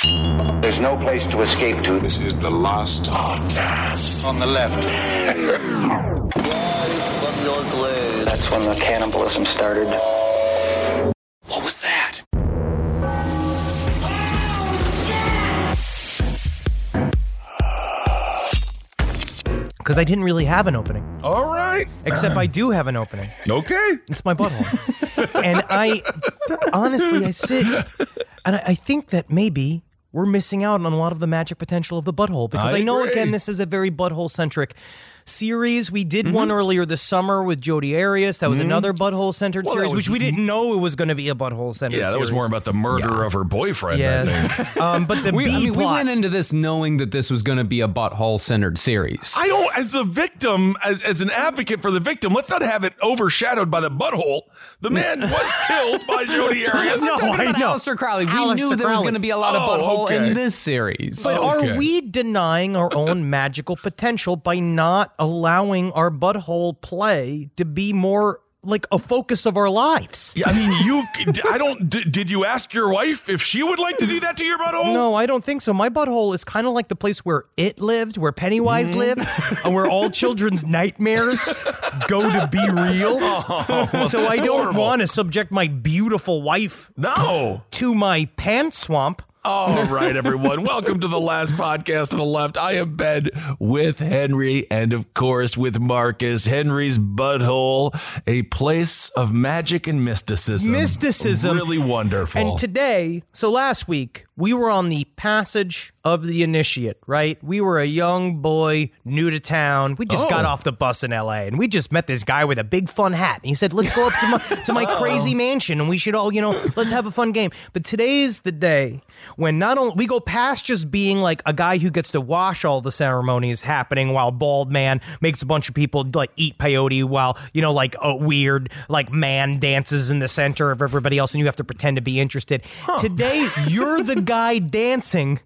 There's no place to escape to. This is the last podcast. On the left. That's when the cannibalism started. What was that? because I didn't really have an opening. All right. Except I do have an opening. Okay. It's my butthole. and I honestly, I sit and I, I think that maybe we're missing out on a lot of the magic potential of the butthole because I, I know agree. again this is a very butthole centric series. We did one earlier this summer with Jodi Arias. That was another butthole centered Well, that series, which we didn't know it was going to be a butthole centered. Yeah, that was more about the murder of her boyfriend. Yes, um, but the We, B I mean, we went into this knowing that this was going to be a butthole centered series. I don't, as a victim, as, as an advocate for the victim, let's not have it overshadowed by the butthole. The man was killed by Jodi Arias. No, Talking I about know. Aleister Crowley. We Aleister knew there was going to be a lot of Oh, butthole okay. in this series. But Okay. are we denying our own magical potential by not allowing our butthole play to be more like a focus of our lives? Yeah, I mean, you. I don't. d- Did you ask your wife if she would like to do that to your butthole? No, I don't think so. My butthole is kind of like the place where it lived, where Pennywise Mm-hmm. lived, and where all children's nightmares go to be real. so I don't want to subject my beautiful wife No. to my pant swamp. All right, everyone. Welcome to the last podcast on the left. I am Ben with Henry and, of course, with Marcus. Henry's Butthole, a place of magic and mysticism. Mysticism. Really wonderful. And today, so last week, we were on the passage of the initiate, right? We were a young boy, new to town. We just Oh. got off the bus in LA and we just met this guy with a big fun hat. And he said, Let's go up to my to my oh. crazy mansion and we should all, you know, let's have a fun game. But today's the day when not only we go past just being like a guy who gets to watch all the ceremonies happening while bald man makes a bunch of people like eat peyote while, you know, like a weird like man dances in the center of everybody else and you have to pretend to be interested. Today you're the guy dancing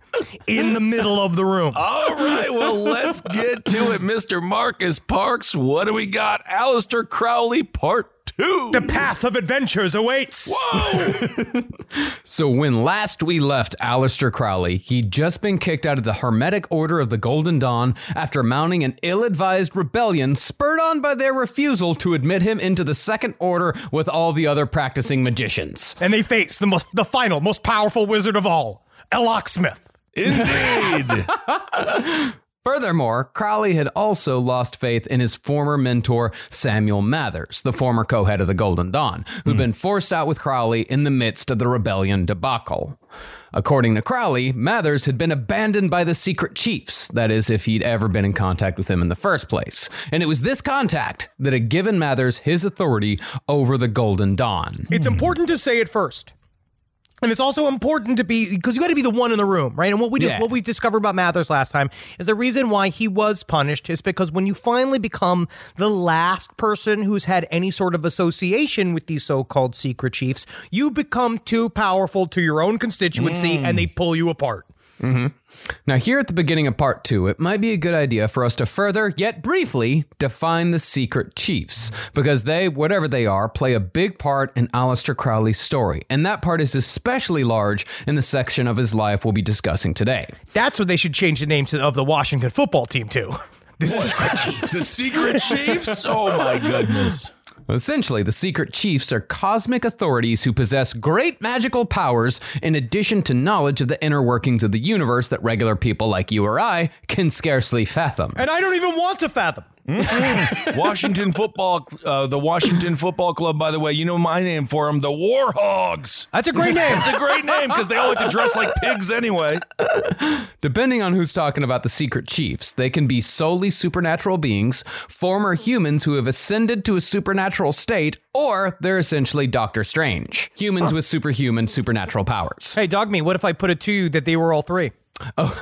in the middle of the room. All right, well, let's get to it, Mr. Marcus Parks. What do we got? Aleister Crowley, part two. The path of adventures awaits. Whoa! So when last we left Aleister Crowley, he'd just been kicked out of the Hermetic Order of the Golden Dawn after mounting an ill-advised rebellion spurred on by their refusal to admit him into the Second Order with all the other practicing magicians. And they face the most the final, most powerful wizard of all, Elok Smith. Indeed. Furthermore, Crowley had also lost faith in his former mentor, Samuel Mathers, the former co head of the Golden Dawn, who'd hmm. been forced out with Crowley in the midst of the rebellion debacle. According to Crowley, Mathers had been abandoned by the secret chiefs, that is, if he'd ever been in contact with them in the first place. And it was this contact that had given Mathers his authority over the Golden Dawn. It's important to say it first. And it's also important to be because you got to be the one in the room, right? And what we did, Yeah. what we discovered about Mathers last time is the reason why he was punished is because when you finally become the last person who's had any sort of association with these so-called secret chiefs, you become too powerful to your own constituency, and mm. they pull you apart. Mm-hmm. Now, here at the beginning of part two, it might be a good idea for us to further, yet briefly, define the secret chiefs, because they, whatever they are, play a big part in Aleister Crowley's story. And that part is especially large in the section of his life we'll be discussing today. That's what they should change the name to, of the Washington football team to. The Secret Chiefs. The Secret Chiefs? Oh my goodness. Essentially, the secret chiefs are cosmic authorities who possess great magical powers in addition to knowledge of the inner workings of the universe that regular people like you or I can scarcely fathom. And I don't even want to fathom. Washington football, uh, the Washington Football Club, by the way, you know my name for them, the Warhogs. That's a great name. It's a great name because they all like to dress like pigs anyway. Depending on who's talking about the secret chiefs, they can be solely supernatural beings, former humans who have ascended to a supernatural state, or they're essentially Doctor Strange, humans with superhuman supernatural powers. hey, dog me, what if I put it to you that they were all three?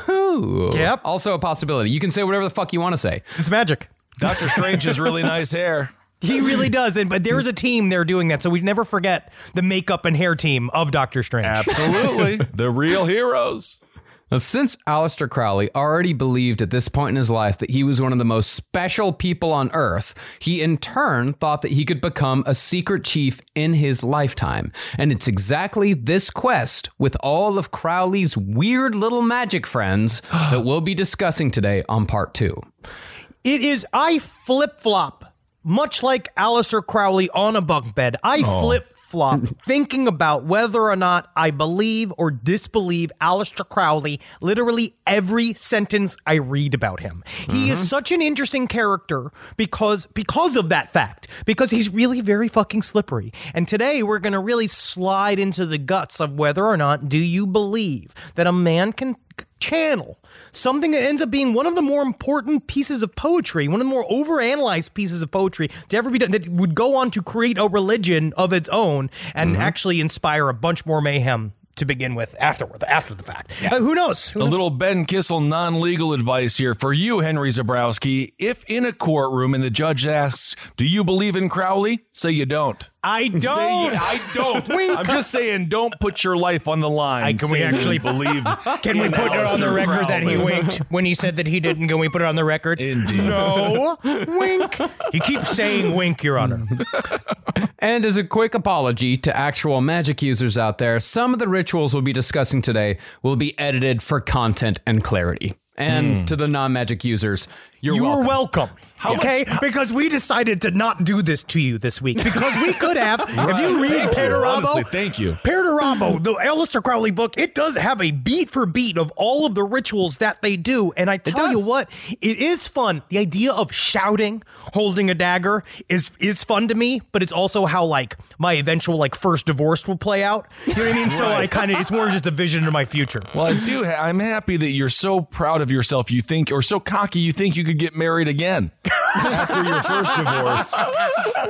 Ooh. Yep. Also a possibility. You can say whatever the fuck you want to say. It's magic. Doctor Strange has really nice hair. He really does. And but there's a team there doing that, so we never forget the makeup and hair team of Doctor Strange. Absolutely. the real heroes. Now, since Aleister Crowley already believed at this point in his life that he was one of the most special people on Earth, he in turn thought that he could become a secret chief in his lifetime. And it's exactly this quest with all of Crowley's weird little magic friends that we'll be discussing today on part two. It is I flip flop, much like Aleister Crowley on a bunk bed. I oh. flip flop thinking about whether or not I believe or disbelieve Aleister Crowley literally every sentence I read about him. He is mm-hmm. such an interesting character because because of that fact. Because he's really very fucking slippery. And today we're going to really slide into the guts of whether or not do you believe that a man can channel something that ends up being one of the more important pieces of poetry, one of the more overanalyzed pieces of poetry to ever be done, that would go on to create a religion of its own and actually inspire a bunch more mayhem to begin with afterward, after the fact. Uh, who knows? Who A knows? little Ben Kissel non legal advice here for you, Henry Zabrowski. If in a courtroom and the judge asks, Do you believe in Crowley? Say you don't. I don't. Say, I don't. Wink. I'm just saying, don't put your life on the line. I- can we actually- believe? Can we in put it on the Aleister record that he winked when he said that he didn't? Can we put it on the record? Indeed. No. wink. He keeps saying wink, Your Honor. And as a quick apology to actual magic users out there, some of the rituals we'll be discussing today will be edited for content and clarity. And hmm. to the non magic users, you're you welcome. are welcome. Okay, because we decided to not do this to you this week because we could have. If you read Perdurabo, Honestly, thank you. Perdurabo, the Aleister Crowley book, it does have a beat for beat of all of the rituals that they do, and I tell you what, it is fun. The idea of shouting, holding a dagger is is fun to me, but it's also how like my eventual like first divorce will play out. You know what I mean? So I kind of it's more just a vision of my future. Well, I do. Ha- I'm happy that you're so proud of yourself. You think, or so cocky, you think you could get married again after your first divorce.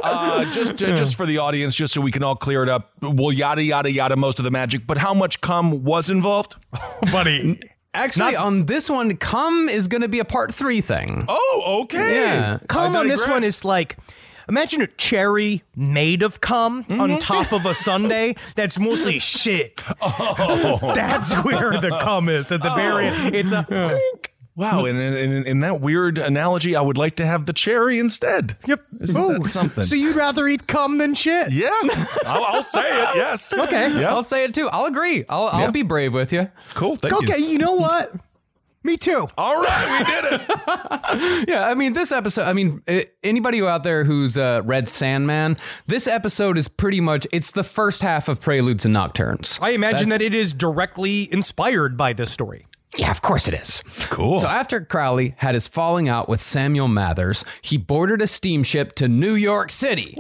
Uh, just, uh, just for the audience, just so we can all clear it up. Well, yada yada yada. Most of the magic, but how much cum was involved? buddy. Actually, on this one, cum is going to be a part three thing. Oh, okay. Yeah. cum on this one is like imagine a cherry made of cum on top of a sundae that's mostly shit. Oh. That's where the cum is at the very end. It's a blink. Wow, and in, in, in that weird analogy, I would like to have the cherry instead. Yep. Isn't that something? So you'd rather eat cum than shit? Yeah, I'll, I'll say it. Yes. Okay. Yeah. I'll say it too. I'll agree. I'll, I'll Yeah. be brave with you. Cool. Thank Okay, you. you know what? Me too. All right, we did it. Yeah, I mean, this episode, I mean, anybody out there who's uh, read Sandman, this episode is pretty much, it's the first half of Preludes and Nocturnes. I imagine that it is directly inspired by this story. Yeah, of course it is. Cool. So after Crowley had his falling out with Samuel Mathers, he boarded a steamship to New York City,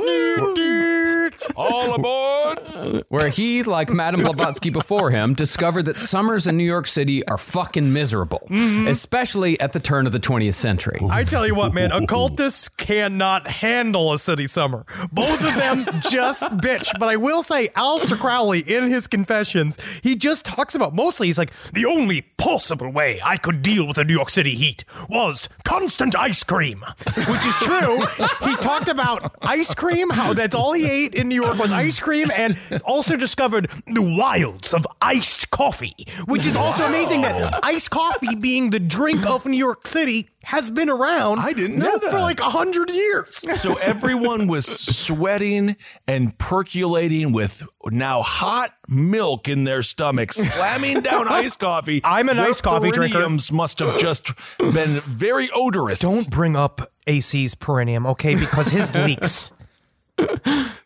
All aboard. where he, like Madame Blavatsky before him, discovered that summers in New York City are fucking miserable, mm-hmm. especially at the turn of the 20th century. I tell you what, man, occultists cannot handle a city summer. Both of them just bitch. But I will say, Aleister Crowley, in his confessions, he just talks about mostly, he's like, the only possible way I could deal with the New York City heat was constant ice cream, which is true. he talked about ice cream, how that's all he ate in New York was ice cream and also discovered the wilds of iced coffee, which is also amazing that iced coffee being the drink of New York City has been around. I didn't know for that. like a hundred years. So everyone was sweating and percolating with now hot milk in their stomachs, slamming down iced coffee. I'm an Their iced coffee drinker. must have just been very odorous. Don't bring up AC's perineum, okay? Because his leaks.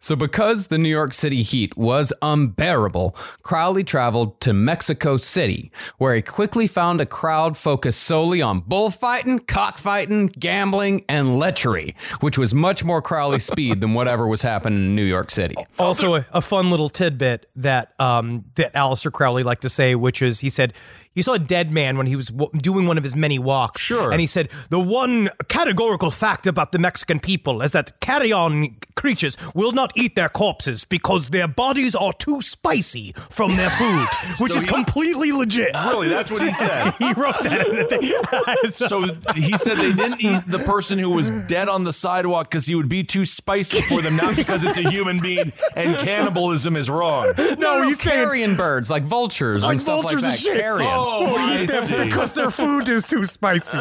So, because the New York City heat was unbearable, Crowley traveled to Mexico City, where he quickly found a crowd focused solely on bullfighting, cockfighting, gambling, and lechery, which was much more Crowley speed than whatever was happening in New York City. Also, a, a fun little tidbit that um, that Aleister Crowley liked to say, which is he said he saw a dead man when he was w- doing one of his many walks. Sure. And he said the one categorical fact about the Mexican people is that carrion creatures will not eat their corpses because their bodies are too spicy from their food, which So is he- completely legit. Really, that's what he said. he wrote that in the thing. So- So he said they didn't eat the person who was dead on the sidewalk because he would be too spicy for them, not because it's a human being and cannibalism is wrong. no, he's saying carrion birds like vultures Like and stuff vultures like that. shit. Carrion. Oh, Oh, I eat them see. because their food is too spicy.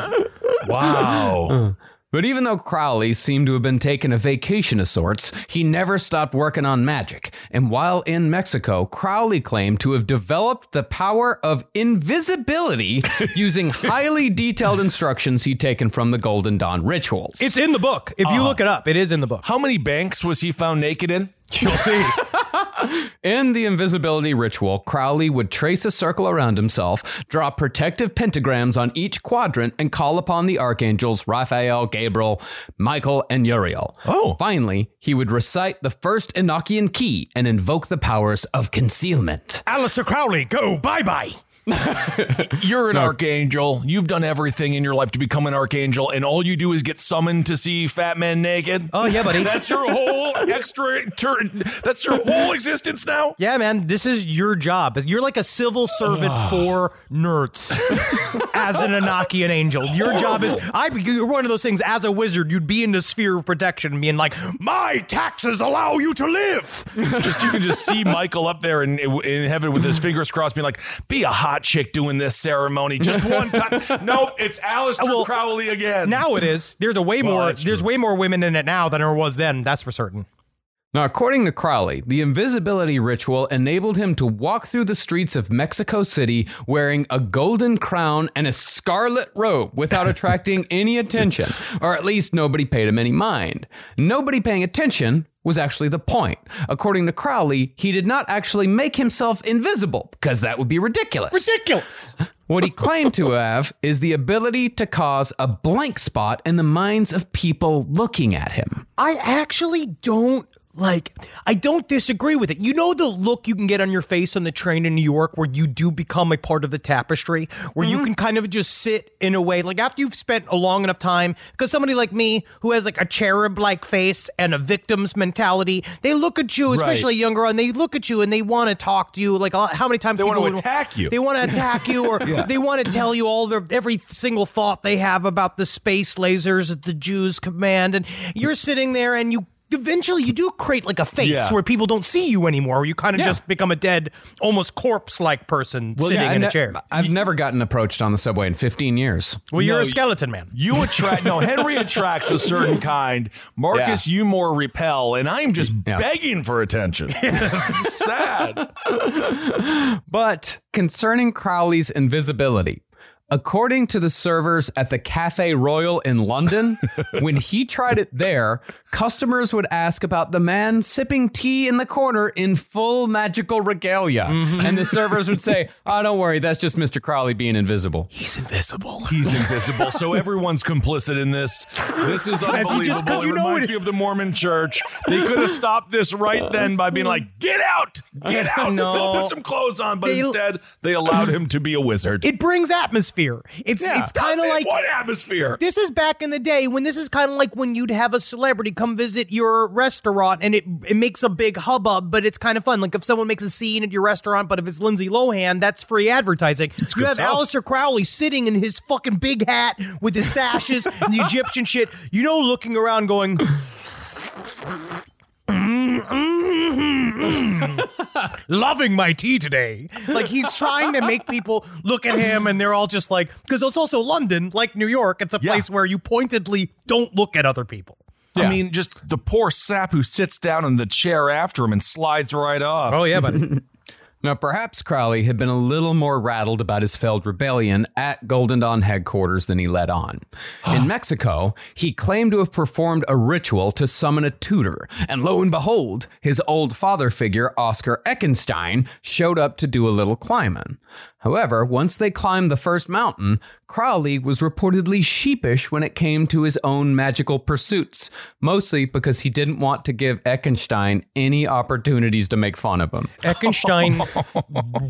Wow. But even though Crowley seemed to have been taking a vacation of sorts, he never stopped working on magic. And while in Mexico, Crowley claimed to have developed the power of invisibility using highly detailed instructions he'd taken from the Golden Dawn rituals. It's in the book. If you ah. look it up, it is in the book. How many banks was he found naked in? You'll see. In the invisibility ritual, Crowley would trace a circle around himself, draw protective pentagrams on each quadrant, and call upon the archangels Raphael, Gabriel, Michael, and Uriel. Oh. Finally, he would recite the first Enochian key and invoke the powers of concealment. Aleister Crowley, go bye bye. You're an archangel. You've done everything in your life to become an archangel, and all you do is get summoned to see fat men naked. Oh yeah, buddy. That's your whole extra. Tur- that's your whole existence now. yeah, man. This is your job. You're like a civil servant for nerds. as an Enochian angel, your job is. I. You're one of those things. As a wizard, you'd be in the sphere of protection, being like, "My taxes allow you to live." Just you can just see Michael up there in, in heaven with his fingers crossed, being like, "Be a hot chick doing this ceremony just one time." nope, it's Aleister Well, Crowley again. now it is. There's a way Well, more. There's true. way more women in it now than there was then. That's for certain. Now, according to Crowley, the invisibility ritual enabled him to walk through the streets of Mexico City wearing a golden crown and a scarlet robe without attracting any attention, or at least nobody paid him any mind. Nobody paying attention was actually the point. According to Crowley, he did not actually make himself invisible because that would be ridiculous. Ridiculous. What he claimed to have is the ability to cause a blank spot in the minds of people looking at him. I actually don't like I don't disagree with it. You know the look you can get on your face on the train in New York where you do become a part of the tapestry, where you mm-hmm. can kind of just sit in a way like after you've spent a long enough time because somebody like me who has like a cherub like face and a victim's mentality, they look at you, especially younger on, they look at you and they want to talk to you like how many times They wanna would- attack you. They want to attack you or they want to tell you all their every single thought they have about the space lasers that the Jews command and you're sitting there and you eventually you do create like a face Yeah. where people don't see you anymore where you kind of Yeah. just become a dead almost corpse like person sitting yeah, in a chair I've never gotten approached on the subway in 15 years. well you're No, a skeleton man You attract no Henry attracts a certain kind. Marcus, you more repel, and I'm just begging for attention. It's sad. But concerning Crowley's invisibility, according to the servers at the Cafe Royal in London, when he tried it there, customers would ask about the man sipping tea in the corner in full magical regalia. Mm-hmm. And the servers would say, Oh, don't worry, that's just Mr. Crowley being invisible. he's invisible He's invisible, so everyone's complicit in this. This is unbelievable. just- 'cause it you know reminds it- me of the Mormon Church. They could have stopped this right then by being like, "Get out, get out, No. go put some clothes on." But They- instead, they allowed him to be a wizard. it brings atmosphere it's it's kind of like what atmosphere? This is back in the day when this is kind of like when you'd have a celebrity come visit your restaurant and it it makes a big hubbub, but it's kind of fun. Like if someone makes a scene at your restaurant, but if it's Lindsay Lohan, that's free advertising. you have stuff. Aleister Crowley sitting in his fucking big hat with his sashes and the Egyptian shit, you know, looking around going, "Mm, mm, loving my tea today. Like he's trying to make people look at him and they're all just like, because it's also London, like New York. It's a Yeah. place where you pointedly don't look at other people. I mean, just the poor sap who sits down in the chair after him and slides right off. Oh, yeah, buddy. Now, perhaps Crowley had been a little more rattled about his failed rebellion at Golden Dawn headquarters than he let on. In Mexico, he claimed to have performed a ritual to summon a tutor, and lo and behold, his old father figure, Oscar Eckenstein, showed up to do a little climbing. However, once they climbed the first mountain, Crowley was reportedly sheepish when it came to his own magical pursuits, mostly because he didn't want to give Eckenstein any opportunities to make fun of him. Eckenstein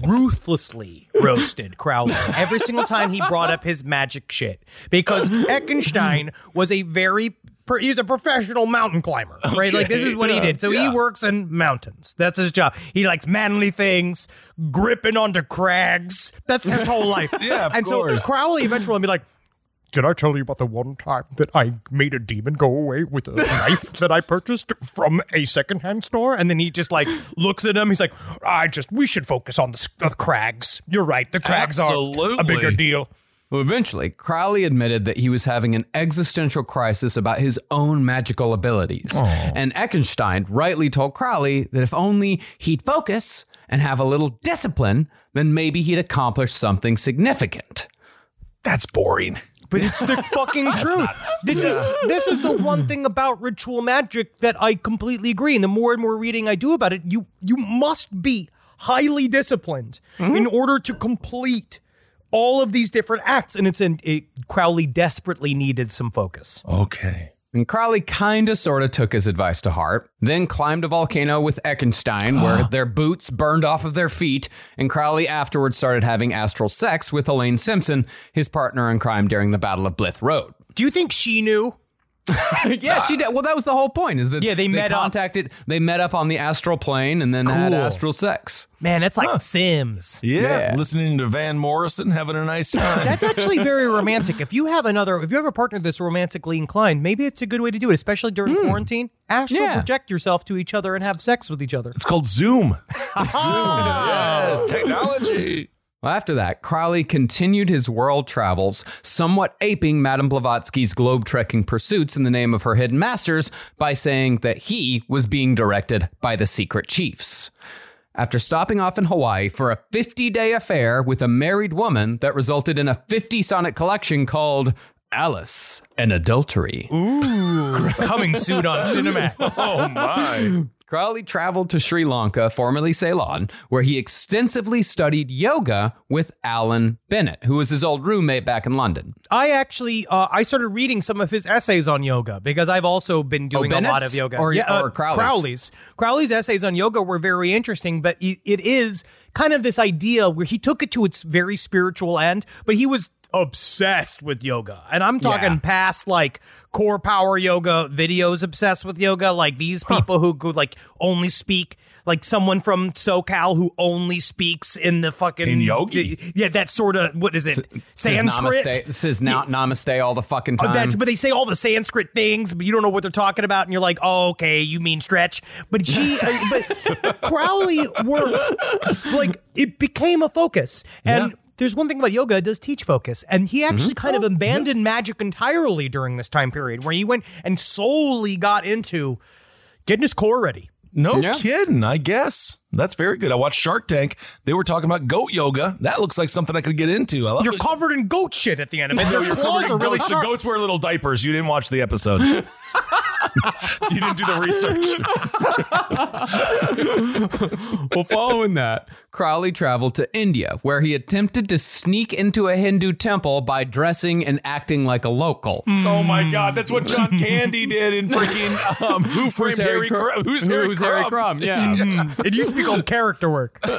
ruthlessly roasted Crowley every single time he brought up his magic shit because Eckenstein was a very he's a professional mountain climber, right? Like this is what he did. So he works in mountains. That's his job. He likes manly things, gripping onto crags. That's his whole life. Yeah, and course. so Crowley eventually will be like. Did I tell you about the one time that I made a demon go away with a knife that I purchased from a secondhand store? And then he just like looks at him. He's like, I just, we should focus on the, the crags. You're right. The crags are a bigger deal. Well, eventually, Crowley admitted that he was having an existential crisis about his own magical abilities. And Eckenstein rightly told Crowley that if only he'd focus and have a little discipline, then maybe he'd accomplish something significant. That's boring. But it's the fucking truth. This is this is the one thing about ritual magic that I completely agree. And the more and more reading I do about it, you you must be highly disciplined mm-hmm. in order to complete all of these different acts. And it's an it, Crowley desperately needed some focus. Okay. And Crowley kinda sorta took his advice to heart, then climbed a volcano with Eckenstein, where their boots burned off of their feet, and Crowley afterwards started having astral sex with Elaine Simpson, his partner in crime during the Battle of Blythe Road. Do you think she knew? Yeah, she did. Well, that was the whole point. Is that Yeah, they met up. contacted, They met up on the astral plane and then had astral sex. Man, that's like Sims. Yeah, Yeah. listening to Van Morrison, having a nice time. That's actually very romantic. If you have another, if you have a partner that's romantically inclined, maybe it's a good way to do it, especially during hmm. quarantine. Astral Yeah. project yourself to each other and have sex with each other. it's called Zoom. Zoom. yes, technology. Well, after that, Crowley continued his world travels, somewhat aping Madame Blavatsky's globe trekking pursuits in the name of her hidden masters by saying that he was being directed by the secret chiefs. After stopping off in Hawaii for a 50 day affair with a married woman that resulted in a 50 sonnet collection called Alice: An Adultery. Ooh, coming soon on Cinemax. Oh my. Crowley traveled to Sri Lanka, formerly Ceylon, where he extensively studied yoga with Alan Bennett, who was his old roommate back in London. I actually, uh, I started reading some of his essays on yoga because I've also been doing a lot of yoga. Or- uh, or Crowley's? Crowley's. Crowley's essays on yoga were very interesting, but it, it is kind of this idea where he took it to its very spiritual end, but he was obsessed with yoga. And I'm talking Yeah. past like core power yoga videos obsessed with yoga, like these people who could like only speak like someone from SoCal who only speaks in the fucking In yogi? Yeah, that sort of what is it? Says Sanskrit. Namaste, says na- namaste all the fucking Oh, time. that's but they say all the Sanskrit things, but you don't know what they're talking about, and you're like, oh, okay, you mean stretch. But she, uh, but Crowley worked like it became a focus, and. There's one thing about yoga, it does teach focus. And he actually mm-hmm. kind of oh, abandoned magic entirely during this time period where he went and solely got into getting his core ready. No Yeah. kidding, I guess. That's very good. I watched Shark Tank. They were talking about goat yoga. That looks like something I could get into. I love You're it. covered in goat shit at the end of it. Your claws are really goats. sharp. The goats wear little diapers. You didn't watch the episode. you didn't do the research. well, following that, Crowley traveled to India, where he attempted to sneak into a Hindu temple by dressing and acting like a local. oh my God, that's what John Candy did in freaking um, Who Framed Harry Crum- Crumb? Who's Harry Who's Harry Crumb? Crumb? Yeah. It used to be called character work.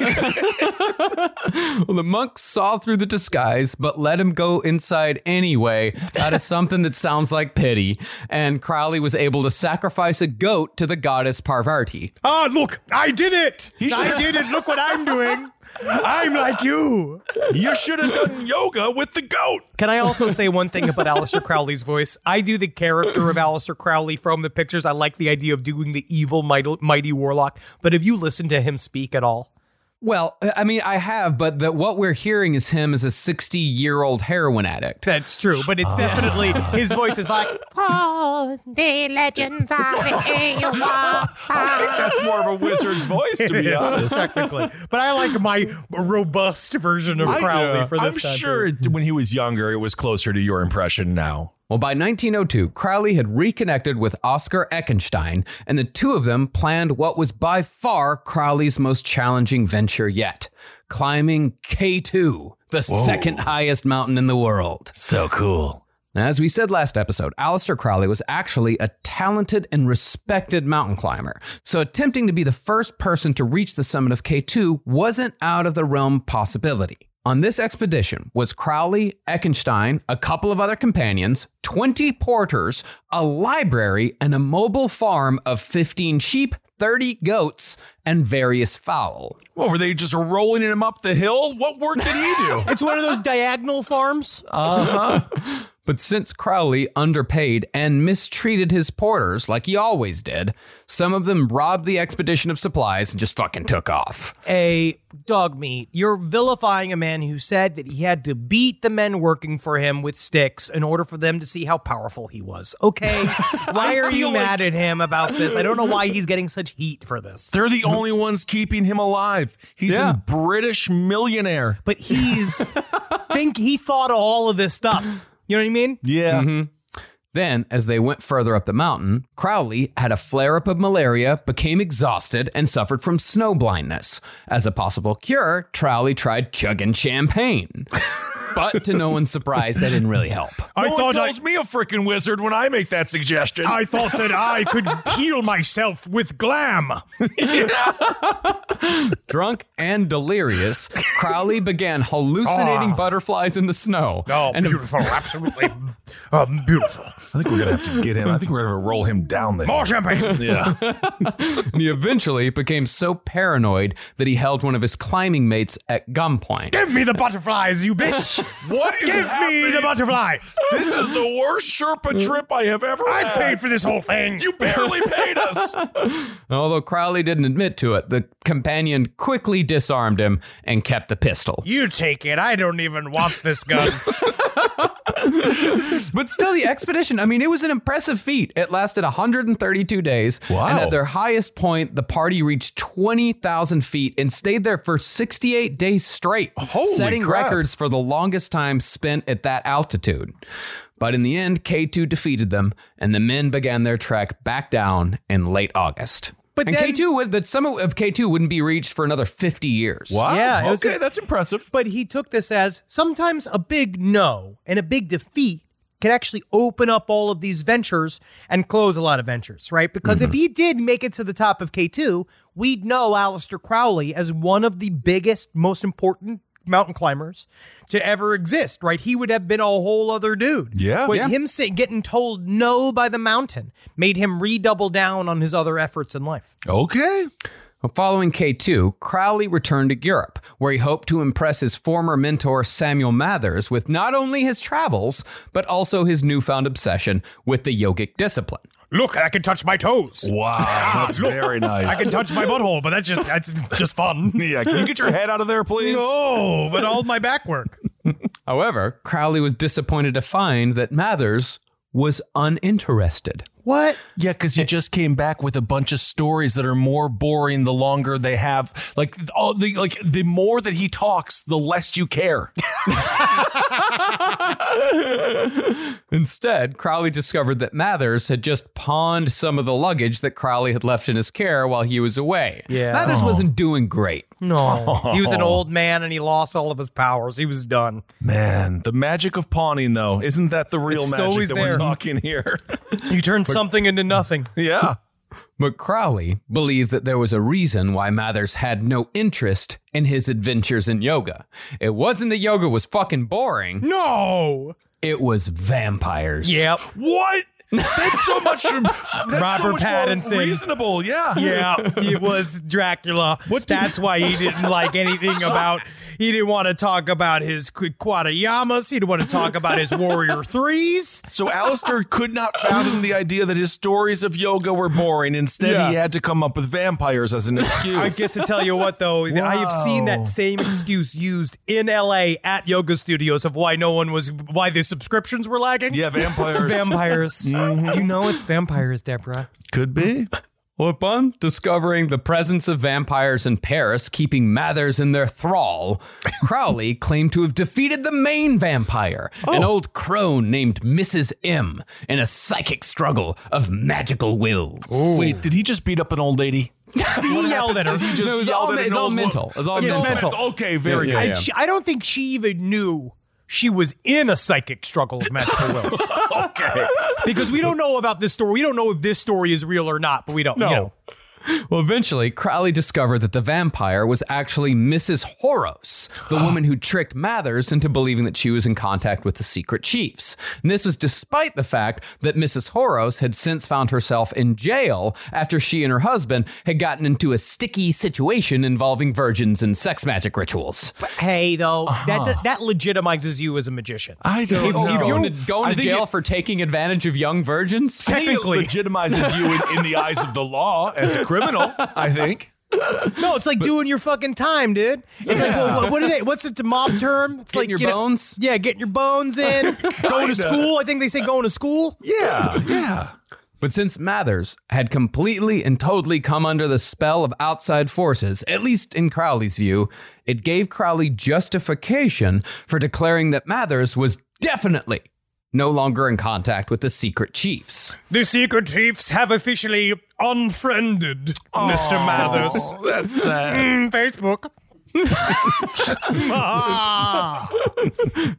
Well, the monk saw through the disguise, but let him go inside anyway, out of something that sounds like pity. And Crowley was able to sacrifice a goat to the goddess Parvati. Ah, look, I did it. I should- did it. Look what I'm doing. I'm like you. You should have done yoga with the goat. Can I also say one thing about Aleister Crowley's voice? I do the character of Aleister Crowley from the pictures. I like the idea of doing the evil mighty, mighty warlock. But have you listened to him speak at all? Well, uh, I mean, I have, but the, what we're hearing is him as a 60 year old heroin addict. That's true, but it's oh. definitely his voice is like Oh, the legends of the Eowyn That's more of a wizard's voice, to be honest. technically. But I like my robust version of Crowley for this. I'm time sure it, when he was younger, it was closer to your impression now. Well, by 1902, Crowley had reconnected with Oscar Eckenstein, and the two of them planned what was by far Crowley's most challenging venture yet climbing K2, the second highest mountain in the world. So cool. As we said last episode, Aleister Crowley was actually a talented and respected mountain climber. So attempting to be the first person to reach the summit of K2 wasn't out of the realm possibility. On this expedition was Crowley, Eckenstein, a couple of other companions, 20 porters, a library, and a mobile farm of 15 sheep, 30 goats, and various fowl. What were they just rolling him up the hill? What work did he do? It's one of those diagonal farms. Uh huh. but since Crowley underpaid and mistreated his porters like he always did, some of them robbed the expedition of supplies and just fucking took off. a dog meat. You're vilifying a man who said that he had to beat the men working for him with sticks in order for them to see how powerful he was. Okay, why are you feel mad at him about this? I don't know why he's getting such heat for this. They're the only ones keeping him alive. He's Yeah. a British millionaire. But he's think he thought of all of this stuff. You know what I mean? Yeah. Mm-hmm. Then, as they went further up the mountain, Crowley had a flare up of malaria, became exhausted, and suffered from snow blindness. As a possible cure, Crowley tried chugging champagne. but to no one's surprise, that didn't really help. I thought calls me a freaking wizard when I make that suggestion. I thought that I could heal myself with glam. Drunk and delirious, Crowley began hallucinating butterflies in the snow. Oh, and beautiful, absolutely um, beautiful. I think we're gonna have to get him. I think we're gonna roll him down there. More champagne. Yeah. And he eventually became so paranoid that he held one of his climbing mates at gunpoint. Give me the butterflies, you bitch. What is Give me the butterflies. This is the worst Sherpa trip I have ever I had. paid for this whole thing. You barely paid us. Although Crowley didn't admit to it, the companion quickly disarmed him and kept the pistol. You take it. I don't even want this gun. But still, the expedition, I mean, it was an impressive feat. It lasted 132 days. Wow. And at their highest point, the party reached 20,000 feet and stayed there for 68 days straight, Holy setting crap. records for the longest time spent at that altitude. But in the end, K2 defeated them, and the men began their trek back down in late August. But and then- K2 would, the summit of K2 wouldn't be reached for another 50 years. Wow. Yeah, okay, a- that's impressive. but he took this as sometimes a big no and a big defeat can actually open up all of these ventures and close a lot of ventures, right? Because if mm-hmm. he did make it to the top of K2, we'd know Aleister Crowley as one of the biggest, most important mountain climbers to ever exist, right? He would have been a whole other dude. Yeah. But Yeah. him say, getting told no by the mountain made him redouble down on his other efforts in life. Okay. Well, Following K2, Crowley returned to Europe, where he hoped to impress his former mentor Samuel Mathers with not only his travels, but also his newfound obsession with the yogic discipline. Look, I can touch my toes. Wow. Ah, that's very nice. I can touch my butthole, but that's just that's just fun. Yeah. Can you get your head out of there, please? No, but all my back work. However, Crowley was disappointed to find that Mathers was uninterested. What? Yeah, because you eh. just came back with a bunch of stories that are more boring the longer they have. Like all the like the more that he talks, the less you care. Instead, Crowley discovered that Mathers had just pawned some of the luggage that Crowley had left in his care while he was away. Yeah. Mathers oh. wasn't doing great. No. He was an oh. old man and he lost all of his powers. He was done. Man, the magic of pawning, though, isn't that the real It's magic always that there. we're talking here? You turned something into nothing. yeah. But Crowley believed that there was a reason why Mathers had no interest in his adventures in yoga. It wasn't that yoga was fucking boring, No. it was vampires. Yep. What? That's so much. That's so Robert much more Pattinson. reasonable. Yeah. Yeah, it was Dracula. That's why he didn't like anything about. He didn't want to talk about his Qu- Quadayamas. He didn't want to talk about his Warrior Threes. So Aleister could not fathom the idea that his stories of yoga were boring. Instead, Yeah. he had to come up with vampires as an excuse. I guess to tell you what, though, I have seen that same excuse used in L.A. at yoga studios of why no one was, why the subscriptions were lagging. Yeah, vampires. It's vampires. You know it's vampires, Deborah. Could be. Upon discovering the presence of vampires in Paris keeping Mathers in their thrall, Crowley claimed to have defeated the main vampire, an oh. old crone named Mrs. M, in a psychic struggle of magical wills. Wait, did he just beat up an old lady? He yelled at her. He just No, it was all, at an it's all old wo- mental. It's all It's mental. mental. Okay, very Yeah, good. I, she, I don't think she even knew she was in a psychic struggle of magical wills. Okay. because we don't know about this story. We don't know if this story is real or not, but we don't. No. You know. Well, eventually, Crowley discovered that the vampire was actually Mrs. Horos, the woman who tricked Mathers into believing that she was in contact with the secret chiefs. And this was despite the fact that Mrs. Horos had since found herself in jail after she and her husband had gotten into a sticky situation involving virgins and sex magic rituals. Hey, though, that uh-huh. that legitimizes you as a magician. I don't If- know. if Going you- to, going to jail it- for taking advantage of young virgins? Technically. It legitimizes you in, in the eyes of the law as a criminal. I think. No, it's like doing your fucking time, dude. It's like, well, what, what are they? What's it, the mob term? It's like your get a- bones? yeah, getting your bones in. going to school. I think they say going to school. Yeah, yeah. But since Mathers had completely and totally come under the spell of outside forces, at least in Crowley's view, it gave Crowley justification for declaring that Mathers was definitely no longer in contact with the secret chiefs. The secret chiefs have officially unfriended Mr. Mathers. That's sad. Mm, Facebook. Ah.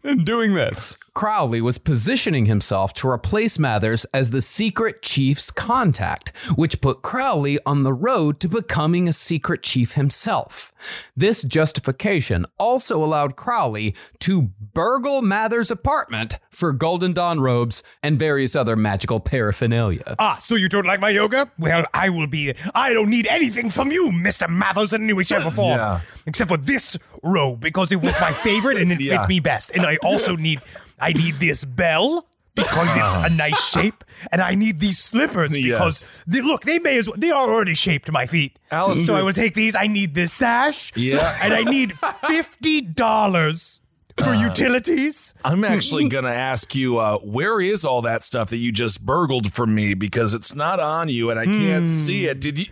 In doing this, Crowley was positioning himself to replace Mathers as the secret chief's contact, which put Crowley on the road to becoming a secret chief himself. This justification also allowed Crowley to burgle Mathers' apartment for Golden Dawn robes and various other magical paraphernalia. Ah, so you don't like my yoga? Well, I will be. I don't need anything from you, Mr. Mathers, in any way, shape, or form. Yeah. Except for this robe, because it was my favorite and it Yeah. fit me best. And I also need. I need this bell because it's a nice shape, and I need these slippers because they, look, they may as well, they are already shaped my feet. So I will take these. I need this sash. Yeah. And I need $50 for uh, utilities. I'm actually going to ask you uh, where is all that stuff that you just burgled from me because it's not on you and I can't mm. see hmm. it. Did you?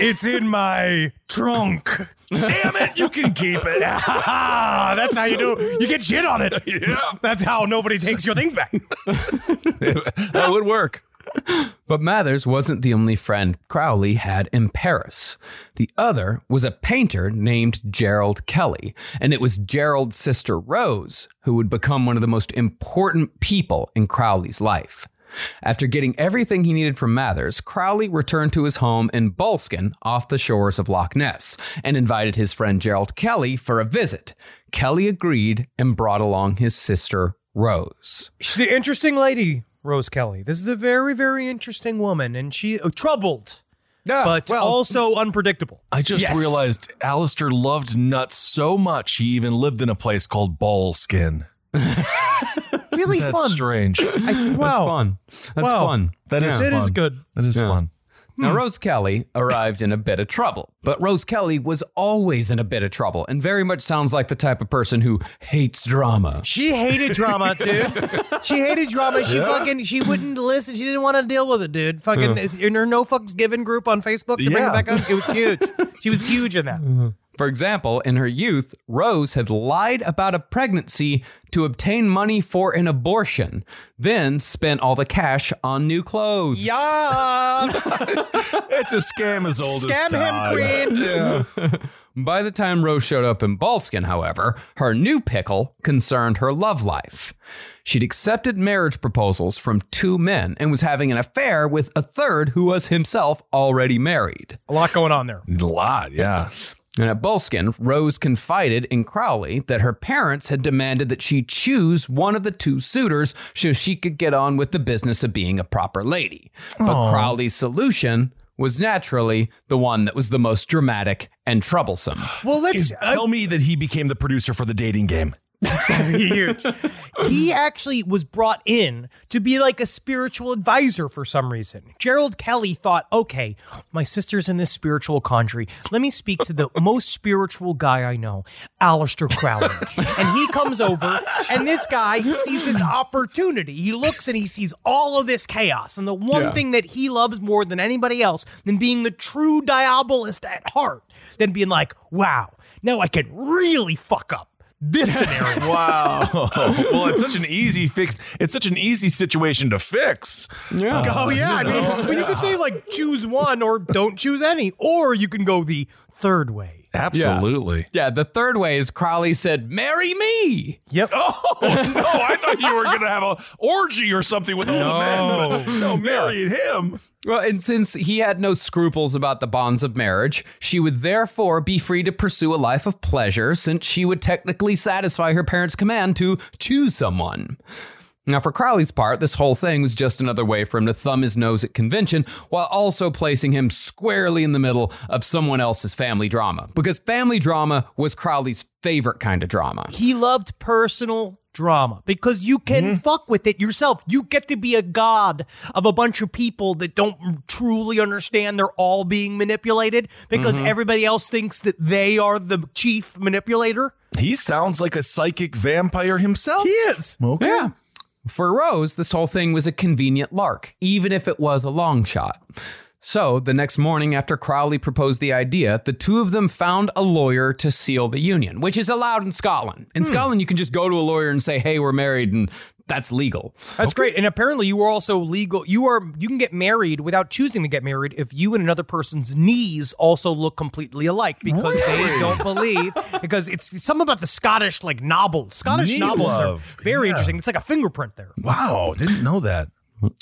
it's in my trunk. Damn it! You can keep it. That's how you do. You get shit on it. Yeah. That's how nobody takes your things back. that would work. But Mathers wasn't the only friend Crowley had in Paris. The other was a painter named Gerald Kelly, and it was Gerald's sister Rose who would become one of the most important people in Crowley's life. After getting everything he needed from Mathers, Crowley returned to his home in Boleskine off the shores of Loch Ness and invited his friend Gerald Kelly for a visit. Kelly agreed and brought along his sister Rose. She's an interesting lady, Rose Kelly. This is a very, very interesting woman, and she uh, troubled, but also unpredictable. I just Yes. realized Aleister loved nuts so much he even lived in a place called Ballskin. Really That's fun. strange. I, wow, Fun. That's Wow. fun. That is that fun. is good. That is fun. Now, hmm. Rose Kelly arrived in a bit of trouble, but Rose Kelly was always in a bit of trouble and very much sounds like the type of person who hates drama. She hated drama, dude. She hated drama. She fucking she wouldn't listen. She didn't want to deal with it, dude. Fucking in her no fucks given group on Facebook to bring Yeah. it back up. It was huge. She was huge in that. Uh-huh. For example, in her youth, Rose had lied about a pregnancy to obtain money for an abortion, then spent all the cash on new clothes. Yeah, It's a scam as old as time. scam him, queen. By the time Rose showed up in Boleskine, however, her new pickle concerned her love life. She'd accepted marriage proposals from two men and was having an affair with a third who was himself already married. A lot going on there. A lot, yeah. And at Boleskine, Rose confided in Crowley that her parents had demanded that she choose one of the two suitors so she could get on with the business of being a proper lady. But Crowley's solution was naturally the one that was the most dramatic and troublesome. Well, let's Is- tell me that he became the producer for the dating game. huge. he actually was brought in to be like a spiritual advisor for some reason. Gerald Kelly thought, okay, my sister's in this spiritual conjury. Let me speak to the most spiritual guy I know, Aleister Crowley. and he comes over, and this guy sees his opportunity. He looks and he sees all of this chaos. And the one thing that he loves more than anybody else than being the true diabolist at heart, than being like, wow, now I can really fuck up this scenario. Wow. well, it's such an easy fix. It's such an easy situation to fix. Yeah. Oh, oh yeah, I mean, but you could say like choose one or don't choose any, or you can go the third way. Absolutely. Yeah, the third way is Crowley said, Marry me. Yep. Oh no! I thought you were gonna have a orgy or something with all the men. But no, marrying him. Well, and since he had no scruples about the bonds of marriage, she would therefore be free to pursue a life of pleasure since she would technically satisfy her parents' command to choose someone. Now, for Crowley's part, this whole thing was just another way for him to thumb his nose at convention while also placing him squarely in the middle of someone else's family drama. Because family drama was Crowley's favorite kind of drama. He loved personal drama because you can mm-hmm. fuck with it yourself. You get to be a god of a bunch of people that don't truly understand they're all being manipulated because mm-hmm. everybody else thinks that they are the chief manipulator. He sounds like a psychic vampire himself. He is. Okay. Yeah. For Rose, this whole thing was a convenient lark, even if it was a long shot. So, the next morning after Crowley proposed the idea, the two of them found a lawyer to seal the union, which is allowed in Scotland. In hmm. Scotland, you can just go to a lawyer and say, hey, we're married, and that's legal. That's great. And apparently you are also legal. You are you can get married without choosing to get married if you and another person's knees also look completely alike because they don't believe because it's, it's something about the Scottish like novels. Scottish Knee novels love. are very Yeah. interesting. It's like a fingerprint there. Wow, didn't know that.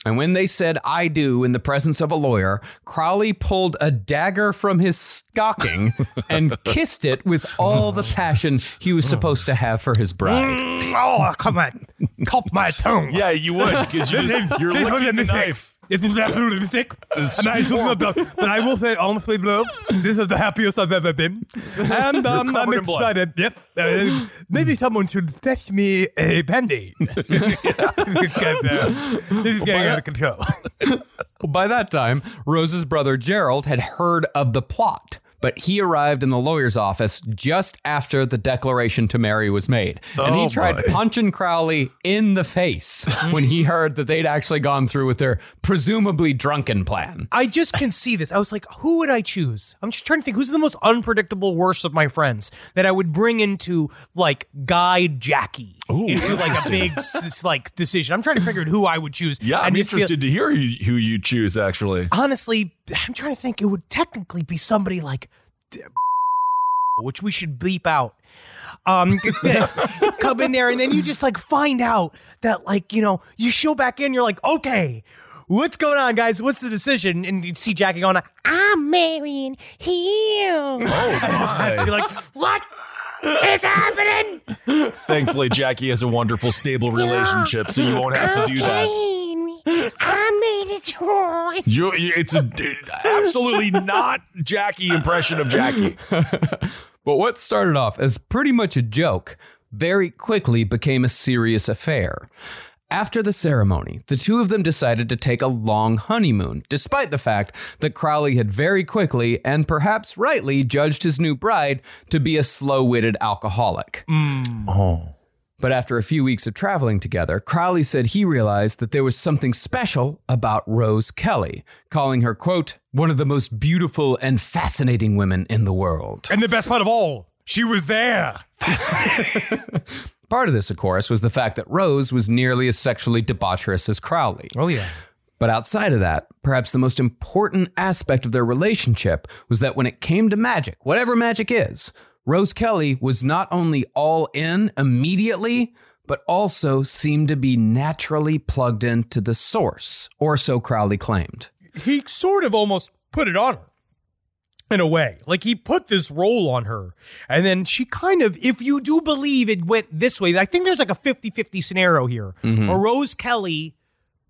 And when they said, I do, in the presence of a lawyer, Crowley pulled a dagger from his stocking and kissed it with all the passion he was supposed to have for his bride. Mm. Oh, come on. Cop my tongue. Yeah, you would because you just, you're This was licking the knife. It is absolutely sick. And I, should not have- but I will say, honestly, love, this is the happiest I've ever been. And um, I'm covered in blood. excited. Yep. Uh, maybe someone should fetch me a band-aid. this is getting out of control. By that time, Rose's brother Gerald had heard of the plot, but he arrived in the lawyer's office just after the declaration to marry was made. and he Oh, tried boy. punching Crowley in the face when he heard that they'd actually gone through with their presumably drunken plan. I just can see this. I was like, who would I choose? I'm just trying to think who's the most unpredictable worst of my friends that I would bring into like guide Jackie into like a big like decision. I'm trying to figure out who I would choose. Yeah, I'm just feel- interested to hear who, who you choose. Actually, honestly, I'm trying to think. It would technically be somebody like, which we should bleep out. Um, come in there, and then you just like find out that like you know you show back in. You're like, okay, what's going on, guys? What's the decision? And you see Jackie going, I'm marrying him. to be like, What is happening? thankfully Jackie has a wonderful, stable relationship, so you won't have to do that. that. I made a choice. You, you- it's a absolutely not Jackie impression of Jackie. But what started off as pretty much a joke very quickly became a serious affair. After the ceremony, the two of them decided to take a long honeymoon, despite the fact that Crowley had very quickly and perhaps rightly judged his new bride to be a slow witted alcoholic. Mm. Oh, But after a few weeks of traveling together, Crowley said he realized that there was something special about Rose Kelly, calling her, quote, one of the most beautiful and fascinating women in the world. and the best part of all, she was there. Part of this, of course, was the fact that Rose was nearly as sexually debaucherous as Crowley. Oh yeah. But outside of that, perhaps the most important aspect of their relationship was that when it came to magic, whatever magic is, Rose Kelly was not only all in immediately, but also seemed to be naturally plugged into the source, or so Crowley claimed. he sort of almost put it on her. In a way. Like he put this role on her. And then she kind of, if you do believe it went this way, I think there's like a 50 50 scenario here. Mm-hmm. Or Rose Kelly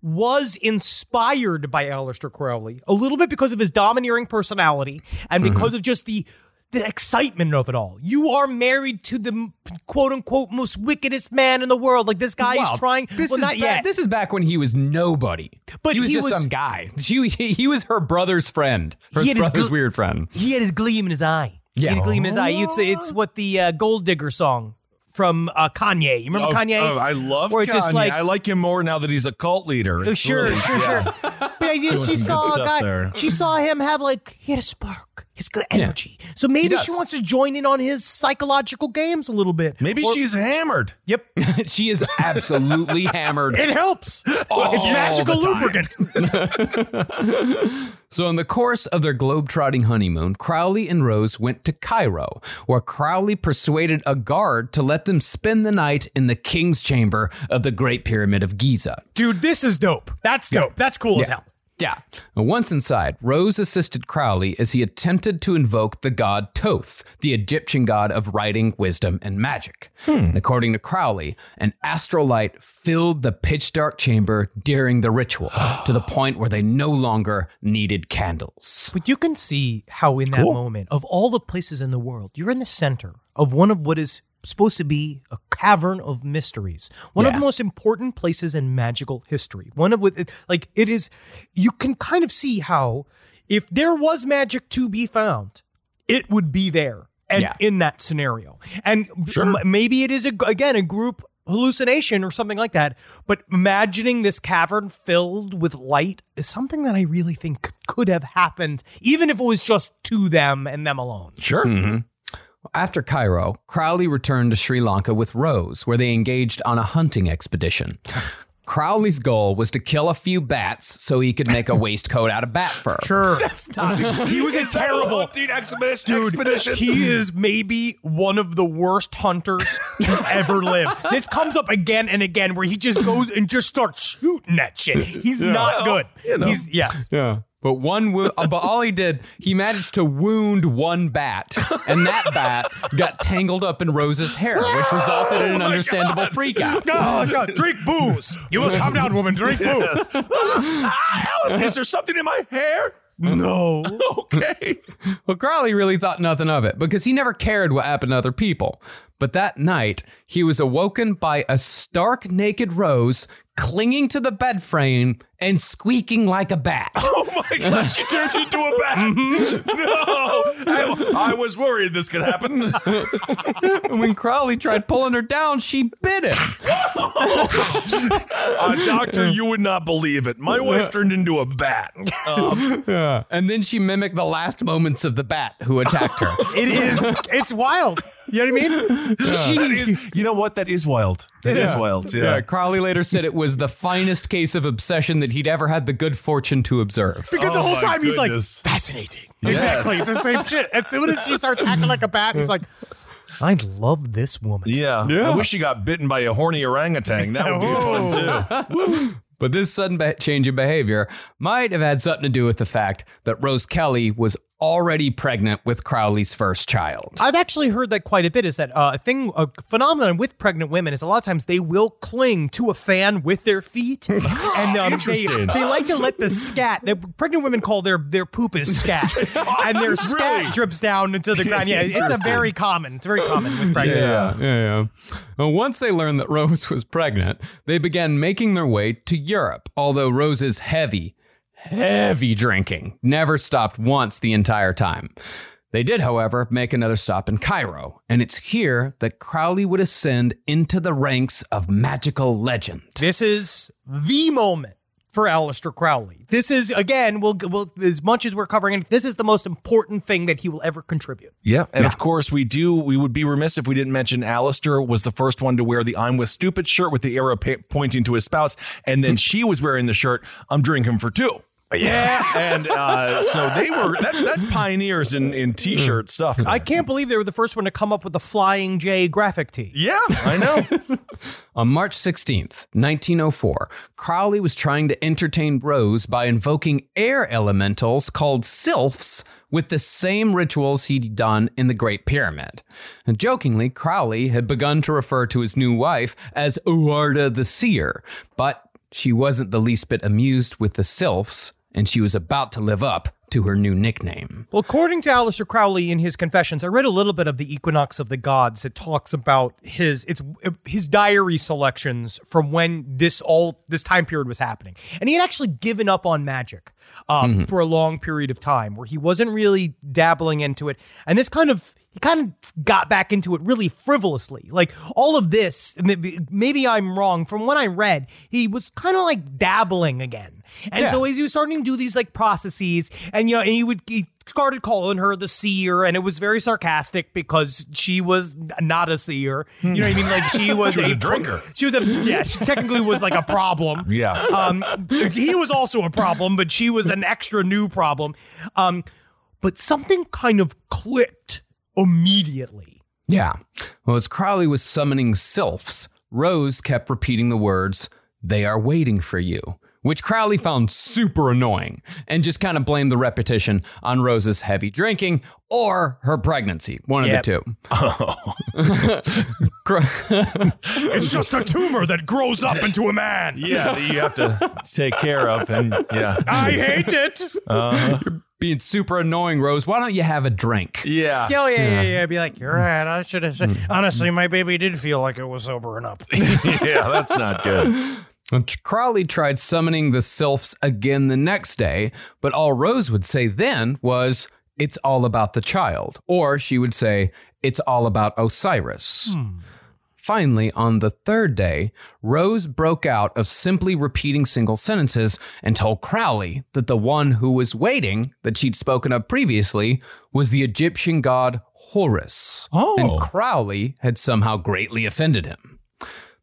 was inspired by Aleister Crowley a little bit because of his domineering personality and mm-hmm. because of just the the excitement of it all. You are married to the quote unquote most wickedest man in the world. Like this guy Wow, is trying. This well, is not back, yet. This is back when he was nobody. But he was he just was- some guy. She, he, he was her brother's friend. Her He had his brother's gl- weird friend. he had his gleam in his eye. He had Yeah. a gleam in his eye. It's, it's what the uh, Gold Digger song from uh, Kanye. You remember Oh, Kanye? oh, I love Where Kanye. it's just like- I like him more now that he's a cult leader. Oh, It's sure, really- sure, yeah. sure. But she, she saw a guy. there. She saw him have like he had a spark, his good energy. So maybe she wants to join in on his psychological games a little bit. Maybe Or- she's hammered. Yep, she is absolutely hammered. it helps. it's magical lubricant. So, in the course of their globe-trotting honeymoon, Crowley and Rose went to Cairo, where Crowley persuaded a guard to let them spend the night in the king's chamber of the Great Pyramid of Giza. Dude, this is dope. That's dope. That's cool as hell. Yeah. Once inside, Rose assisted Crowley as he attempted to invoke the god Thoth, the Egyptian god of writing, wisdom, and magic. Hmm. And according to Crowley, an astral light filled the pitch dark chamber during the ritual to the point where they no longer needed candles. But you can see how in that moment, of all the places in the world, you're in the center of one of what is supposed to be a cavern of mysteries. One of the most important places in magical history. One of with like it is you can kind of see how if there was magic to be found, it would be there and Yeah. in that scenario. And m- maybe it is a, again a group hallucination or something like that. But imagining this cavern filled with light is something that I really think could have happened, even if it was just to them and them alone. Sure. Mm-hmm. After Cairo, Crowley returned to Sri Lanka with Rose, where they engaged on a hunting expedition. Crowley's goal was to kill a few bats so he could make a waistcoat out of bat fur. Sure. That's Not He was a terrible hunting expedition. Dude, expedition. he is maybe one of the worst hunters to ever live. This comes up again and again where he just goes and just starts shooting that shit. He's not good. He's yes. Yeah. But one, wo- uh, but all he did, he managed to wound one bat, and that bat got tangled up in Rose's hair, which resulted in an understandable freak out. Oh God, drink booze. You must calm down, woman. Drink booze. is there something in my hair? No. Okay. Well, Crowley really thought nothing of it because he never cared what happened to other people. But that night, he was awoken by a stark naked Rose clinging to the bed frame and squeaking like a bat. Oh my gosh, she turned into a bat. no, I, I was worried this could happen. When Crowley tried pulling her down, she bit him. Uh, doctor, you would not believe it. My wife turned into a bat. Um, And then she mimicked the last moments of the bat who attacked her. It is. It's wild. You know what I mean? that is- you know what? That is wild. That is wild. Yeah, Yeah. Crowley later said it was the finest case of obsession that he'd ever had the good fortune to observe. Because the Oh whole my time he's like, fascinating. Yes. Exactly. It's the same shit. As soon as she starts acting like a bat, he's like, I love this woman. Yeah. I wish she got bitten by a horny orangutan. That would be fun too. But this sudden be- change in behavior might have had something to do with the fact that Rose Kelly was already pregnant with Crowley's first child. I've actually heard that quite a bit. Is that uh, a thing, a phenomenon with pregnant women? Is a lot of times they will cling to a fan with their feet, and um, they, they like to let the scat. The pregnant women call their their poop is scat, and their scat drips down into the ground. Yeah, it's a very common. It's very common with pregnancy. Yeah, yeah, yeah. Well, once they learned that Rose was pregnant, they began making their way to Europe. Although Rose is heavy, heavy drinking never stopped once the entire time. They did, however, make another stop in Cairo, and it's here that Crowley would ascend into the ranks of magical legend. This is the moment for Aleister Crowley. This is again, we'll, we'll as much as we're covering it, this is the most important thing that he will ever contribute. Yeah. And of course, we do, we would be remiss if we didn't mention Aleister was the first one to wear the I'm with stupid shirt with the arrow pa- pointing to his spouse. And then she was wearing the shirt, I'm drinking for two. Yeah. and uh, so they were, that, that's pioneers in, in t shirt stuff. I can't believe they were the first one to come up with the Flying J graphic tee. yeah, I know. On March 16th, 1904, Crowley was trying to entertain Rose by invoking air elementals called sylphs with the same rituals he'd done in the Great Pyramid. And jokingly, Crowley had begun to refer to his new wife as Uarda the Seer, but she wasn't the least bit amused with the sylphs, and she was about to live up to her new nickname. Well, according to Aleister Crowley in his confessions, I read a little bit of the Equinox of the Gods. It talks about his it's his diary selections from when this all this time period was happening, and he had actually given up on magic um, for a long period of time, where he wasn't really dabbling into it, and this kind of he kind of got back into it really frivolously. Like all of this, maybe, maybe I'm wrong. From what I read, he was kind of like dabbling again. And so as he was starting to do these like processes, and you know, and he would he started calling her the seer, and it was very sarcastic because she was not a seer. You know what I mean? Like she was, She was a, a drinker. She was a yeah. She technically was like a problem. Yeah. Um, he was also a problem, but she was an extra new problem. Um, but something kind of clicked immediately. Yeah. Well, as Crowley was summoning sylphs, Rose kept repeating the words, They are waiting for you, which Crowley found super annoying and just kind of blamed the repetition on Rose's heavy drinking or her pregnancy. One Yep. of the two. Oh. Cro- It's just a tumor that grows up into a man. yeah, that you have to take care of, and yeah, I hate it. Uh-huh. You're Being super annoying, Rose, why don't you have a drink? yeah. Yeah, oh, yeah, yeah, yeah. Be like, you're right. I should have said. Mm. Honestly, my baby did feel like it was sobering up. yeah, that's not good. Crowley tried summoning the sylphs again the next day, but all Rose would say then was, It's all about the child. Or she would say, It's all about Osiris. Hmm. Finally, on the third day, Rose broke out of simply repeating single sentences and told Crowley that the one who was waiting, that she'd spoken of previously, was the Egyptian god Horus. Oh. And Crowley had somehow greatly offended him.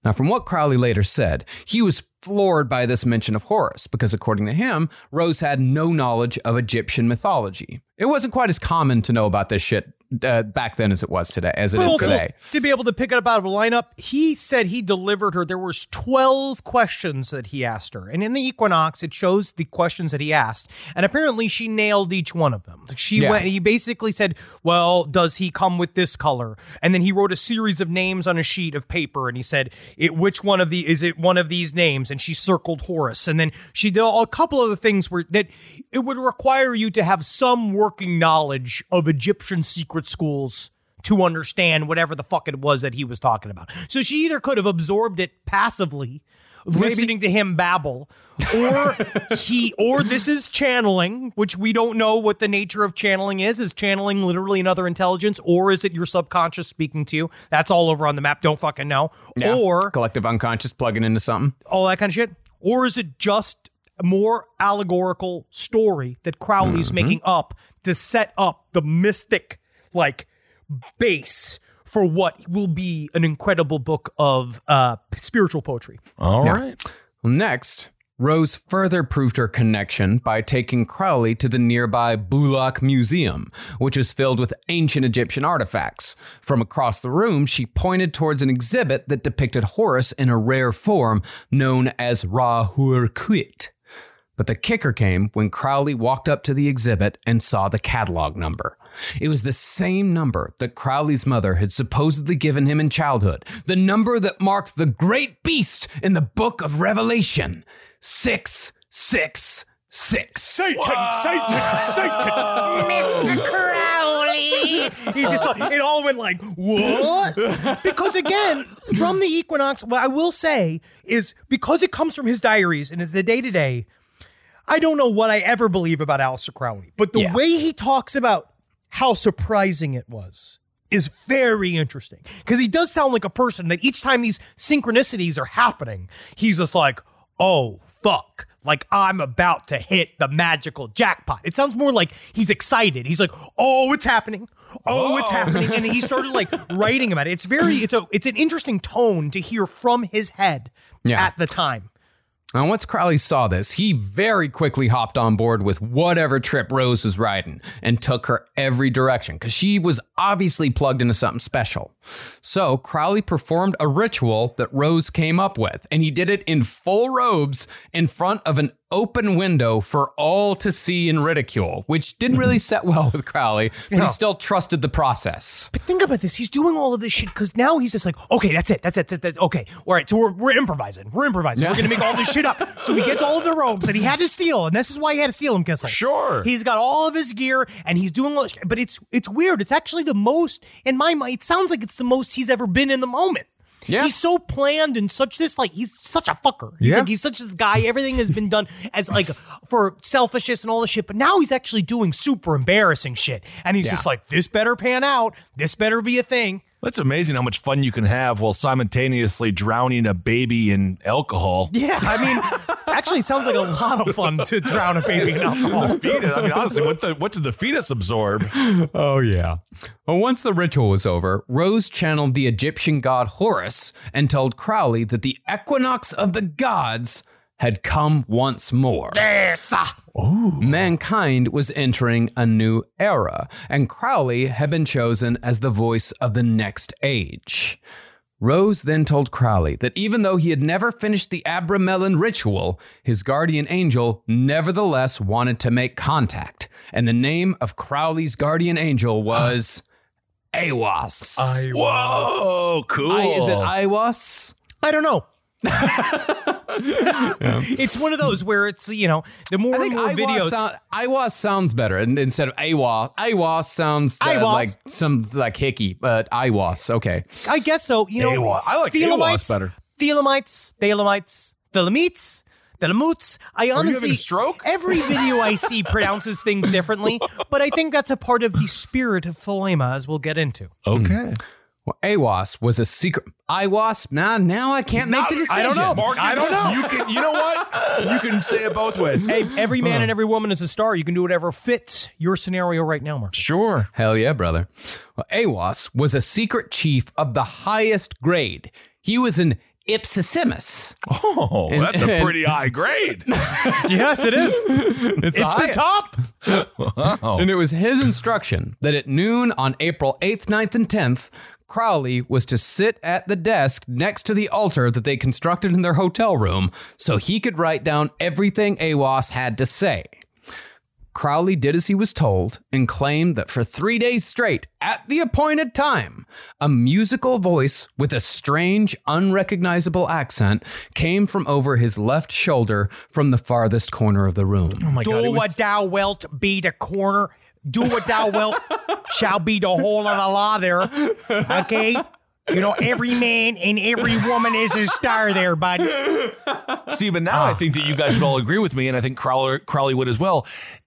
Now, from what Crowley later said, he was floored by this mention of Horus because, according to him, Rose had no knowledge of Egyptian mythology. It wasn't quite as common to know about this shit uh, back then as it was today, as it is today. to be able to pick it up out of a lineup, he said he delivered her. There was twelve questions that he asked her, and in the Equinox, it shows the questions that he asked, and apparently she nailed each one of them. She Yeah. went. He basically said, "Well, does he come with this color?" And then he wrote a series of names on a sheet of paper, and he said, "It which one of the is it one of these names?" And she circled Horus, and then she did a couple of the things where that it would require you to have some working knowledge of Egyptian secret schools to understand whatever the fuck it was that he was talking about. So she either could have absorbed it passively, listening to him babble, or he or this is channeling, which we don't know what the nature of channeling is. Is channeling literally another intelligence, or is it your subconscious speaking to you? That's all over on the map. Don't fucking know. Yeah. Or collective unconscious plugging into something. all that kind of shit? Or is it just a more allegorical story that Crowley's mm-hmm. making up to set up the mystic like base for what will be an incredible book of uh spiritual poetry? All right. Well, next, Rose further proved her connection by taking Crowley to the nearby Bulak Museum, which was filled with ancient Egyptian artifacts. From across the room, she pointed towards an exhibit that depicted Horus in a rare form known as Ra-Hoor-Khuit. But the kicker came when Crowley walked up to the exhibit and saw the catalog number. It was the same number that Crowley's mother had supposedly given him in childhood, the number that marks the great beast in the book of Revelation 666. Satan, Satan, Satan. Mr. Crowley. He just it all went like what? Because again, from the equinox, what I will say is because it comes from his diaries and it's the day to day. I don't know what I ever believe about Aleister Crowley, but the Yeah. way he talks about how surprising it was is very interesting because he does sound like a person that each time these synchronicities are happening, he's just like, oh fuck. Like I'm about to hit the magical jackpot. It sounds more like he's excited. He's like, "Oh, it's happening! Oh, it's happening!" And he started like writing about it. It's very, it's a, it's an interesting tone to hear from his head Yeah. at the time. Now, once Crowley saw this, he very quickly hopped on board with whatever trip Rose was riding and took her every direction because she was obviously plugged into something special. So, Crowley performed a ritual that Rose came up with, and he did it in full robes in front of an open window for all to see and ridicule, which didn't really set well with Crowley, but No. he still trusted the process. But think about this. He's doing all of this shit because now he's just like, okay, that's it. That's it. That's it. Okay. All right. So we're, we're improvising. We're improvising. We're going to make all this shit up. So he gets all of the robes and he had to steal. And this is why he had to steal them, Kissel. Sure. He's got all of his gear and he's doing all this. But it's, it's weird. It's actually the most, in my mind, it sounds like it's the most he's ever been in the moment. Yeah. He's so planned and such this, like, he's such a fucker. You Yeah. think he's such this guy. Everything has been done as, like, for selfishness and all this shit. But now he's actually doing super embarrassing shit. And he's just like, this better pan out. This better be a thing. That's amazing how much fun you can have while simultaneously drowning a baby in alcohol. Yeah, I mean, actually, sounds like a lot of fun to drown a baby in alcohol. Fetus. I mean, honestly, what the what did the fetus absorb? Oh, yeah. Well, once the ritual was over, Rose channeled the Egyptian god Horus and told Crowley that the equinox of the gods had come once more. Yes. Ooh. Mankind was entering a new era, and Crowley had been chosen as the voice of the next age. Rose then told Crowley that even though he had never finished the Abramelin ritual, his guardian angel nevertheless wanted to make contact. And the name of Crowley's guardian angel was Awas. Whoa, cool. I- is it Iwas? I don't know. It's one of those where it's you know the more I and think more Iwas, videos. sound, Iwas sounds better and instead of Awas. Iwas sounds uh, Iwas. like some like hickey, but Iwas. Okay. I guess so. You know, Awa- I like Thelemites, Awas better. Thelemites, Thelemites, Thelemites, Thelemutes. I honestly, having a stroke? every video I see pronounces things differently, but I think that's a part of the spirit of Thelema, as we'll get into. Okay. Well, Awas was a secret. Iwas. Nah, now I can't make the decision. I don't know, Marcus. I don't know. You can. You know what? You can say it both ways. Hey, every man and every woman is a star. You can do whatever fits your scenario right now, Mark. Sure. Hell yeah, brother. Well, Awas was a secret chief of the highest grade. He was an Ipsissimus. Oh, And- that's a pretty high grade. Yes, it is. It's, It's the top. wow. And it was his instruction that at noon on April 8th, 9th, and 10th, Crowley was to sit at the desk next to the altar that they constructed in their hotel room so he could write down everything Awas had to say. Crowley did as he was told and claimed that for three days straight, at the appointed time, a musical voice with a strange, unrecognizable accent came from over his left shoulder from the farthest corner of the room. Oh my Do what thou wilt be the corner. Do what thou wilt shall be the whole of the law there. Okay? You know, every man and every woman is a star there, bud. See, but now I ah. think that you guys would all agree with me, and I think Crowley, Crowley would as well.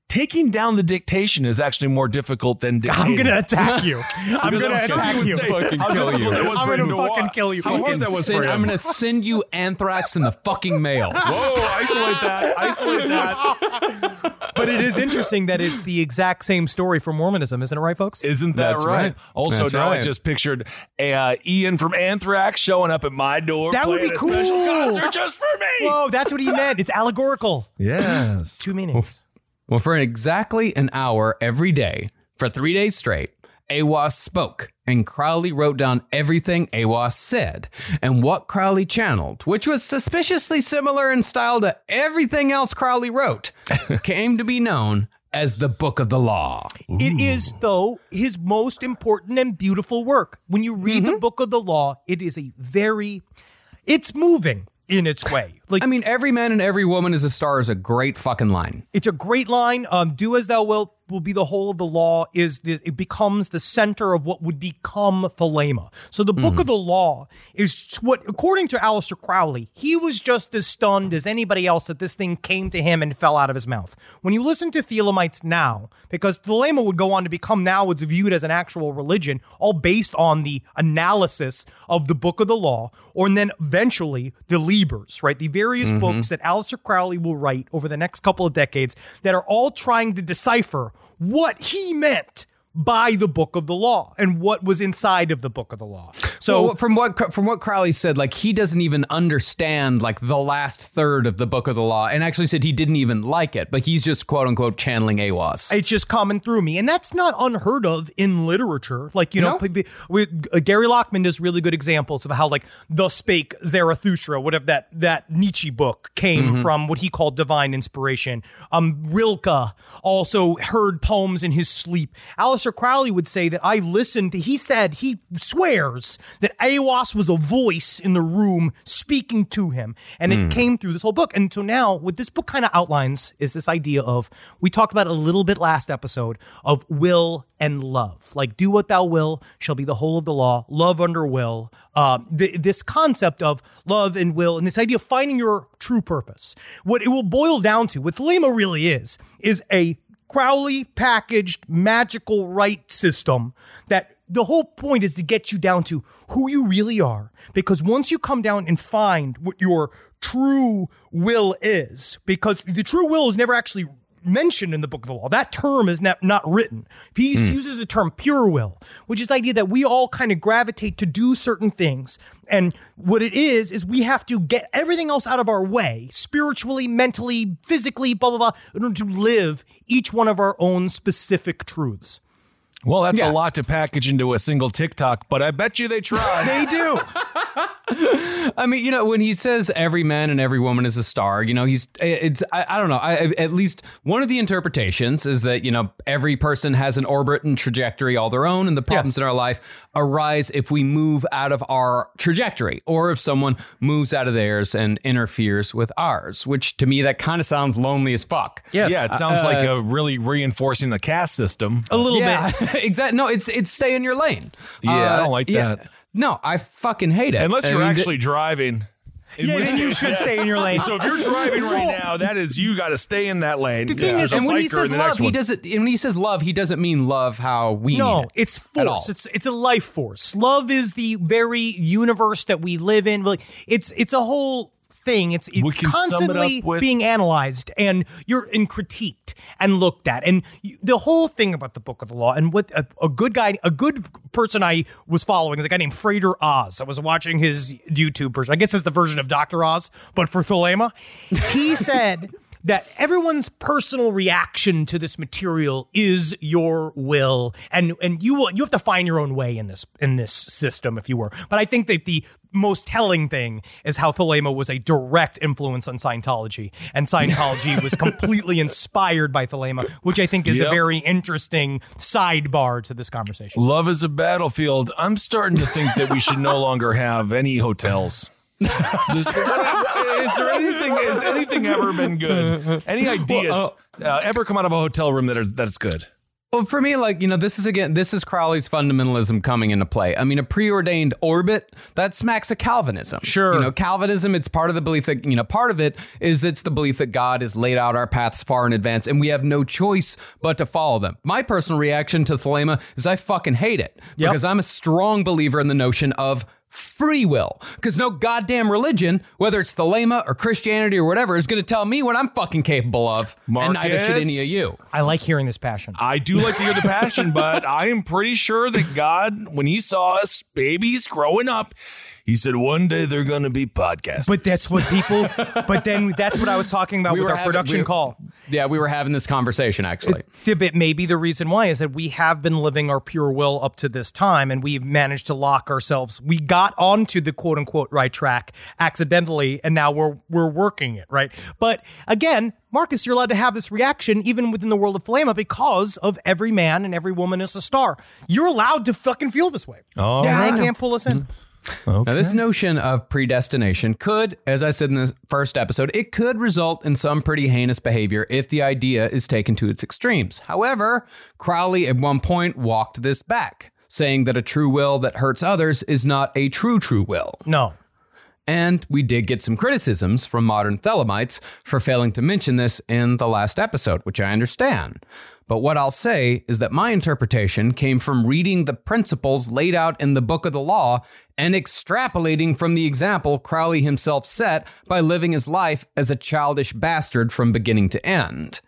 Taking down the dictation is actually more difficult than dictating. I'm gonna attack you. I'm gonna I'm sure attack you. say Fucking how kill you. I'm gonna fucking kill you. How Fucking that was Send- I'm going to send you anthrax in the fucking mail. Whoa, isolate that. Isolate that. But it is interesting that it's the exact same story for Mormonism, isn't it right, folks? Isn't that That's right? right. Also, That's now I just pictured uh, Ian from Anthrax showing up at my door. That would be a special cool. concert just for me. Whoa, that's what he meant. It's allegorical. Yes. Two meanings. Well, for exactly an hour every day, for three days straight, Awas spoke, and Crowley wrote down everything Awas said and what Crowley channeled, which was suspiciously similar in style to everything else Crowley wrote, came to be known as the Book of the Law. It is, though, his most important and beautiful work. When you read Mm-hmm. the book of the law, it is a very, it's moving in its way. Like I mean, every man and every woman is a star is a great fucking line. it's a great line. Um, do as thou wilt will be the whole of the law. Is the, it becomes the center of what would become Thelema. So the book of the law is what, according to Aleister Crowley, he was just as stunned as anybody else that this thing came to him and fell out of his mouth. When you listen to Thelemites now, because Thelema would go on to become now it's viewed as an actual religion, all based on the analysis of the book of the law, or and then eventually the Libers, right? The various mm-hmm. books that Aleister Crowley will write over the next couple of decades that are all trying to decipher what he meant by the book of the law and what was inside of the book of the law. So Well, from what from what Crowley said, like he doesn't even understand like the last third of the book of the law, and actually said he didn't even like it, but he's just quote unquote channeling Awas. it's just coming through me and that's not unheard of in literature like you know No. p- p- with, uh, gary lachman does really good examples of how like the spake zarathustra whatever that that nietzsche book came from what he called divine inspiration um rilke also heard poems in his sleep Aleister crowley would say that i listened to he said he swears that Awas was a voice in the room speaking to him. And it came through this whole book. And so now what this book kind of outlines is this idea of we talked about it a little bit last episode of will and love. Like do what thou will shall be the whole of the law love under will. Um, th- this concept of love and will and this idea of finding your true purpose. What it will boil down to what Thelema really is is a Crowley packaged magical right system that the whole point is to get you down to who you really are. Because once you come down and find what your true will is, because the true will is never actually mentioned in the book of the law. That term is not, not written. He hmm. uses the term pure will, which is the idea that we all kind of gravitate to do certain things. And what it is, is we have to get everything else out of our way, spiritually, mentally, physically, blah, blah, blah, in order to live each one of our own specific truths. Well, that's Yeah. a lot to package into a single TikTok, but I bet you they tried. They do. I mean, you know, when he says every man and every woman is a star, you know, he's it's I, I don't know. I, at least one of the interpretations is that you know every person has an orbit and trajectory all their own, and the problems Yes. in our life arise if we move out of our trajectory, or if someone moves out of theirs and interferes with ours. Which to me, that kind of sounds lonely as fuck. Yes. Yeah, it sounds like a really reinforcing the caste system. A little Yeah, bit. exactly. No, it's it's stay in your lane. Uh, Yeah, I don't like that. No, I fucking hate it. Unless you're mean, actually driving. In Yeah, which then you case, should yes. stay in your lane. So if you're driving right now, that is you got to stay in that lane. The thing There's is- and when he says love, he doesn't. And when he says love, he doesn't mean love how we. No, mean it's force. It's it's a life force. Love is the very universe that we live in. Like it's it's a whole thing. It's it's sum it constantly with- being analyzed and you're in critiqued and looked at. And you, the whole thing about the book of the law and what a, a good guy, a good person I was following is a guy named Frater Oz. I was watching his YouTube version. I guess it's the version of Dr. Oz, but for Thelema. He said that everyone's personal reaction to this material is your will and and you will you have to find your own way in this in this system if you were but i think that the most telling thing is how Thelema was a direct influence on Scientology, and Scientology was completely inspired by Thelema, which I think is a very interesting sidebar to this conversation. Love is a battlefield. I'm starting to think that we should no longer have any hotels. This- is there anything? Has anything ever been good? Any ideas uh, ever come out of a hotel room that are that's good? Well, for me, like, you know, this is again, this is Crowley's fundamentalism coming into play. I mean, a preordained orbit, that smacks of Calvinism. Sure. You know, Calvinism, it's part of the belief that, you know, part of it is it's the belief that God has laid out our paths far in advance and we have no choice but to follow them. My personal reaction to Thelema is I fucking hate it Yep. because I'm a strong believer in the notion of free will. Because no goddamn religion, whether it's the Thelema or Christianity or whatever, is going to tell me what I'm fucking capable of. And neither should any of you. I like hearing this passion. I do like to hear the passion, but I am pretty sure that God, when He saw us babies growing up, He said one day they're going to be podcasters. But that's what people. But then that's what I was talking about with our having- production we- call. Yeah, we were having this conversation actually. Uh, the bit maybe the reason why is that we have been living our pure will up to this time and we've managed to lock ourselves. We got onto the quote unquote right track accidentally and now we're we're working it, right? But again, Marcus, you're allowed to have this reaction even within the world of Thelema because of every man and every woman is a star. You're allowed to fucking feel this way. Oh, yeah, they can't pull us in. Now, this notion of predestination could, as I said in the first episode, it could result in some pretty heinous behavior if the idea is taken to its extremes. However, Crowley at one point walked this back, saying that a true will that hurts others is not a true true will. No. And we did get some criticisms from modern Thelemites for failing to mention this in the last episode, which I understand. But what I'll say is that my interpretation came from reading the principles laid out in the Book of the Law and extrapolating from the example Crowley himself set by living his life as a childish bastard from beginning to end.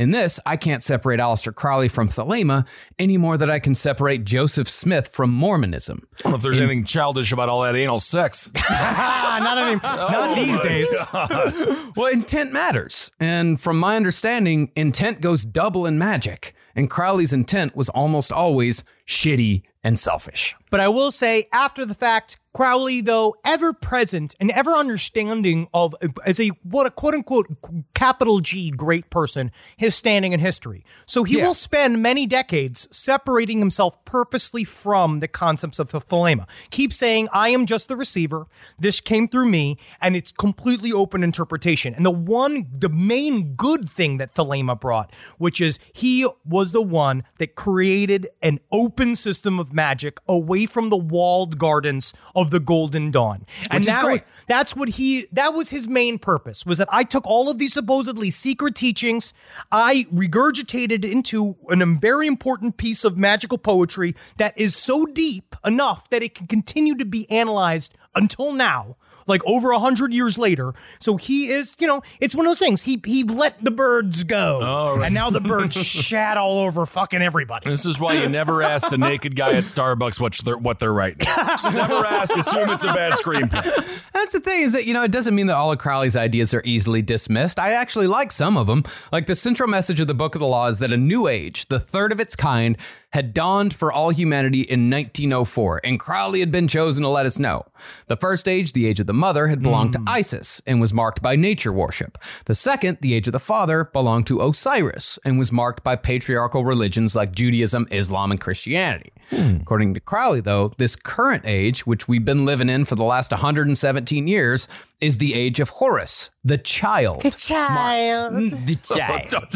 In this, I can't separate Aleister Crowley from Thelema any more than I can separate Joseph Smith from Mormonism. I don't know if there's anything childish about all that anal sex. Not any, not oh these days. Well, intent matters. And from my understanding, intent goes double in magic. And Crowley's intent was almost always shitty and selfish. But I will say, after the fact, Crowley, though ever present and ever understanding of as a what a quote unquote capital G great person, his standing in history. So he Yeah. will spend many decades separating himself purposely from the concepts of the thelema. Keep saying, I am just the receiver. This came through me, and it's completely open interpretation. And the one, the main good thing that thelema brought, which is he was the one that created an open system of magic away from the walled gardens of the Golden Dawn. and that was- that's what he that was his main purpose was that I took all of these supposedly secret teachings, I regurgitated into an, a very important piece of magical poetry that is so deep enough that it can continue to be analyzed until now. Like over a hundred years later, so he is, you know, it's one of those things. He he let the birds go, oh, and now the birds shat all over fucking everybody. This is why you never ask the naked guy at Starbucks what they're, what they're writing. Just never ask. Assume it's a bad screenplay. That's the thing is that, you know, it doesn't mean that all of Crowley's ideas are easily dismissed. I actually like some of them. Like the central message of the Book of the Law is that a new age, the third of its kind, had dawned for all humanity in 1904, and Crowley had been chosen to let us know. The first age, the age of the mother, had belonged to hmm. Isis and was marked by nature worship. The second, the age of the father, belonged to Osiris and was marked by patriarchal religions like Judaism, Islam, and Christianity. Hmm. According to Crowley, though, this current age, which we've been living in for the last 117 years, is the age of Horus, the child. The Child. Hmm, the child.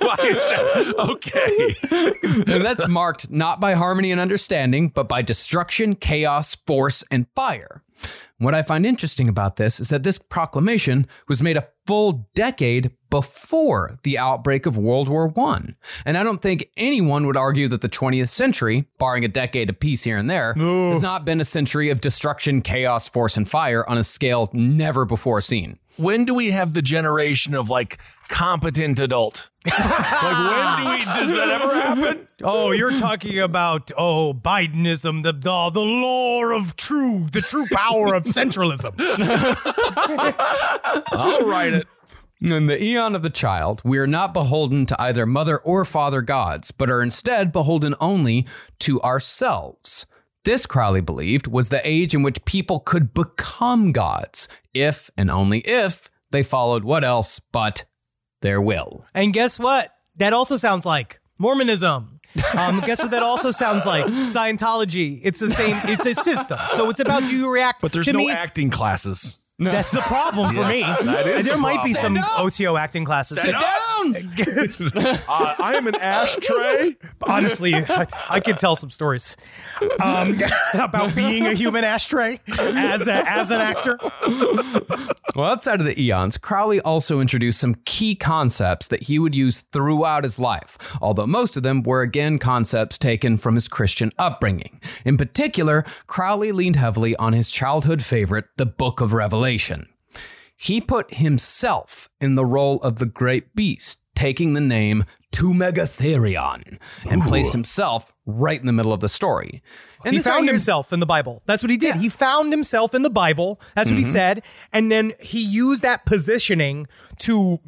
Why is that? Okay. and that's marked not by harmony and understanding, but by destruction, chaos, force, and fire. What I find interesting about this is that this proclamation was made a full decade before the outbreak of World War I. And I don't think anyone would argue that the 20th century, barring a decade of peace here and there, has not been a century of destruction, chaos, force, and fire on a scale never before seen. When do we have the generation of like competent adult? like when do we? Does that ever happen? Oh, you're talking about oh Bidenism, the the, the lore of true, the true power of centralism. I'll write it. In the eon of the child, we are not beholden to either mother or father gods, but are instead beholden only to ourselves. This, Crowley believed, was the age in which people could become gods, if and only if they followed what else but their will. And guess what? That also sounds like Mormonism. Um, guess what? That also sounds like Scientology. It's the same. It's a system. So it's about do you react But there's to no me? acting classes. That's the problem for Yes, me. that is And there the might be some problem. OTO acting classes. Sit down! Uh, I am an ashtray. Honestly, I, I could tell some stories um, about being a human ashtray as a, as an actor. Well, outside of the eons, Crowley also introduced some key concepts that he would use throughout his life, although most of them were again concepts taken from his Christian upbringing. In particular, Crowley leaned heavily on his childhood favorite, the Book of Revelation. He put himself in the role of the great beast, taking the name To Mega Therion, and placed himself right in the middle of the story. And he found himself in the Bible. That's what he did. He found himself in the Bible. That's what he mm-hmm. said. And then he used that positioning to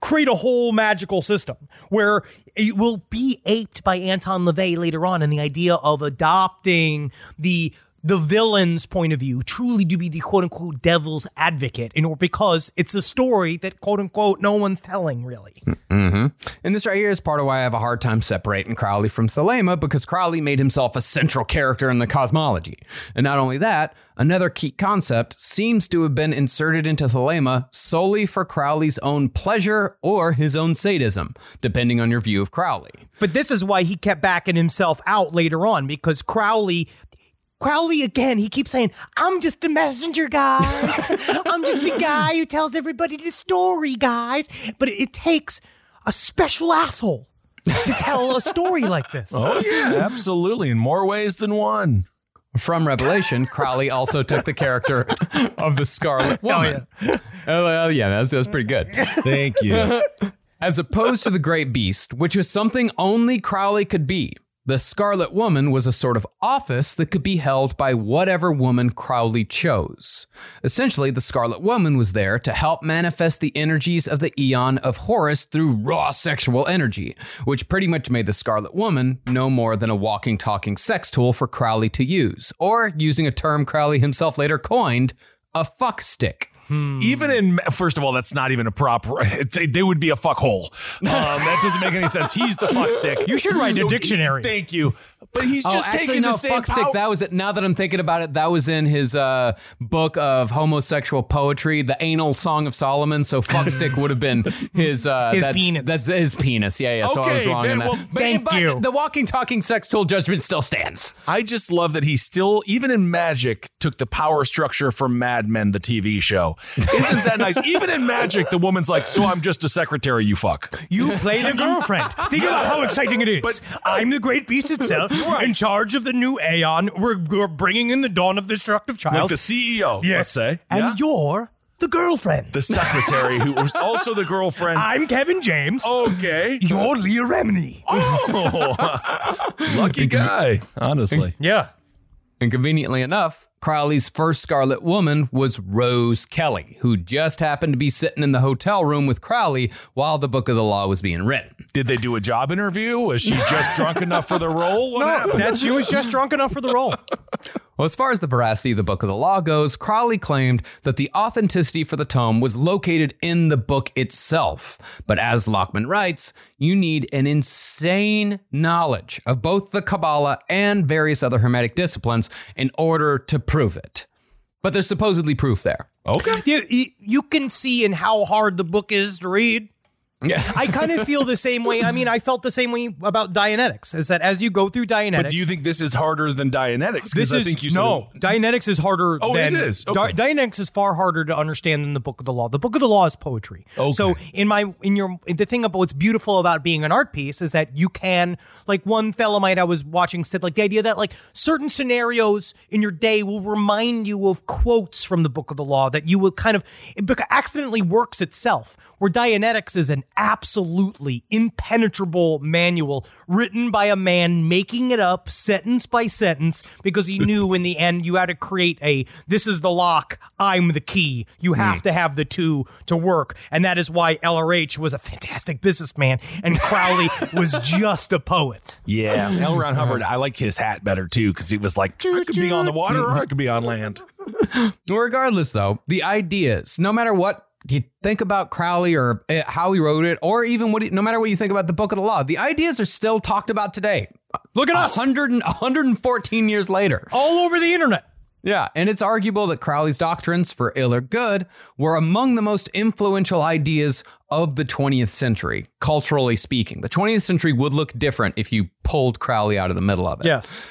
create a whole magical system where it will be aped by Anton LaVey later on in the idea of adopting the the villain's point of view, truly to be the quote unquote devil's advocate, in or because it's a story that quote unquote no one's telling really. Mm-hmm. And this right here is part of why I have a hard time separating Crowley from Thelema because Crowley made himself a central character in the cosmology. And not only that, another key concept seems to have been inserted into Thelema solely for Crowley's own pleasure or his own sadism, depending on your view of Crowley. But this is why he kept backing himself out later on because Crowley. Crowley again, he keeps saying, I'm just the messenger, guys. I'm just the guy who tells everybody the story, guys. But it, it takes a special asshole to tell a story like this. Oh yeah, absolutely. In more ways than one. From Revelation, Crowley also took the character of the Scarlet oh, Woman. Oh, well, yeah, that's, that's pretty good. Thank you. As opposed to the Great Beast, which was something only Crowley could be, the Scarlet Woman was a sort of office that could be held by whatever woman Crowley chose. Essentially, the Scarlet Woman was there to help manifest the energies of the Eon of Horus through raw sexual energy, which pretty much made the Scarlet Woman no more than a walking, talking sex tool for Crowley to use, or using a term Crowley himself later coined, a fuck stick. Even in first of all, that's not even a proper. It's, they would be a fuckhole. Um, that doesn't make any sense. He's the fuckstick. You should write a So he- dictionary. thank you. But he's just oh, actually, taking no, the same fuck stick. power- That was it. Now that I'm thinking about it, that was in his uh, book of homosexual poetry, the Anal Song of Solomon. So fuck stick would have been his uh, His that's, penis. That's his penis. Yeah, yeah. So I was wrong then, in that. well, but, thank but you. The walking, talking sex tool judgment still stands. I just love that he still, even in Magic, took the power structure from Mad Men, the TV show. Isn't that nice? Even in Magic, the woman's like, "So I'm just a secretary, you fuck." You play the girlfriend. Think about how exciting it is. But I'm the great beast itself, in charge of the new Aeon. We're, we're bringing in the dawn of the destructive child. Like the CEO, yes, let's say. And Yeah? you're the girlfriend. the secretary who was also the girlfriend. I'm Kevin James. okay. You're Leah Remini. Oh, lucky guy, honestly. Yeah. And conveniently enough, Crowley's first Scarlet Woman was Rose Kelly, who just happened to be sitting in the hotel room with Crowley while the Book of the Law was being written. Did they do a job interview? Was she just drunk enough for the role? What No, happened? that she was just drunk enough for the role. Well, as far as the veracity of the Book of the Law goes, Crowley claimed that the authenticity for the tome was located in the book itself. But as Lachman writes, you need an insane knowledge of both the Kabbalah and various other Hermetic disciplines in order to prove it. But there's supposedly proof there. Okay. You, you, you can see in how hard the book is to read. Yeah. I kind of feel the same way. I mean, I felt the same way about Dianetics. Is that as you go through Dianetics, But do you think this is harder than Dianetics? this I is think you no said- Dianetics is harder. Oh, than, it is? Di- Dianetics is far harder to understand than the Book of the Law. The Book of the Law is poetry. Okay. So in my in your the thing about what's beautiful about being an art piece is that you can like one Thelemite I was watching said like the idea that like certain scenarios in your day will remind you of quotes from the Book of the Law that you will kind of it accidentally works itself. Where Dianetics is an absolutely impenetrable manual written by a man making it up sentence by sentence because he knew in the end you had to create a this is the lock, I'm the key. You hmm. have to have the two to work. And that is why LRH was a fantastic businessman and Crowley was just a poet. Yeah, L. Ron Hubbard. Uh-huh. I like his hat better too because he was like, I could be on the water or I could be on land. Regardless, though, the ideas, no matter what you think about Crowley or eh, how he wrote it, or even what, he, no matter what you think about the Book of the Law, the ideas are still talked about today. Look at us 100 and, 114 years later. all over the internet. Yeah, and it's arguable that Crowley's doctrines, for ill or good, were among the most influential ideas of the 20th century, culturally speaking. The 20th century would look different if you pulled Crowley out of the middle of it. Yes.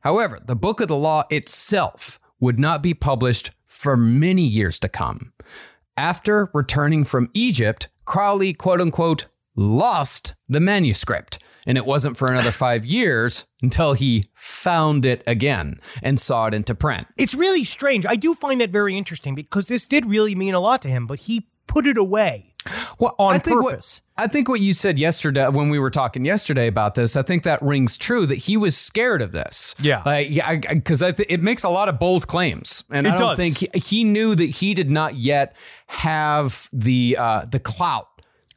However, the Book of the Law itself would not be published for many years to come. After returning from Egypt, Crowley, quote unquote, lost the manuscript. And it wasn't for another five years until he found it again and saw it into print. It's really strange. I do find that very interesting because this did really mean a lot to him, but he put it away. Well, on purpose. What, I think what you said yesterday when we were talking yesterday about this, I think that rings true that he was scared of this. Yeah. like yeah, because I, th- it makes a lot of bold claims, and I don't does. think he, he knew that he did not yet have the uh, the clout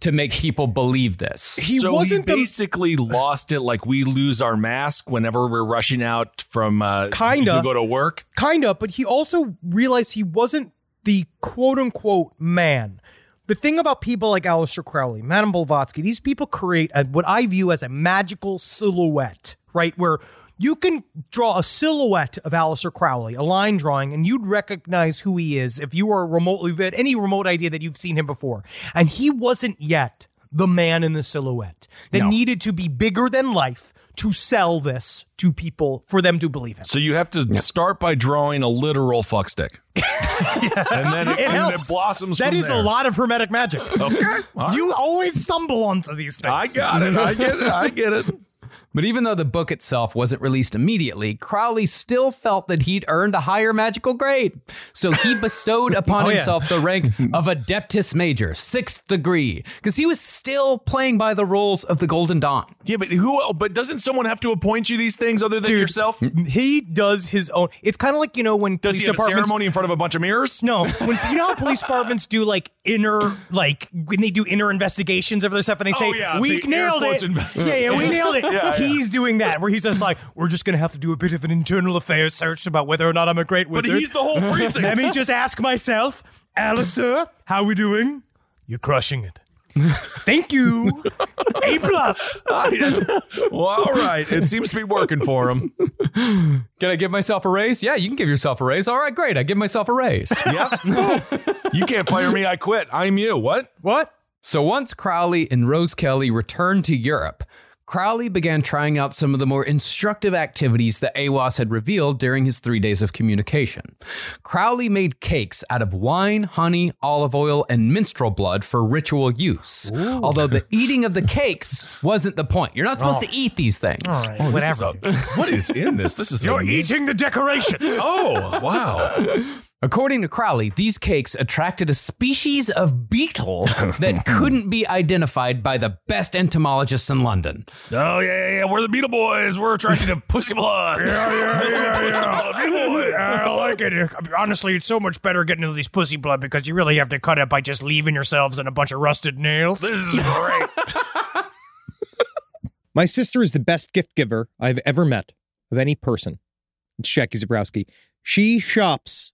to make people believe this. He so wasn't he the basically lost it like we lose our mask whenever we're rushing out from uh, Kinda. to go to work. kind of, but he also realized he wasn't the quote unquote man. The thing about people like Aleister Crowley, Madame Blavatsky, these people create a, what I view as a magical silhouette, right? Where you can draw a silhouette of Aleister Crowley, a line drawing, and you'd recognize who he is if you were remotely had any remote idea that you've seen him before. And he wasn't yet the man in the silhouette that needed to be bigger than life to sell this to people for them to believe him. So you have to start by drawing a literal fuck stick. and then it, It and helps. it blossoms That from is there. a lot of hermetic magic. Okay. all right. You always stumble onto these things. I got it. I get it. I get it. But even though the book itself wasn't released immediately, Crowley still felt that he'd earned a higher magical grade. So he bestowed upon Oh, yeah. himself the rank of Adeptus Major, sixth degree, because he was still playing by the rules of the Golden Dawn. Yeah, but who? But doesn't someone have to appoint you these things other than yourself? He does his own. It's kind of like you know when Does police he have a departments. ceremony in front of a bunch of mirrors? No, when you know how police departments do like inner, like when they do inner investigations of this stuff, and they oh, say, Oh, yeah, "We the nailed it." invest- yeah, yeah, we nailed it. Yeah, yeah. He's doing that, where he's just like, "We're just gonna have to do a bit of an internal affairs search about whether or not I'm a great wizard. But he's the whole precinct. Let me just ask myself, Aleister, how we doing? You're crushing it. Thank you. A plus. well, all right. It seems to be working for him. Can I give myself a raise? Yeah, you can give yourself a raise. All right, great. I give myself a raise. Yep. you can't fire me. I quit. I'm you. What? What? So once Crowley and Rose Kelly returned to Europe, Crowley began trying out some of the more instructive activities that Aiwass had revealed during his three days of communication. Crowley made cakes out of wine, honey, olive oil, and menstrual blood for ritual use. Although the eating of the cakes wasn't the point. You're not supposed to oh. eat these things. All right, oh, This is whatever. a- what is in this? This is You're a- eating the decorations. Oh wow! According to Crowley, these cakes attracted a species of beetle that couldn't be identified by the best entomologists in London. Oh yeah, yeah, yeah. We're the Beetle Boys. We're attracted to pussy blood. yeah, yeah, yeah, yeah. Beetle Boys. I like it. Honestly, it's so much better getting into these pussy blood because you really have to cut it by just leaving yourselves in a bunch of rusted nails. This is great. My sister is the best gift giver I've ever met of any person. It's Jackie Zabrowski. She shops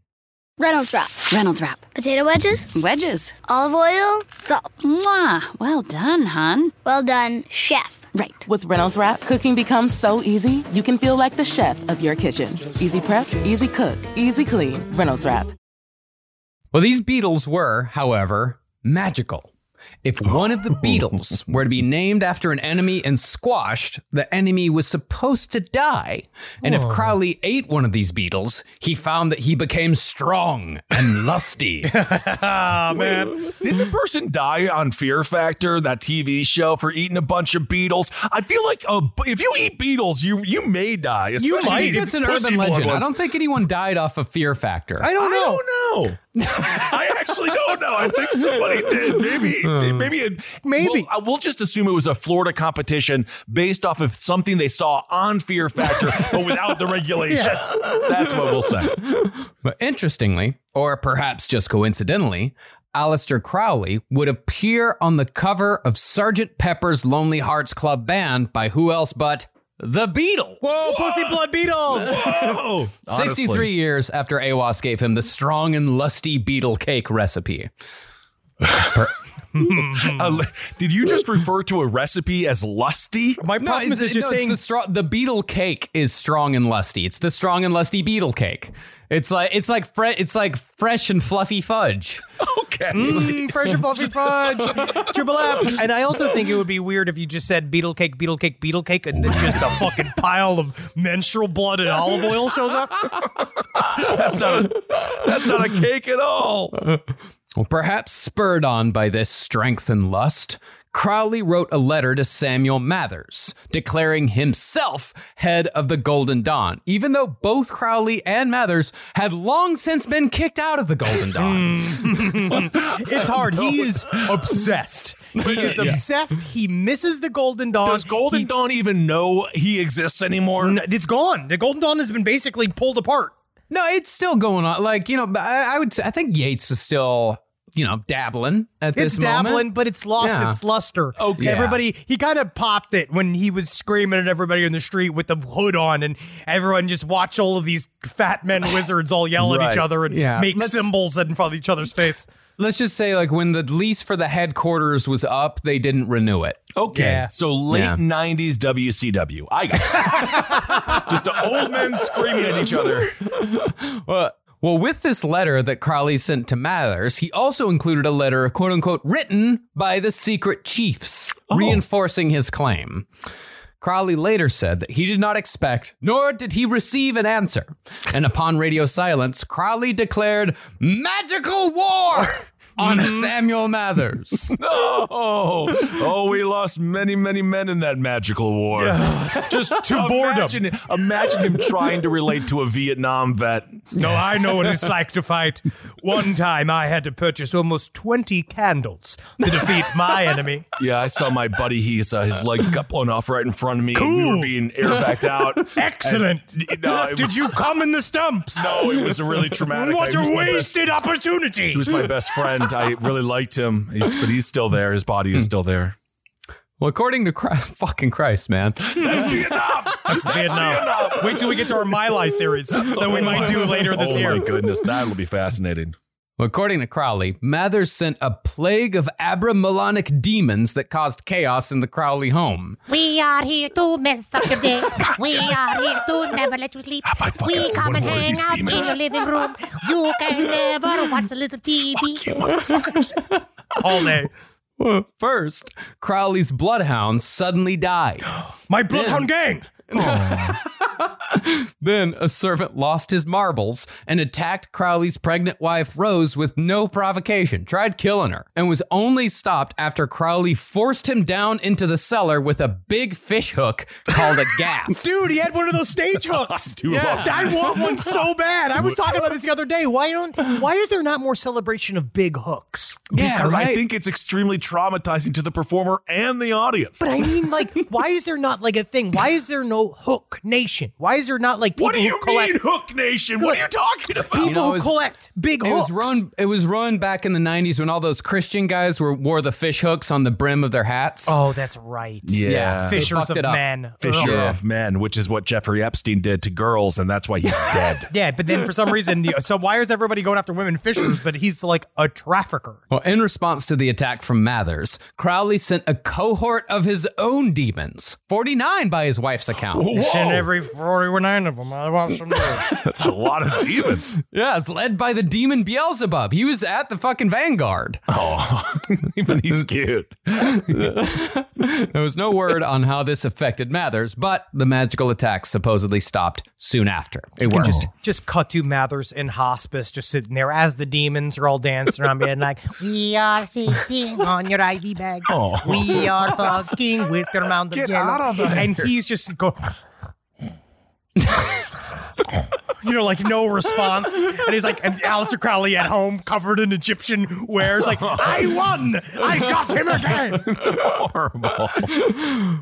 Reynolds wrap. Reynolds wrap. Potato wedges. Wedges. Olive oil. Salt. Mwah. Well done, hon. Well done, chef. Right. With Reynolds Wrap, cooking becomes so easy, you can feel like the chef of your kitchen. Easy prep, easy cook, easy clean. Reynolds Wrap. Well, these beetles were, however, magical. If one of the beetles were to be named after an enemy and squashed, the enemy was supposed to die. And if Crowley ate one of these beetles, he found that he became strong and lusty. Ah, man. Didn't the person die on Fear Factor, that TV show, for eating a bunch of beetles? I feel like uh, if you eat beetles, you you may die. You might. It's an urban legend. I don't think anyone died off of Fear Factor. I don't know. I don't know. I actually don't know. I think somebody did. Maybe, maybe, it, Maybe. We'll, uh, we'll just assume it was a Florida competition based off of something they saw on Fear Factor, but without the regulations. Yes. That's what we'll say. But interestingly, or perhaps just coincidentally, Aleister Crowley would appear on the cover of Sergeant Pepper's Lonely Hearts Club Band by who else but the Beatles. Whoa, pussy blood beetles. Whoa! 63 years after Aiwass gave him the strong and lusty beetle cake recipe. Uh, did you just refer to a recipe as lusty? My problem is it's, it's just no, it's saying the, strong, the beetle cake is strong and lusty. It's the strong and lusty beetle cake. It's like it's like fre- it's like fresh and fluffy fudge. Okay. Mm, fresh and fluffy fudge, triple F. And I also think it would be weird if you just said beetle cake, beetle cake, beetle cake, and then just a fucking pile of menstrual blood and olive oil shows up. That's not a, that's not a cake at all. Well, perhaps spurred on by this strength and lust, Crowley wrote a letter to Samuel Mathers, declaring himself head of the Golden Dawn, even though both Crowley and Mathers had long since been kicked out of the Golden Dawn. It's hard. He is obsessed. He is Yeah. obsessed. He misses the Golden Dawn. Does Golden He- Dawn even know he exists anymore? N- It's gone. The Golden Dawn has been basically pulled apart. No, it's still going on. Like, you know, I, I would say, I think Yeats is still, you know, dabbling at this It's dabbling, moment. but it's lost Yeah. its luster. Okay. Everybody, he kind of popped it when he was screaming at everybody in the street with the hood on, and everyone just watch all of these fat men wizards all yell at each other and Yeah. make Let's- symbols in front of each other's face. Let's just say, like, when the lease for the headquarters was up, they didn't renew it. Okay, Yeah. so late Yeah. '90s WCW. I got it. just old men screaming at each other. Well, well, with this letter that Crowley sent to Mathers, he also included a letter, quote unquote, written by the secret chiefs, oh. reinforcing his claim. Crowley later said that he did not expect, nor did he receive an answer. And upon radio silence, Crowley declared magical war on Samuel Mathers. No, oh, we lost many, many men in that magical war. Just to imagine, imagine him trying to relate to a Vietnam vet. No, I know what it's like to fight. One time I had to purchase almost 20 candles to defeat my enemy. Yeah, I saw my buddy. He's uh, his legs got blown off right in front of me. and We Cool. were being air backed out. Excellent. And, no, it Did was- you come in the stumps? No, it was a really traumatic. What He was a my best- wasted opportunity. He was my best friend. I really liked him, he's, but he's still there. His body is hmm. still there. Well, according to Christ, fucking Christ, man. That's Vietnam. That's Vietnam. Wait till we get to our My Lai series that we might do later oh this oh year. Oh my goodness, that'll be fascinating. Well, according to Crowley, Mathers sent a plague of abramelonic demons that caused chaos in the Crowley home. We are here to mess up your day. We are here to never let you sleep. I We come and hang out demons? in your living room. You can never watch a little TV. All day. First, Crowley's bloodhounds suddenly died. My Bloodhound gang. Then a servant lost his marbles and attacked Crowley's pregnant wife Rose with no provocation, tried killing her, and was only stopped after Crowley forced him down into the cellar with a big fish hook called a gaff. Dude, he had one of those stage hooks. do love I want one so bad. I was talking about this the other day. Why don't why is there not more celebration of big hooks? Because I think it's extremely traumatizing to the performer and the audience. But I mean, like, why is there not like a thing? Why is there no hook nation? Why is there not like people what do you who collect mean, Hook Nation? What are you talking about? people You know, who was- collect big It hooks? was run, It was run back in the '90s when all those Christian guys were wore the fish hooks on the brim of their hats. Oh, that's right. Yeah, they Fishers of men. Fisher Yeah. of Men, which is what Jeffrey Epstein did to girls, and that's why he's dead. Yeah, but then for some reason, the- so why is everybody going after women fishers? But he's like a trafficker. Well, in response to the attack from Mathers, Crowley sent a cohort of his own demons, 49 by his wife's account. And every 49 of them. I watched them. That's a lot of demons. Yeah, it's led by the demon Beelzebub. He was at the fucking vanguard. Oh, even he's cute. There was no word on how this affected Mathers, but the magical attacks supposedly stopped soon after. It can worked. just just cut to Mathers in hospice, just sitting there as the demons are all dancing around, being like, We are sitting on your ID bag. Oh. We are fucking with your mound of "Get yellow. out of there!" And he's just go. You know, like no response, and he's like, and Aleister Crowley at home, covered in Egyptian wares, like, I won, I got him again. Horrible.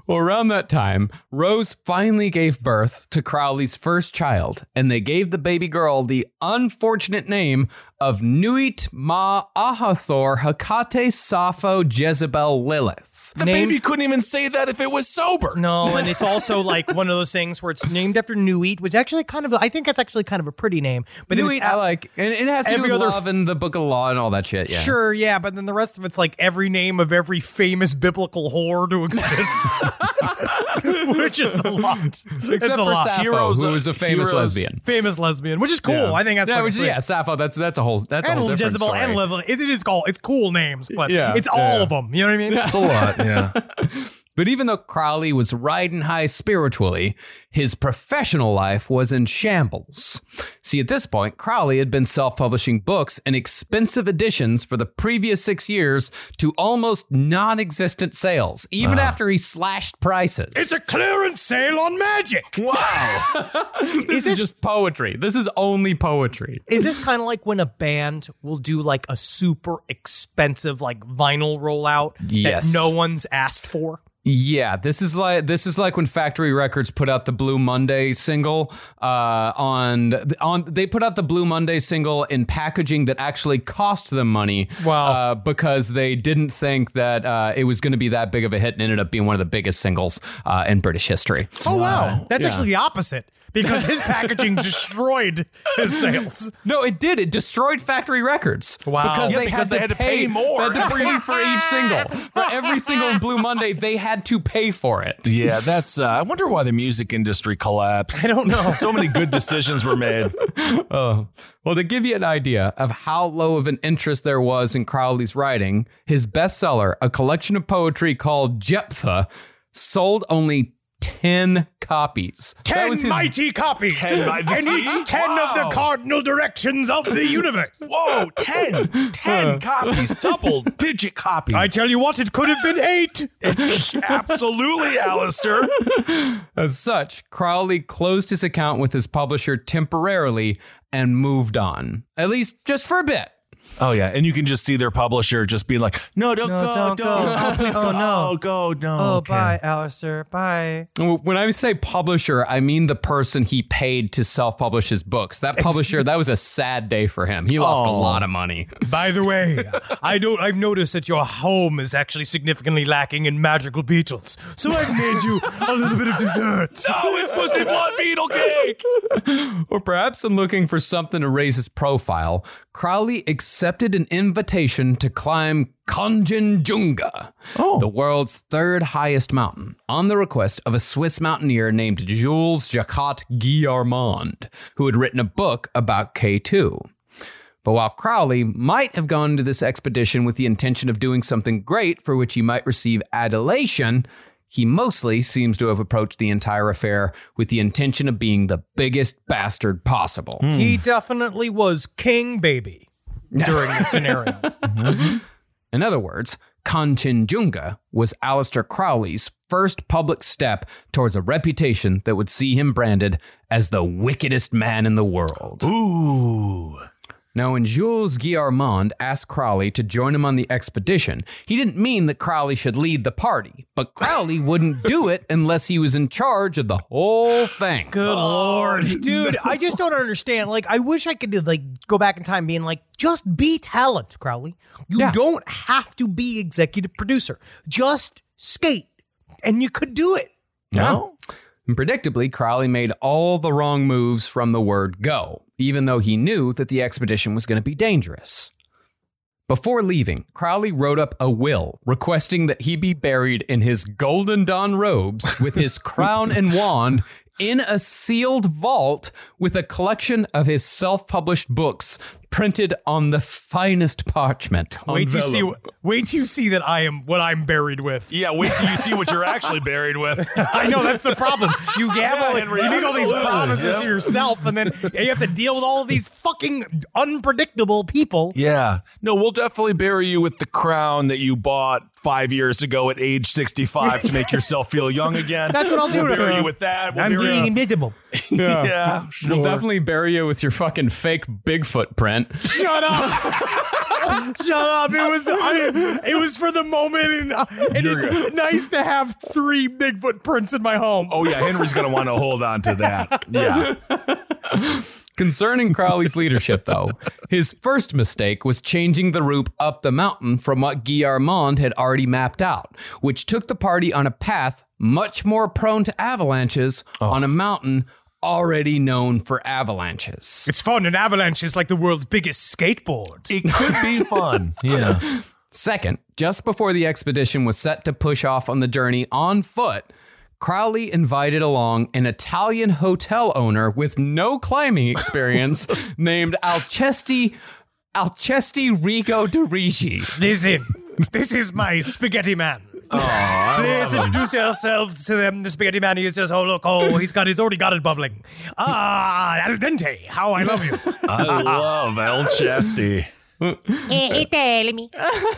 Well, around that time, Rose finally gave birth to Crowley's first child, and they gave the baby girl the unfortunate name of Nuit Ma Ahathor Hekate Sappho Jezebel Lilith. The Name- baby couldn't even say that if it was sober. No, and it's also like one of those things where it's named after Nuit, which actually kind of, I think that's actually kind of a pretty name. But then Nuit, it's I like, and it has to every do with other- love and the Book of Law and all that shit. Yeah, Sure, yeah, but then the rest of it's like every name of every famous biblical whore to exist, which is a lot. Except it's a for lot. Sappho, Heroes who of- was a famous heroes- lesbian. famous lesbian, which is cool. Yeah. I think that's Yeah, fucking which, sweet. yeah, Sappho. That's that's a whole that's a and whole different Jezebel story. and Lilith. It, it is called. It's cool names, but Yeah, it's all yeah. of them. You know what I mean? That's a lot. Yeah. But even though Crowley was riding high spiritually, his professional life was in shambles. See, at this point, Crowley had been self publishing books in expensive editions for the previous six years to almost non existent sales, even uh-huh. after he slashed prices. It's a clearance sale on magic. Wow. this is, this- just poetry. This is only poetry. Is this kind of like when a band will do like a super expensive like vinyl rollout Yes. that no one's asked for? Yeah, this is like this is like when Factory Records put out the Blue Monday single uh, on on they put out the Blue Monday single in packaging that actually cost them money. Wow. Uh, because they didn't think that uh, it was going to be that big of a hit and ended up being one of the biggest singles uh, in British history. Oh wow, that's Yeah. actually the opposite because his packaging destroyed his sales. No, it did. It destroyed Factory Records. Wow. Because, Yeah, they, because had they to had to pay, pay more. They had to pay for each single. For every single Blue Monday, they had to pay for it. Yeah, that's. Uh, I wonder why the music industry collapsed. I don't know. So many good decisions were made. Oh, well, to give you an idea of how low of an interest there was in Crowley's writing, his bestseller, a collection of poetry called Jephthah, sold only 10 copies. That Ten was his- mighty copies, 10 by the and each ten of the cardinal directions of the universe. Whoa, 10. 10 uh. copies, double digit copies. I tell you what, it could have been eight. Absolutely, Aleister. As such, Crowley closed his account with his publisher temporarily and moved on, at least just for a bit. Oh, yeah. And you can just see their publisher just being like, no, don't No, go. don't Don't, go. Oh, please Oh, go. no. Oh, go. No. Oh, okay. bye, Aleister. Bye. When I say publisher, I mean the person he paid to self-publish his books. That publisher, that was a sad day for him. He lost a Oh. lot of money. By the way, I don't. I've noticed that your home is actually significantly lacking in magical beetles, so I've made you a little bit of dessert. Oh, it's Pussy Blood Beetle Cake. Or perhaps in looking for something to raise his profile, Crowley accepted an invitation to climb Kanchenjunga, oh. the world's third highest mountain, on the request of a Swiss mountaineer named Jules Jacques Guillarmod, who had written a book about K2. But while Crowley might have gone to this expedition with the intention of doing something great for which he might receive adulation, he mostly seems to have approached the entire affair with the intention of being the biggest bastard possible. Hmm. He definitely was king baby during this scenario. Mm-hmm. In other words, Kanchenjunga was Aleister Crowley's first public step towards a reputation that would see him branded as the wickedest man in the world. Ooh. Now, when Jules Guillarmod asked Crowley to join him on the expedition, he didn't mean that Crowley should lead the party, but Crowley wouldn't do it unless he was in charge of the whole thing. Good oh, lord, dude! I just don't understand. Like, I wish I could like go back in time, being like, just be talent, Crowley. You Yeah. don't have to be executive producer. Just skate, and you could do it. No? And predictably, Crowley made all the wrong moves from the word go, even though he knew that the expedition was going to be dangerous. Before leaving, Crowley wrote up a will requesting that he be buried in his golden dawn robes with his crown and wand in a sealed vault with a collection of his self published books printed on the finest parchment. Wait till you see. Wait till you see that I am what I'm buried with. Yeah, wait till you see what you're actually buried with. I know that's the problem. You gamble, Yeah, Henry, you make all these promises Yep. to yourself, and then you have to deal with all of these fucking unpredictable people. Yeah. No, we'll definitely bury you with the crown that you bought five years ago at age 65 to make yourself feel young again. That's what I'll do We'll to bury her. you with that. We'll I'm being you- invisible. Yeah, We'll definitely bury you with your fucking fake Bigfoot print. Shut up. Shut up! It was I, it was for the moment, and, uh, and it's good. nice to have three Bigfoot prints in my home. Oh, yeah. Henry's going to want to hold on to that. Yeah. Concerning Crowley's leadership, though, his first mistake was changing the route up the mountain from what Guy Armand had already mapped out, which took the party on a path much more prone to avalanches on a mountain already known for avalanches. It's fun. An avalanche is like the world's biggest skateboard. It could be fun. Yeah. Second, just before the expedition was set to push off on the journey on foot, Crowley invited along an Italian hotel owner with no climbing experience named Alcesti Alcesti Rigo de Righi. Listen, this is my spaghetti man. Please introduce yourselves to them. The spaghetti man. He says, "Oh look, oh he's got, he's already got it bubbling." Ah, al dente. How I love you. I love El Chesty. Hey, hey, tell me,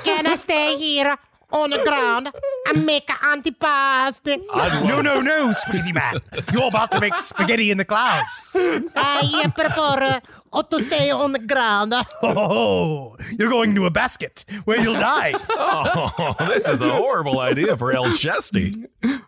can I stay here on the ground and make an antipasti? no, no, no, spaghetti man. You're about to make spaghetti in the clouds. I prefer uh, to stay on the ground. Oh, you're going to a basket where you'll die. Oh, this is a horrible idea for El Chesty.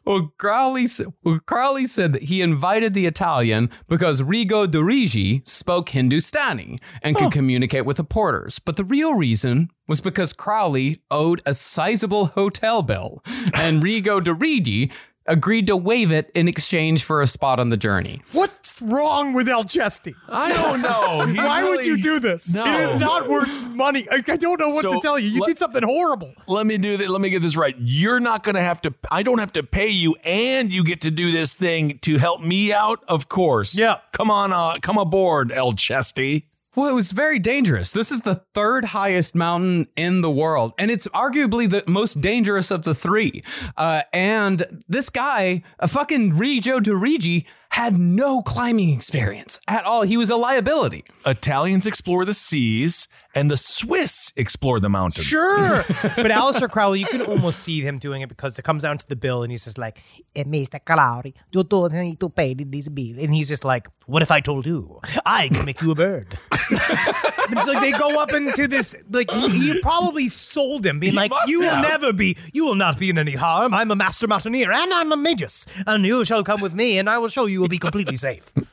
Well, Crowley, s- well, Crowley said that he invited the Italian because Rigo de Righi spoke Hindustani and could communicate with the porters. But the real reason was because Crowley owed a sizable hotel bill, and Rigo de Righi agreed to waive it in exchange for a spot on the journey. What's wrong with El Chesty? I don't know. He Why would you do this? No. It is not worth money. I, I don't know what So, to tell you. You let- did something horrible. Let me do that. Let me get this right. You're not going to have to, I don't have to pay you, and you get to do this thing to help me out, of course. Yeah. Come on, uh, come aboard, El Chesty. Well, it was very dangerous. This is the third highest mountain in the world, and it's arguably the most dangerous of the three. Uh, and this guy, a fucking Rigo de Righi, had no climbing experience at all. He was a liability. Italians explore the seas, and the Swiss explore the mountains. Sure. but Aleister Crowley, you can almost see him doing it because it comes down to the bill and he's just like, Eh, Mr. Crowley, you don't need to pay this bill. and he's just like, what if I told you? I can make you a bird. it's like they go up into this, like, you probably sold him, being He like, must you will have. never be, you will not be in any harm. I'm a master mountaineer and I'm a magus. And you shall come with me and I will show you will be completely safe.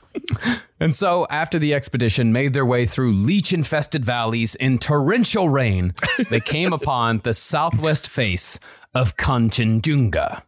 And so, after the expedition made their way through leech infested valleys in torrential rain, they came upon the southwest face of Kanchenjunga.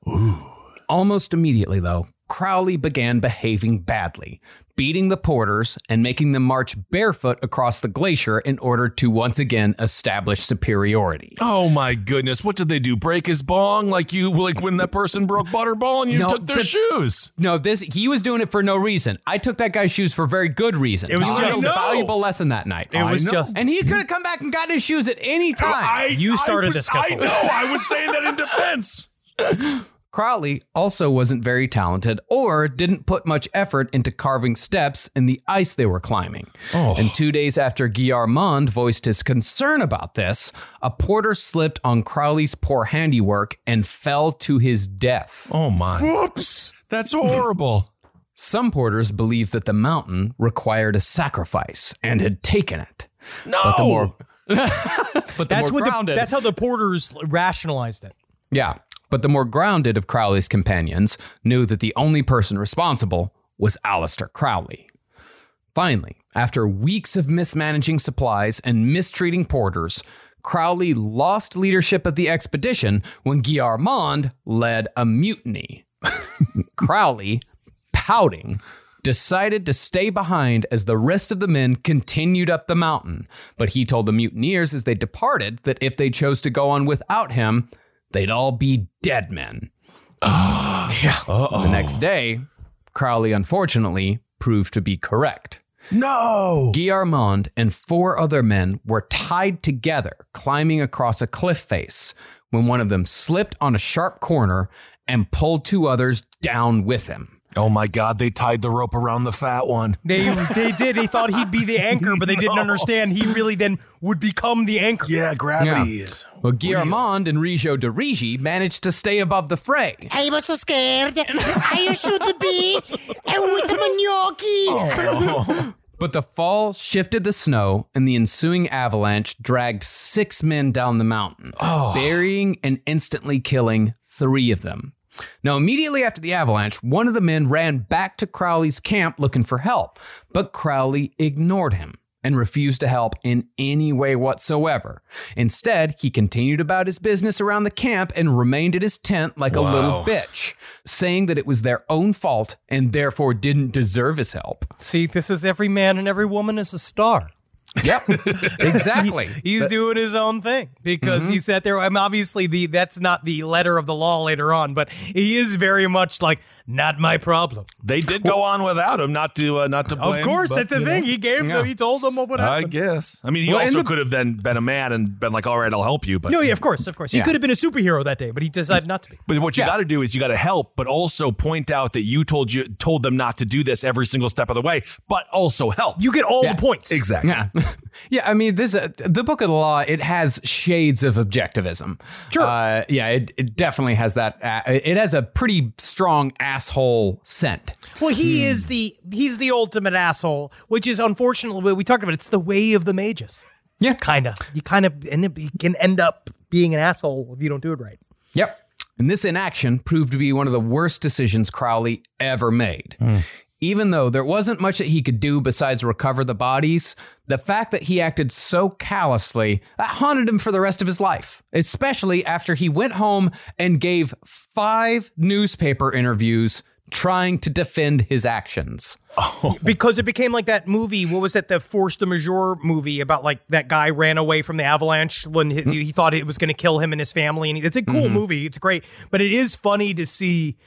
Almost immediately, though, Crowley began behaving badly, beating the porters and making them march barefoot across the glacier in order to once again establish superiority. Oh my goodness! What did they do? Break his bong like you like when that person broke Butterball and you No, took their the- shoes? No, this he was doing it for no reason. I took that guy's shoes for very good reason. It was He learned just- a valuable lesson that night. It was know. just, and he could have come back and gotten his shoes at any time. I, You started I was, this, Kessel. I know. I was saying that in defense. Crowley also wasn't very talented or didn't put much effort into carving steps in the ice they were climbing. Oh. And two days after Guy voiced his concern about this, a porter slipped on Crowley's poor handiwork and fell to his death. Oh my! whoops. That's horrible. Some porters believed that the mountain required a sacrifice and had taken it. No. But the more, but the That's more what the, that's how the porters rationalized it. Yeah, but the more grounded of Crowley's companions knew that the only person responsible was Aleister Crowley. Finally, after weeks of mismanaging supplies and mistreating porters, Crowley lost leadership of the expedition when Guy led a mutiny. Crowley, pouting, decided to stay behind as the rest of the men continued up the mountain. But he told the mutineers as they departed that if they chose to go on without him, they'd all be dead men. Yeah. The next day, Crowley unfortunately proved to be correct. No! Guillarmod and four other men were tied together climbing across a cliff face when one of them slipped on a sharp corner and pulled two others down with him. Oh my God, they tied the rope around the fat one. They they did. They thought he'd be the anchor, but they didn't No. understand he really then would become the anchor. Yeah, gravity Yeah. is. Well, Guillarmod and Rigo de Righi managed to stay above the fray. I was so scared. I should be with the gnocchi. But the fall shifted the snow, and the ensuing avalanche dragged six men down the mountain, oh. burying and instantly killing three of them. Now, immediately after the avalanche, one of the men ran back to Crowley's camp looking for help, but Crowley ignored him and refused to help in any way whatsoever. Instead, he continued about his business around the camp and remained in his tent like a little bitch, saying that it was their own fault and therefore didn't deserve his help. See, this is every man and every woman is a star. Yep, exactly. He's doing his own thing because he sat there. I'm obviously the that's not the letter of the law later on, but he is very much like not my problem. They did go on without him, not to uh, not to blame. of course, but, that's the you thing. know. He gave Yeah. them. He told them what I guess. I mean, he Well, also the- could have then been a man and been like, "All right, I'll help you." But No, yeah, of course, of course. He Yeah. could have been a superhero that day, but he decided not to be. But what you Yeah. got to do is you got to help, but also point out that you told you told them not to do this every single step of the way, but also help. You get all Yeah. the points. exactly. Yeah. I mean, this uh, the book of the law. It has shades of objectivism. Sure. Uh, yeah, it, it definitely has that. Uh, it has a pretty strong asshole scent. Well, he is the he's the ultimate asshole, which is unfortunately what we talked about. It's the way of the mages. Yeah. kind of. You kind of end up, you can end up being an asshole if you don't do it right. Yep. And this inaction proved to be one of the worst decisions Crowley ever made. Even though there wasn't much that he could do besides recover the bodies, the fact that he acted so callously that haunted him for the rest of his life, especially after he went home and gave five newspaper interviews trying to defend his actions. Oh. because it became like that movie. What was that? The Force de Majeure movie about like that guy ran away from the avalanche when he, mm-hmm. he thought it was going to kill him and his family. And he, it's a cool mm-hmm. movie. It's great, but it is funny to see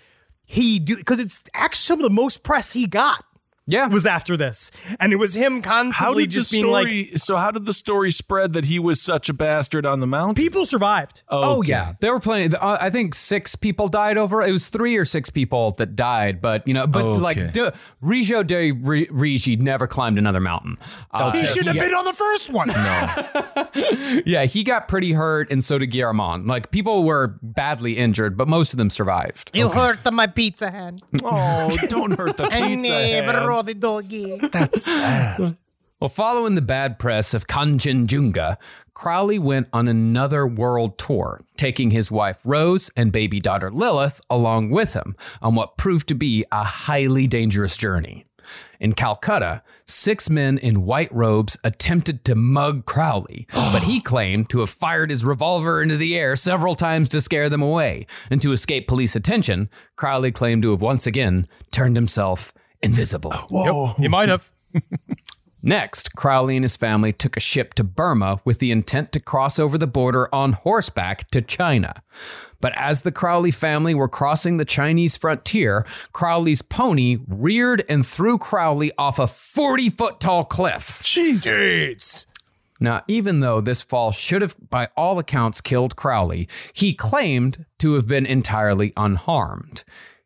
he do because it's actually some of the most press he got. Yeah. was after this, and it was him How constantly did the just being like, so how did the story spread that he was such a bastard on the mountain? people survived. Oh yeah, there were plenty. Uh, I think six people died over. It was three or six people that died, but you know, but Okay. like de, Rigo de Ri- Righi never climbed another mountain. Uh, he should have been on the first one. yeah, he got pretty hurt, and so did Guillarmod. Like people were badly injured, but most of them survived. You hurt my pizza hand. Oh, don't hurt the pizza never hands. rode doggy. That's sad. Well, following the bad press of Kanchenjunga, Crowley went on another world tour, taking his wife Rose and baby daughter Lilith along with him on what proved to be a highly dangerous journey. In Calcutta, six men in white robes attempted to mug Crowley, but he claimed to have fired his revolver into the air several times to scare them away. And to escape police attention, Crowley claimed to have once again turned himself invisible. Yep, you might have. Next, Crowley and his family took a ship to Burma with the intent to cross over the border on horseback to China. But as the Crowley family were crossing the Chinese frontier, Crowley's pony reared and threw Crowley off a 40 foot tall cliff. Jeez. Now, even though this fall should have, by all accounts, killed Crowley, he claimed to have been entirely unharmed.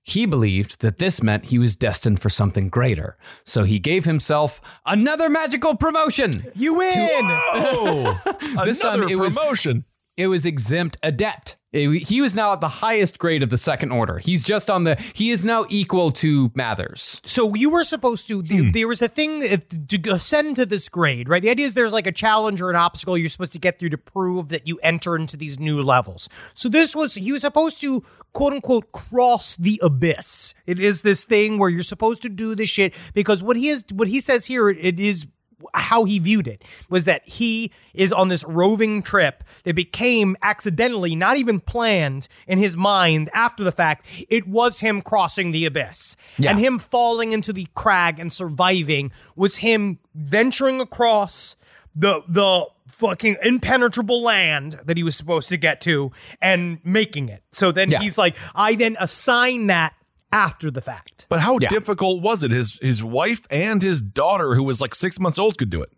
He believed that this meant he was destined for something greater, so he gave himself another magical promotion. You win. Oh, This time another it was- promotion. It was exempt adept. It- he was now at the highest grade of the second order. He's just on the. He is now equal to Mathers. So you were supposed to. Hmm. There was a thing that- to ascend to this grade, right? The idea is there's like a challenge or an obstacle you're supposed to get through to prove that you enter into these new levels. So this was he was supposed to quote unquote cross the abyss. It is this thing where you're supposed to do this shit because what he is, what he says here, it is how he viewed it was that he is on this roving trip that became accidentally not even planned in his mind after the fact it was him crossing the abyss Yeah. and him falling into the crag and surviving was him venturing across the the fucking impenetrable land that he was supposed to get to and making it so then Yeah. he's like i then assign that after the fact. But how difficult was it? His his wife and his daughter, who was like six months old, could do it.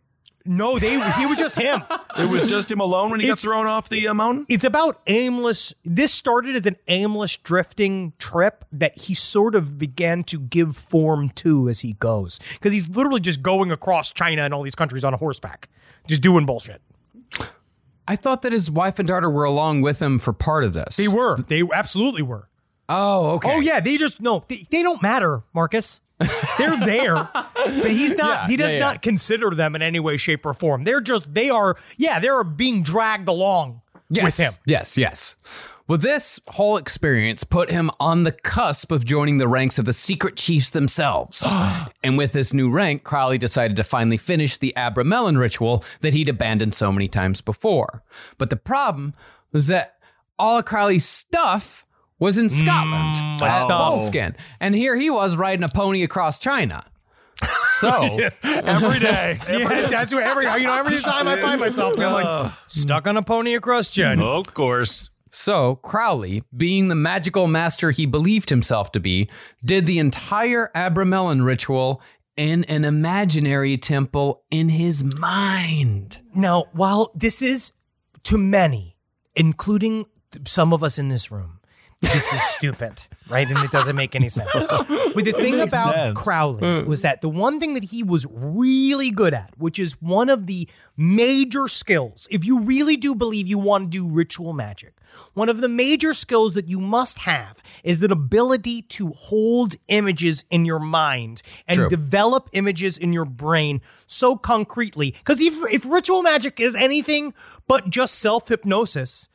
No, they he was just him. It was just him alone when he got thrown off the uh, mountain. It's about aimless. This started as an aimless drifting trip that he sort of began to give form to as he goes. Because he's literally just going across China and all these countries on a horseback, just doing bullshit. I thought that his wife and daughter were along with him for part of this. They were. They absolutely were. Oh, okay. Oh yeah, they just no, they, they don't matter, Marcus. They're there, but he's not. Yeah, he does yeah, yeah. not consider them in any way, shape, or form. They're just. They are. Yeah, they're being dragged along yes. with him. Yes, yes. Well, this whole experience put him on the cusp of joining the ranks of the secret chiefs themselves. and with this new rank, Crowley decided to finally finish the Abramelin ritual that he'd abandoned so many times before. But the problem was that all of Crowley's stuff was in mm, Scotland my at stuff. Boleskine. And here he was riding a pony across China. So every day. yeah, that's where every you know every time I find myself I'm like hmm. stuck on a pony across China. Of course. So, Crowley, being the magical master he believed himself to be, did the entire Abramelin ritual in an imaginary temple in his mind. Now, while this is to many, including some of us in this room, this is stupid, right? And it doesn't make any sense. But the thing about sense. Crowley hmm. was that the one thing that he was really good at, which is one of the major skills, if you really do believe you want to do ritual magic, one of the major skills that you must have is an ability to hold images in your mind and True. develop images in your brain so concretely. Because if, if ritual magic is anything but just self hypnosis,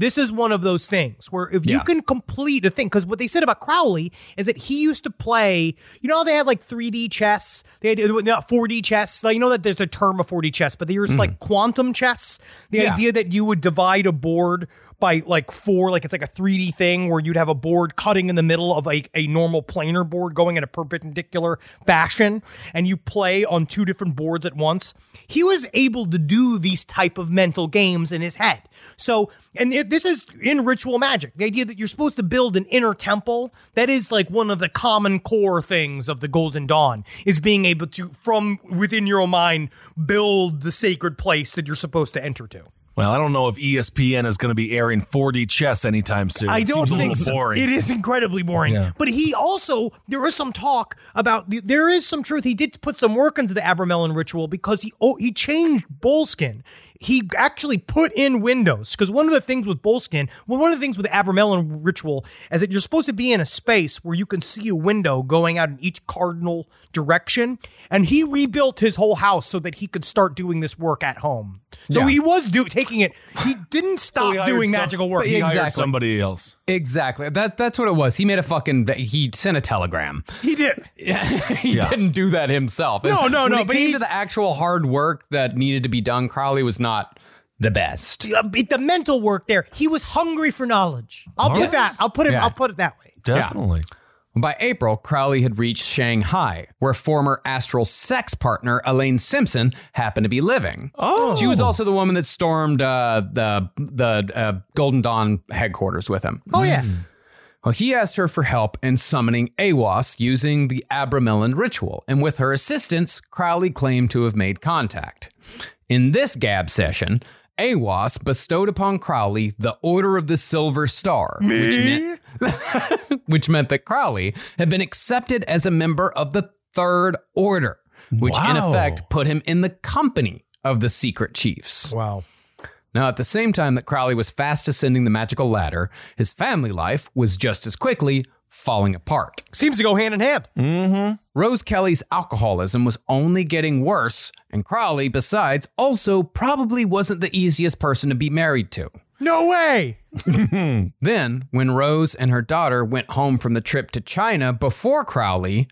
this is one of those things where if you can complete a thing, because what they said about Crowley is that he used to play, you know, how they had like 3D chess, they had uh, not 4D chess. Like, you know that there's a term of 4D chess, but there's mm-hmm. like quantum chess. The Yeah. idea that you would divide a board by like four, like it's like a 3D thing where you'd have a board cutting in the middle of like a normal planar board going in a perpendicular fashion, and you play on two different boards at once. He was able to do these type of mental games in his head. So, and it, this is in ritual magic. The idea that you're supposed to build an inner temple, that is like one of the common core things of the Golden Dawn, is being able to, from within your own mind, build the sacred place that you're supposed to enter to. Well, I don't know if ESPN is going to be airing 4D chess anytime soon. I don't think so. boring. It is incredibly boring. Yeah. But he also there is some talk about there is some truth. He did put some work into the Abramelin ritual because he oh, he changed Boleskine. He actually put in windows because one of the things with Boleskine, well, one of the things with the Abramelin ritual is that you're supposed to be in a space where you can see a window going out in each cardinal direction. And he rebuilt his whole house so that he could start doing this work at home. So Yeah. he was do taking it. He didn't So stop he doing some- magical work. He hired Exactly. somebody else. Exactly. That that's what it was. He made a fucking he sent a telegram. He did. he Yeah. didn't do that himself. No, no, when no, It but came he- to the actual hard work that needed to be done. Crowley was not the best. the mental work there. He was hungry for knowledge. I'll put Yes. that. I'll put it. Yeah. I'll put it that way. Definitely. By April, Crowley had reached Shanghai, where former astral sex partner Elaine Simpson happened to be living. Oh. She was also the woman that stormed uh, the the uh, Golden Dawn headquarters with him. Oh yeah. Well, he asked her for help in summoning Aiwass using the Abramelin ritual, and with her assistance, Crowley claimed to have made contact. In this gab session, Aiwass bestowed upon Crowley the Order of the Silver Star, which meant which meant that Crowley had been accepted as a member of the Third Order, which in effect put him in the company of the secret chiefs. Wow. Now, at the same time that Crowley was fast ascending the magical ladder, his family life was just as quickly falling apart. Seems to go hand in hand. Mm-hmm. Rose Kelly's alcoholism was only getting worse, and Crowley, besides, also probably wasn't the easiest person to be married to. No way. Then, when Rose and her daughter went home from the trip to China before Crowley,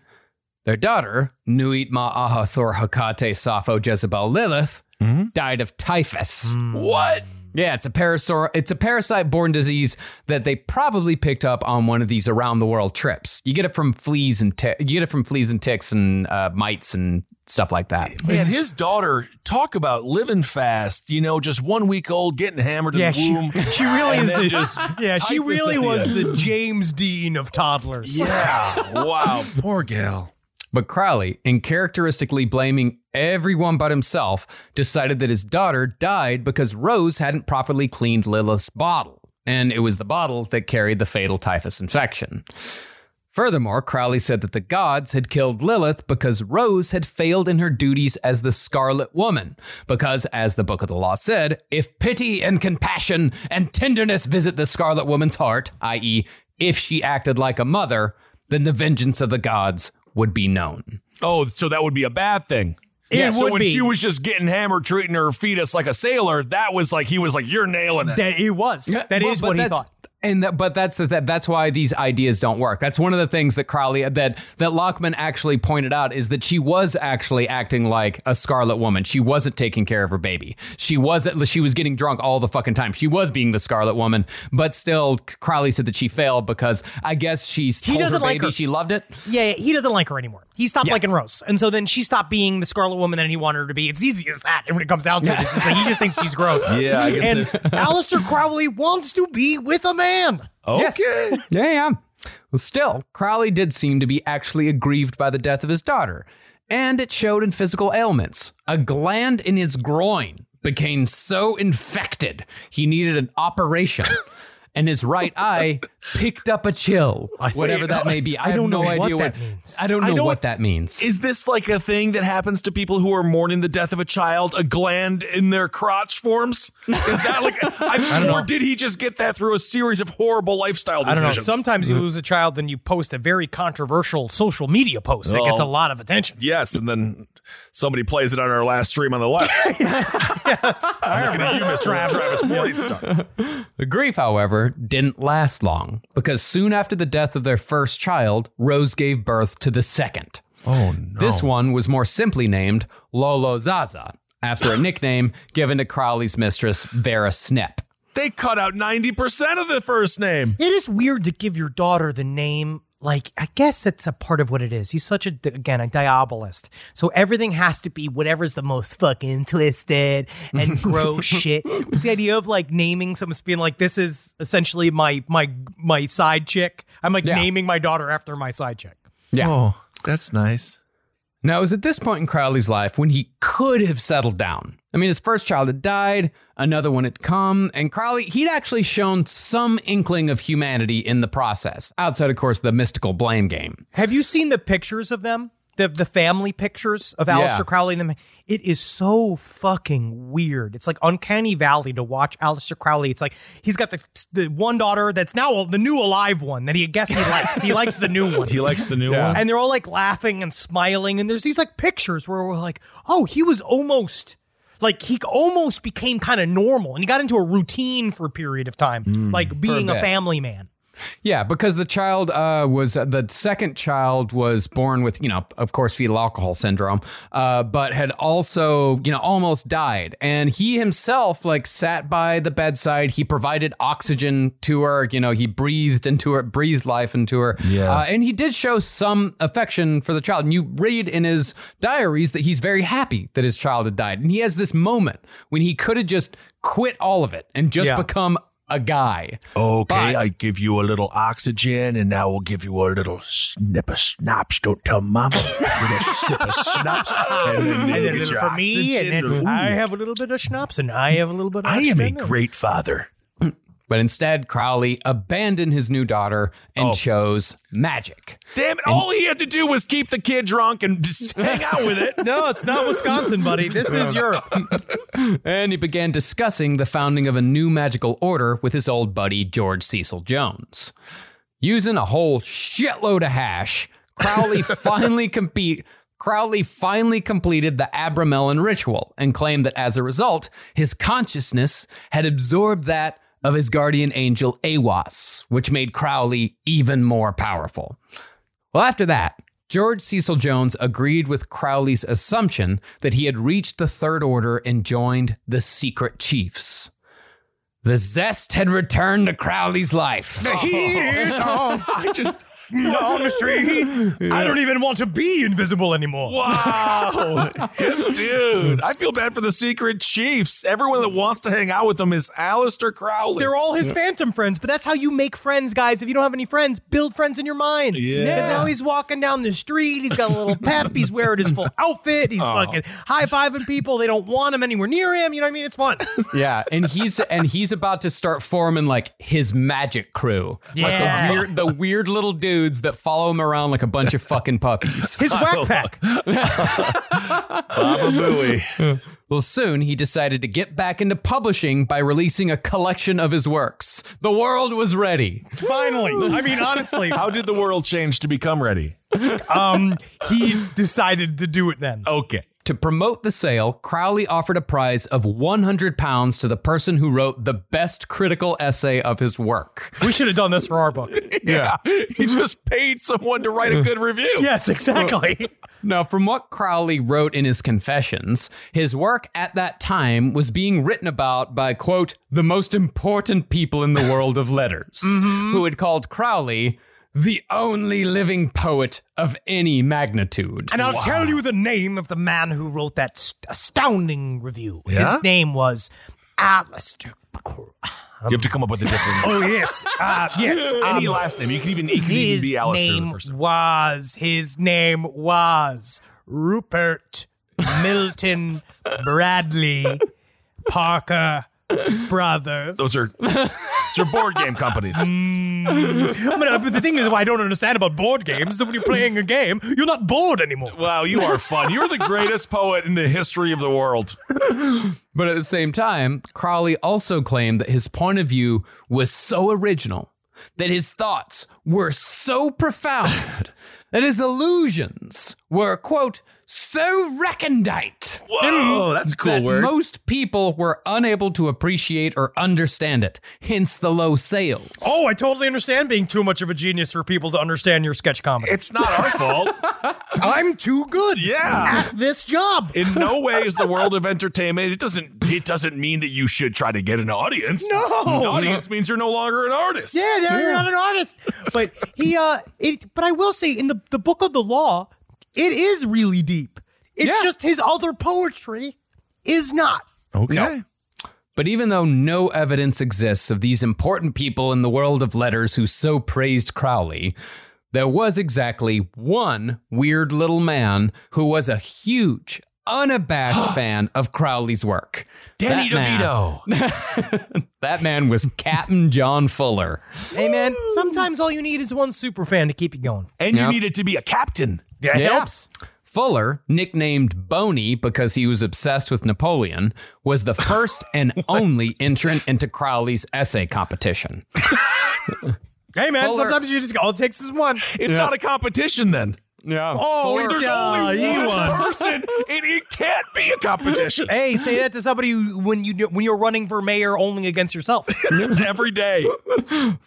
their daughter, Nuit Ma'ahathor Hecate Sappho Jezebel Lilith, mm-hmm. died of typhus. Mm. What? Yeah, it's a parasor- It's a parasite-borne disease that they probably picked up on one of these around-the-world trips. You get it from fleas and ti- you get it from fleas and ticks and uh, mites and stuff like that. Man, his daughter, talk about living fast. You know, just one week old, getting hammered in Yeah, the she, womb. she really is the just yeah. She really was the James Dean of toddlers. Yeah. wow. Poor gal. But Crowley, in characteristically blaming everyone but himself, decided that his daughter died because Rose hadn't properly cleaned Lilith's bottle, and it was the bottle that carried the fatal typhus infection. Furthermore, Crowley said that the gods had killed Lilith because Rose had failed in her duties as the Scarlet Woman. Because, as the Book of the Law said, if pity and compassion and tenderness visit the Scarlet Woman's heart, i.e., if she acted like a mother, then the vengeance of the gods would be known. Oh, so that would be a bad thing. It yeah, so when be. she was just getting hammered, treating her fetus like a sailor, that was like he was like, "You're nailing it." That it was. Yeah, That is Well, but what he thought. And that, but that's the, that, that's why these ideas don't work. That's one of the things that Crowley that that Lachman actually pointed out is that she was actually acting like a Scarlet Woman. She wasn't taking care of her baby. She wasn't. She was getting drunk all the fucking time. She was being the Scarlet Woman, but still, Crowley said that she failed because I guess she's He told doesn't her like her. she loved it. Yeah, yeah, he doesn't like her anymore. He stopped Yeah. liking Rose, and so then she stopped being the Scarlet Woman that he wanted her to be. It's easy as that. And when it comes down to it, it's just like he just thinks she's gross. Yeah, I guess and that- Aleister Crowley wants to be with a man. Okay. Yes. Yeah, yeah. Well, still, Crowley did seem to be actually aggrieved by the death of his daughter, and it showed in physical ailments. A gland in his groin became so infected he needed an operation. And his right eye picked up a chill, whatever that may be. I, I don't no know what idea that means. I don't I know don't- what that means. Is this like a thing that happens to people who are mourning the death of a child? A gland in their crotch forms? Is that like, I, or did he just get that through a series of horrible lifestyle I don't decisions? know. Sometimes you mm-hmm. lose a child, then you post a very controversial social media post that gets a Oh. lot of attention. Yes, and then somebody plays it on our last stream on the left. yes, I Looking at you, Mr. Travis Morningstar. The grief, however, didn't last long because soon after the death of their first child, Rose gave birth to the second. Oh no! This one was more simply named Lolo Zaza, after a nickname given to Crowley's mistress, Vera Snepp. They cut out ninety percent of the first name. It is weird to give your daughter the name. Like, I guess that's a part of what it is. He's such a, again, a diabolist. So everything has to be whatever's the most fucking twisted and gross shit. With the idea of like naming someone, being like, this is essentially my, my, my side chick. I'm like Yeah. naming my daughter after my side chick. Yeah. Oh, that's nice. Now, it was at this point in Crowley's life when he could have settled down. I mean, his first child had died, another one had come, and Crowley, he'd actually shown some inkling of humanity in the process, outside, of course, the mystical blame game. Have you seen the pictures of them? The the family pictures of Yeah. Aleister Crowley and them. It is so fucking weird. It's like uncanny valley to watch Aleister Crowley. It's like he's got the the one daughter that's now the new alive one that he I guess he likes. He likes the new one. He likes the new one. And they're all like laughing and smiling. And there's these like pictures where we're like, oh, he was almost like he almost became kind of normal and he got into a routine for a period of time, mm. like being a, bit. family man. Yeah, because the child uh, was the second child was born with, you know, of course, fetal alcohol syndrome, uh, but had also, you know, almost died. And he himself, like, sat by the bedside. He provided oxygen to her. You know, he breathed into her, breathed life into her. Yeah. Uh, and he did show some affection for the child. And you read in his diaries that he's very happy that his child had died. And he has this moment when he could have just quit all of it and just Yeah. become a guy. Okay, But- I give you a little oxygen, and now we'll give you a little snip of schnapps. Don't tell mama. little sip of schnapps, and then, And then a little your for me, and then Ooh. I have a little bit of schnapps, and I have a little bit of I am a great father. But instead, Crowley abandoned his new daughter and Oh. chose magic. Damn it! All he had to do was keep the kid drunk and just hang out with it. No, it's not Wisconsin, buddy. This is Europe. And he began discussing the founding of a new magical order with his old buddy, George Cecil Jones. Using a whole shitload of hash, Crowley finally compete. Crowley finally completed the Abramelin ritual and claimed that as a result, his consciousness had absorbed that of his guardian angel Aiwass, which made Crowley even more powerful. Well, after that, George Cecil Jones agreed with Crowley's assumption that he had reached the Third Order and joined the Secret Chiefs. The zest had returned to Crowley's life. The heat is on. I just on the street. I don't even want to be invisible anymore. Wow. Dude, I feel bad for the secret chiefs. Everyone that wants to hang out with them is Aleister Crowley. They're all his phantom friends, but that's how you make friends, guys. If you don't have any friends, build friends in your mind. Yeah. Because now he's walking down the street. He's got a little pep. He's wearing his full outfit. He's Oh. fucking high fiving people. They don't want him anywhere near him. You know what I mean? It's fun. Yeah, and he's and he's about to start forming like his magic crew. Yeah. Like the weird the weird little dudes that follow him around like a bunch of fucking puppies. His whack pack. Baba Booey. Well, soon he decided to get back into publishing by releasing a collection of his works. The world was ready. Finally. I mean, honestly. How did the world change to become ready? Um, he decided to do it then. Okay. To promote the sale, Crowley offered a prize of 100 pounds to the person who wrote the best critical essay of his work. We should have done this for our book. Yeah. he just paid someone to write a good review. Yes, exactly. Now, from what Crowley wrote in his confessions, his work at that time was being written about by, quote, the most important people in the world of letters, mm-hmm. who had called Crowley the only living poet of any magnitude. And I'll tell you the name of the man who wrote that st- astounding review. Yeah? His name was Aleister. Cr- You have to come up with a different Oh yes, uh, yes. Any um, last name. You can even, you can even his be Aleister the name first time. was his name was Rupert Milton Bradley Parker Brothers. Those are those are board game companies. Mm. I mean, uh, but the thing is, what I don't understand about board games is that when you're playing a game, you're not bored anymore. Wow, you are fun. You're the greatest poet in the history of the world. But at the same time, Crowley also claimed that his point of view was so original, that his thoughts were so profound, that his illusions were, quote, so recondite. Whoa, that's a cool that word. Most people were unable to appreciate or understand it, hence the low sales. Oh, I totally understand being too much of a genius for people to understand your sketch comedy. It's not our fault. I'm too good Yeah. at this job. In no way is the world of entertainment. It doesn't. It doesn't mean that you should try to get an audience. No. an audience means you're no longer an artist. Yeah, there you're not an artist. But he uh it but I will say in the, the book of the law, it is really deep. It's Yeah. just his other poetry is not. Okay. But even though no evidence exists of these important people in the world of letters who so praised Crowley, there was exactly one weird little man who was a huge, unabashed fan of Crowley's work. Danny That man- DeVito. That man was Captain John Fuller. Hey man, sometimes all you need is one super fan to keep you going. And Yep. you it to be a captain. Yeah, it Yeah. helps. Fuller, nicknamed Boney because he was obsessed with Napoleon, was the first and only entrant into Crowley's essay competition. Hey man, Fuller- sometimes you just all it takes is one. It's not a competition then. Yeah. Oh, When there's yeah, only ah, he one won. person, it, it can't be a competition. Hey, say that to somebody who, when you when you're running for mayor only against yourself. Every day.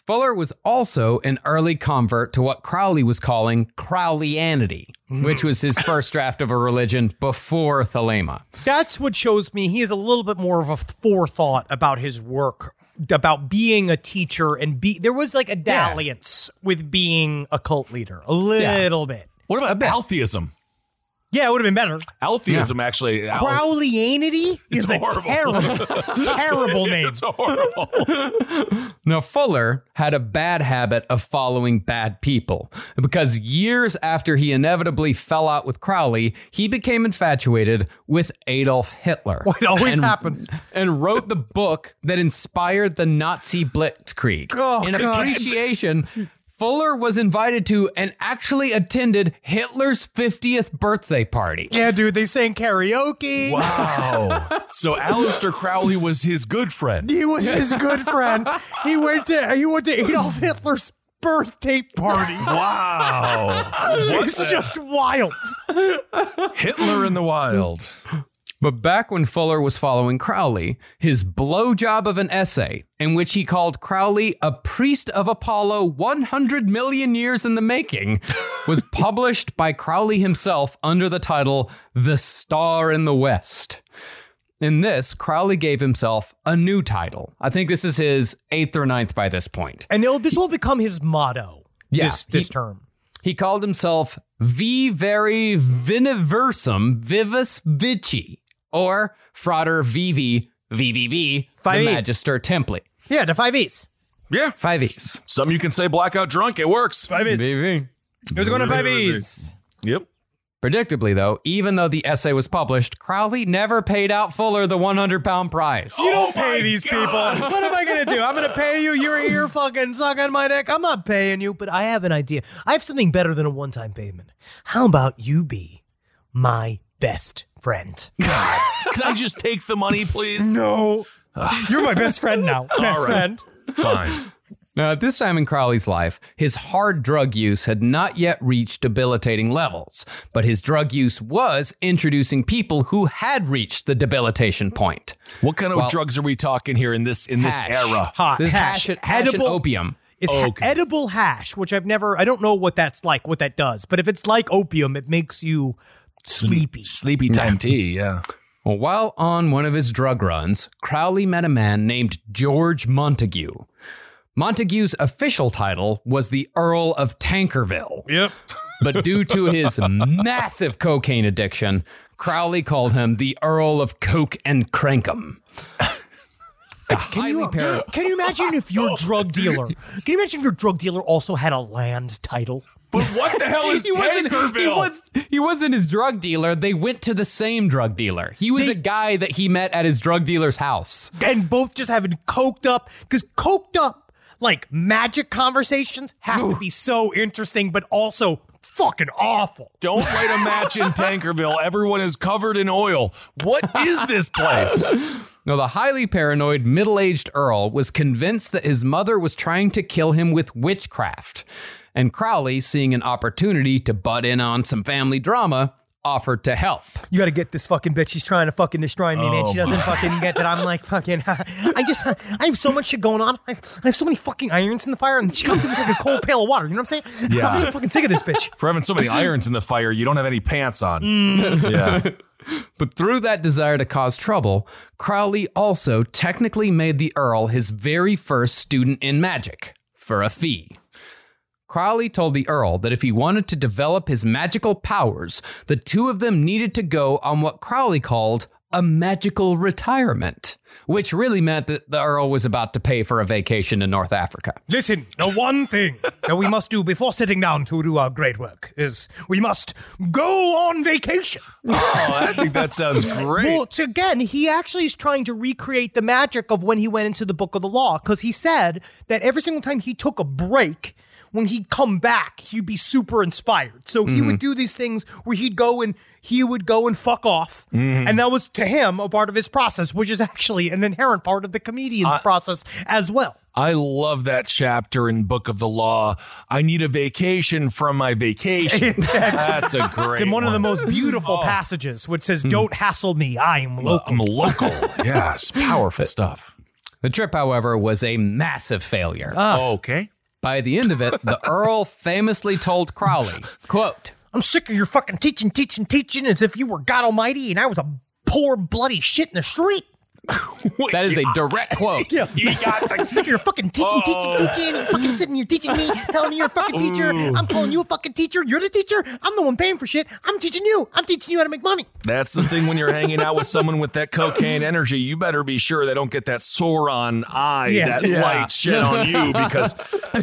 Fuller was also an early convert to what Crowley was calling Crowleyanity, which was his first draft of a religion before Thelema. That's what shows me he has a little bit more of a forethought about his work, about being a teacher and be. There was like a dalliance with being a cult leader, a little bit. What about altheism? Yeah, it would have been better. Altheism actually. al- Crowleyanity is a horrible. terrible, terrible name. It's horrible. Now, Fuller had a bad habit of following bad people because years after he inevitably fell out with Crowley, he became infatuated with Adolf Hitler. What always and- happens. And wrote the book that inspired the Nazi Blitzkrieg. Oh, In God. appreciation, Fuller was invited to and actually attended Hitler's 50th birthday party. Yeah, dude, they sang karaoke. Wow. so Aleister Crowley was his good friend. He was his good friend. He went to he went to Adolf Hitler's birthday party. Wow. it's just wild. Hitler in the wild. But back when Fuller was following Crowley, his blowjob of an essay, in which he called Crowley a priest of Apollo 100 million years in the making, was published by Crowley himself under the title The Star in the West. In this, Crowley gave himself a new title. I think this is his eighth or ninth by this point. And this will become his motto. Yeah, this, this he- term. He called himself V. Veri Viniversum Vivus Vici, or Frater Vivi VVV, Five the E's. Magister Templi. Yeah, the five E's. Yeah. Five E's. Some you can say blackout drunk. It works. Five E's. VV. Who's going to five E's? Yep. Predictably, though, even though the essay was published, Crowley never paid out Fuller the 100 pound prize. You don't oh pay these people. What am I gonna do? I'm gonna pay you. You're here fucking sucking my dick. I'm not paying you, but I have an idea. I have something better than a one-time payment. How about you be my best friend? God, Can I just take the money, please? No. You're my best friend now. Best All right. friend. Fine. Now, at this time in Crowley's life, his hard drug use had not yet reached debilitating levels, but his drug use was introducing people who had reached the debilitation point. What kind of Well- drugs are we talking here in this in this era? Hot This hash. hash, and- hash and Edible- opium. It's ha- edible hash, which I've never. I don't know what that's like. What that does, but if it's like opium, it makes you sleepy. Sleepy time tea. Yeah. Well, while on one of his drug runs, Crowley met a man named George Montague. Montague's official title was the Earl of Tankerville. Yep. But due to his massive cocaine addiction, Crowley called him the Earl of Coke and Crankum. Can you, par- can you imagine if your drug dealer? Can you imagine if your drug dealer also had a land title? But what the hell is he wasn't, he, Tankerville? was, he wasn't his drug dealer. They went to the same drug dealer. He was They- a guy that he met at his drug dealer's house. and both just having coked up because coked up like magic conversations have to be so interesting but also fucking awful Don't light a match in Tankerville. Everyone is covered in oil. What is this place? Now, the highly paranoid middle aged Earl was convinced that his mother was trying to kill him with witchcraft. And Crowley, seeing an opportunity to butt in on some family drama, offered to help. you gotta get this fucking bitch she's trying to fucking destroy me man she Oh, doesn't fucking get that i'm like fucking i just i have so much shit going on i have, I have so many fucking irons in the fire and she comes in with like a cold pail of water you know what i'm saying Yeah. i'm so fucking sick of this bitch For having so many irons in the fire, you don't have any pants on. Mm. Yeah. But through that desire to cause trouble, Crowley also technically made the Earl his very first student in magic for a fee. Crowley told the Earl that if he wanted to develop his magical powers, the two of them needed to go on what Crowley called a magical retirement, which really meant that the Earl was about to pay for a vacation to North Africa. Listen, the one thing that we must do before sitting down to do our great work is we must go on vacation. Oh, I think that sounds great. Well, it's again, he actually is trying to recreate the magic of when he went into the Book of the Law because he said that every single time he took a break, when he'd come back, he'd be super inspired. So he would mm-hmm. do these things where he'd go and he would go and fuck off. Mm-hmm. And that was to him a part of his process, which is actually an inherent part of the comedian's process as well. I love that chapter in Book of the Law. I need a vacation from my vacation. That's a great And one of the most beautiful oh. passages, which says, hmm. Don't hassle me, I'm local. I'm local. Yeah, powerful stuff. The trip, however, was a massive failure. okay. By the end of it, the Earl famously told Crowley, quote, I'm sick of your fucking teaching, teaching, teaching as if you were God Almighty and I was a poor bloody shit in the street. That is a direct quote. Yeah. You got I'm the sick of your fucking teaching, teaching, Oh. teaching. You're fucking sitting here teaching me, telling me you're a fucking teacher. I'm calling you a fucking teacher. You're the teacher. I'm the one paying for shit. I'm teaching you. I'm teaching you how to make money. That's the thing when you're hanging out with someone with that cocaine energy, you better be sure they don't get that Sauron eye, Yeah. that Yeah. light shit on you because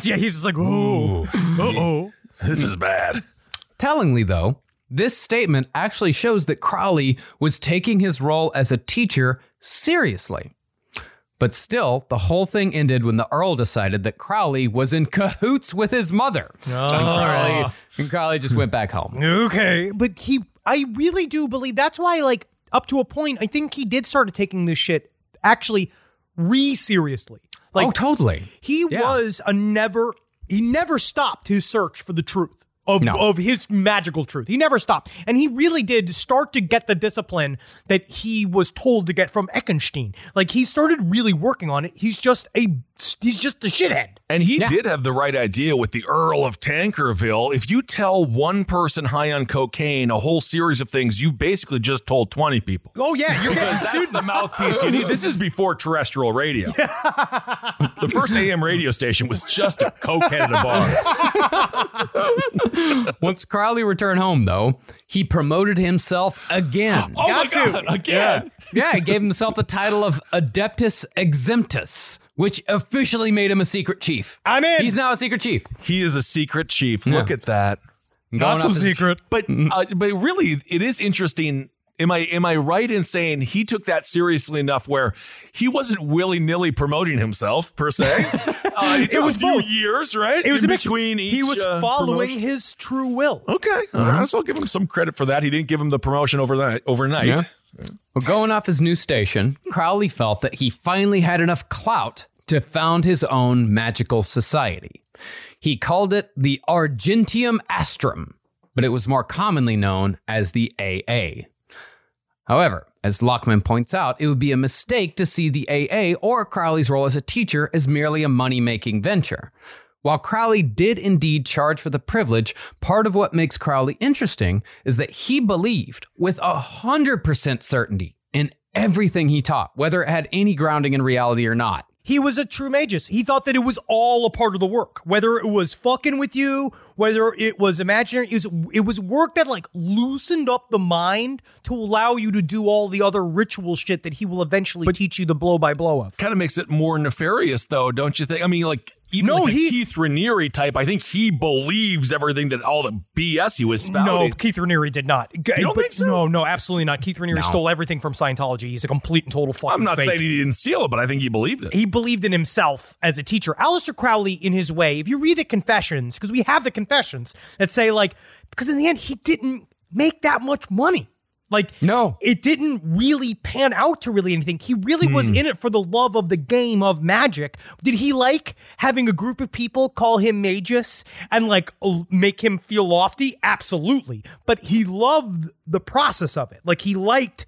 Yeah, he's just like, oh, uh-oh. this is bad. Tellingly, though, this statement actually shows that Crowley was taking his role as a teacher seriously. But still, the whole thing ended when the Earl decided that Crowley was in cahoots with his mother. Oh. And, Crowley, and Crowley just went back home. Okay. But he, I really do believe that's why, like, up to a point, I think he did start taking this shit actually re seriously. Like, oh, totally. he Yeah. was a never, he never stopped his search for the truth. Of, No. of his magical truth. He never stopped. And he really did start to get the discipline that he was told to get from Eckenstein. Like he started really working on it. He's just a he's just a shithead. And he did have the right idea with the Earl of Tankerville. If you tell one person high on cocaine a whole series of things, you've basically just told 20 people. Oh yeah, you're Because that's the mouthpiece you need. This is before terrestrial radio. the first AM radio station was just a cokehead at a bar. Once Crowley returned home, though, he promoted himself again. Oh my God, again. Yeah, he gave himself the title of Adeptus Exemptus, which officially made him a secret chief. I'm in. He's now a secret chief. He is a secret chief. Look at that. Not so secret. But uh, but really, it is interesting. Am I am I right in saying he took that seriously enough where he wasn't willy nilly promoting himself per se? Uh, it, It was a few both. years, right? It was in a mix- between each. He was uh, following promotion? his true will. Okay, all right. So I'll give him some credit for that. He didn't give him the promotion overnight. Overnight. Yeah. Well, going off his new station, Crowley felt that he finally had enough clout to found his own magical society. He called it the Argenteum Astrum, but it was more commonly known as the AA. However, as Lachman points out, it would be a mistake to see the AA or Crowley's role as a teacher as merely a money making venture. While Crowley did indeed charge for the privilege, part of what makes Crowley interesting is that he believed with a 100% certainty in everything he taught, whether it had any grounding in reality or not. He was a true magus. He thought that it was all a part of the work, whether it was fucking with you, whether it was imaginary. It was, it was work that like loosened up the mind to allow you to do all the other ritual shit that he will eventually teach you the blow by blow of. Kind of makes it more nefarious, though, don't you think? I mean, like even No, like he- Keith Raniere type. I think he believes everything that all the BS he was spouting. No, Keith Raniere did not. You don't think so? No, no, absolutely not. Keith Raniere No. stole everything from Scientology. He's a complete and total fucking I'm not fake. saying he didn't steal it, but I think he believed it. he believed in himself as a teacher. Aleister Crowley, in his way, if you read the confessions, because we have the confessions that say, like, because in the end, he didn't make that much money. Like, No. it didn't really pan out to really anything. He really was Hmm. in it for the love of the game of magic. Did he like having a group of people call him Magus and like make him feel lofty? Absolutely. But he loved the process of it. Like, he liked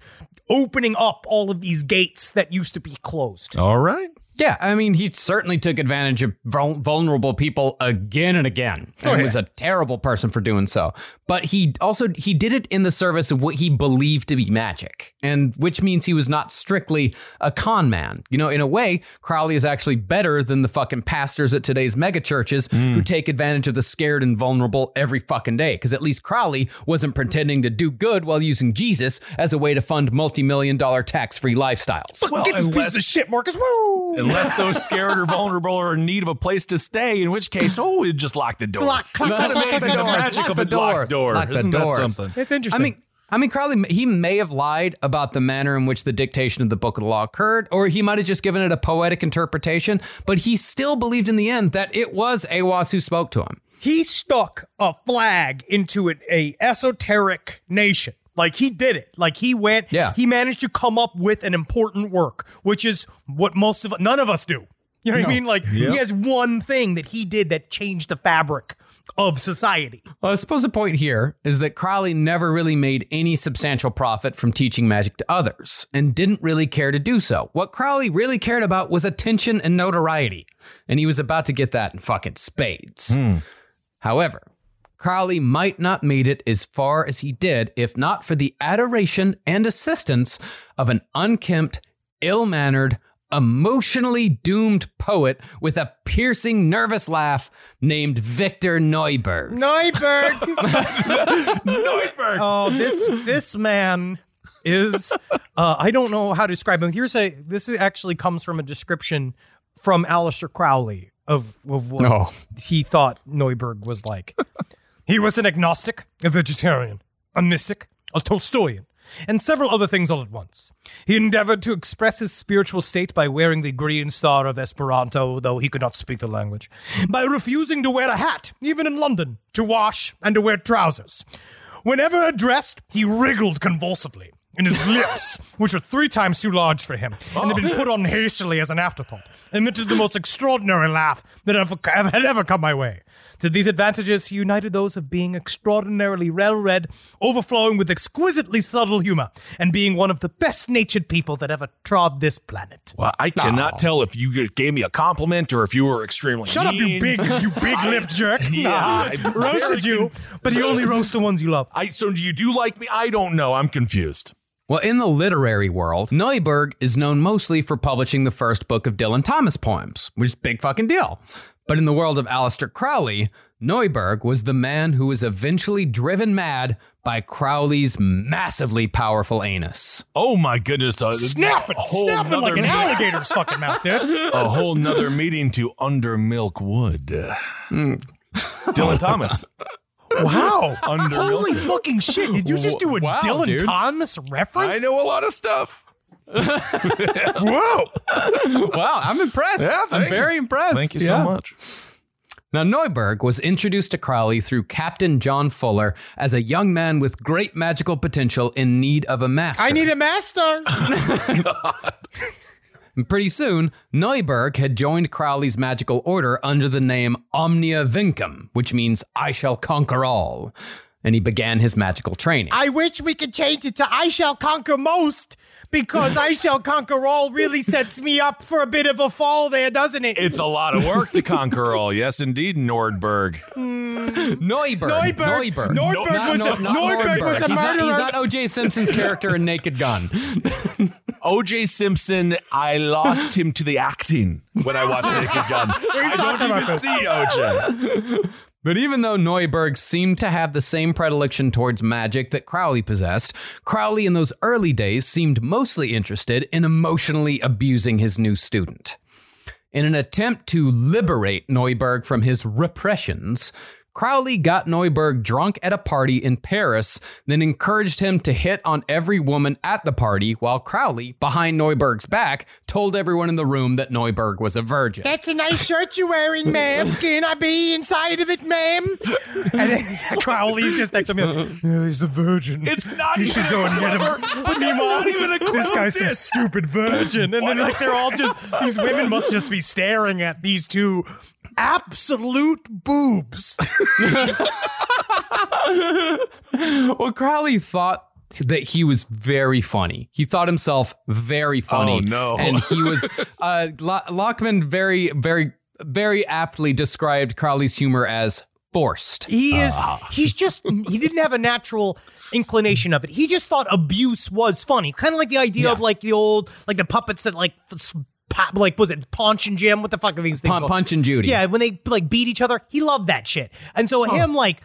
opening up all of these gates that used to be closed. All right. Yeah, I mean, he certainly took advantage of vulnerable people again and again, and Oh, yeah. was a terrible person for doing so. But he also he did it in the service of what he believed to be magic, and which means he was not strictly a con man. You know, in a way, Crowley is actually better than the fucking pastors at today's mega churches who hmm. take advantage of the scared and vulnerable every fucking day. Because at least Crowley wasn't pretending to do good while using Jesus as a way to fund multi-million dollar tax-free lifestyles. Well, Get this unless- piece of shit, Marcus. Woo! Unless those scared or vulnerable are in need of a place to stay, in which case, oh, we just lock the door. Lock- Isn't that lock- lock amazing? the The doors. magic Lock of a locked door. door. Lock Isn't that doors. something? It's interesting. I mean, I mean, Crowley, he may have lied about the manner in which the dictation of the Book of the Law occurred, or he might have just given it a poetic interpretation, but he still believed in the end that it was Aiwass who spoke to him. he stuck a flag into an a esoteric nation. Like he did it. Like he went. Yeah. He managed to come up with an important work, which is what most of none of us do. You know what I mean? Like he has one thing that he did that changed the fabric of society. Well, I suppose the point here is that Crowley never really made any substantial profit from teaching magic to others and didn't really care to do so. What Crowley really cared about was attention and notoriety, and he was about to get that in fucking spades. Hmm. However, Crowley might not made it as far as he did if not for the adoration and assistance of an unkempt, ill-mannered, emotionally doomed poet with a piercing nervous laugh named Victor Neuburg. Neuburg. Neuburg. oh, this this man is. Uh, I don't know how to describe him. Here's a. This actually comes from a description from Aleister Crowley of of what No. he thought Neuburg was like. He was an agnostic, a vegetarian, a mystic, a Tolstoyan, and several other things all at once. He endeavored to express his spiritual state by wearing the green star of Esperanto, though he could not speak the language, by refusing to wear a hat, even in London, to wash, and to wear trousers. Whenever addressed, he wriggled convulsively. And his lips, which were three times too large for him, and had been put on hastily as an afterthought, emitted the most extraordinary laugh that ever, had ever come my way. To these advantages, he united those of being extraordinarily well read, overflowing with exquisitely subtle humor, and being one of the best natured people that ever trod this planet. Well, I cannot tell if you gave me a compliment or if you were extremely. Shut up, you mean. big, you big lip jerk. Yeah, Nah, I'm roasted you, but you only roast the ones you love. I so do you do like me? I don't know. I'm confused. Well, in the literary world, Neuburg is known mostly for publishing the first book of Dylan Thomas poems, which is a big fucking deal. But in the world of Aleister Crowley, Neuburg was the man who was eventually driven mad by Crowley's massively powerful anus. Oh my goodness! Uh, Snapping, a whole snapping like an meeting- alligator's fucking mouth, dude. A whole nother meeting to under milk wood. Hmm. Dylan Thomas. Wow. Under Holy milk. fucking shit. Did you just do a Wow, Dylan dude. Thomas reference? I know a lot of stuff. Whoa. Wow, I'm impressed. Yeah, I'm thank very you. impressed. Thank you Yeah. so much. Now, Neuburg was introduced to Crowley through Captain John Fuller as a young man with great magical potential in need of a master. I need a master. And Pretty soon, Neuburg had joined Crowley's magical order under the name Omnia Vincam, which means I shall conquer all. And he began his magical training. I wish we could change it to I shall conquer most because I shall conquer all really sets me up for a bit of a fall there, doesn't it? It's a lot of work to conquer all. Yes, indeed, Nordberg. Hmm. Neuburg. Neuburg. Neuburg. Neuburg Not- was no, a- not Neuburg was a He's not- He's not O.J. Simpson's character in Naked Gun. OJ Simpson, I lost him to the acting when I watched Naked Gun. I talked don't even this. see OJ. But even though Neuburg seemed to have the same predilection towards magic that Crowley possessed, Crowley in those early days seemed mostly interested in emotionally abusing his new student. In an attempt to liberate Neuburg from his repressions, Crowley got Neuburg drunk at a party in Paris, then encouraged him to hit on every woman at the party, while Crowley, behind Neuburg's back, told everyone in the room that Neuburg was a virgin. That's a nice shirt you're wearing, ma'am. Can I be inside of it, ma'am? And then Crowley's just next to me. like, Yeah, he's a virgin. It's not You even should go a and get him. But meanwhile, not even a this clever guy's some stupid virgin. And then, like, they're all just, these women must just be staring at these two absolute boobs. well, Crowley thought that he was very funny. He thought himself very funny. Oh, no. And he was uh Lo- Lachman very very very aptly described Crowley's humor as forced. He is, he's just, he didn't have a natural inclination of it. He just thought abuse was funny. Kind of like the idea of like the old, like the puppets that like, f- pop, like, was it Punch and Jim? What the fuck are these things Pun- called? Punch and Judy. Yeah, when they like beat each other, he loved that shit. And so him like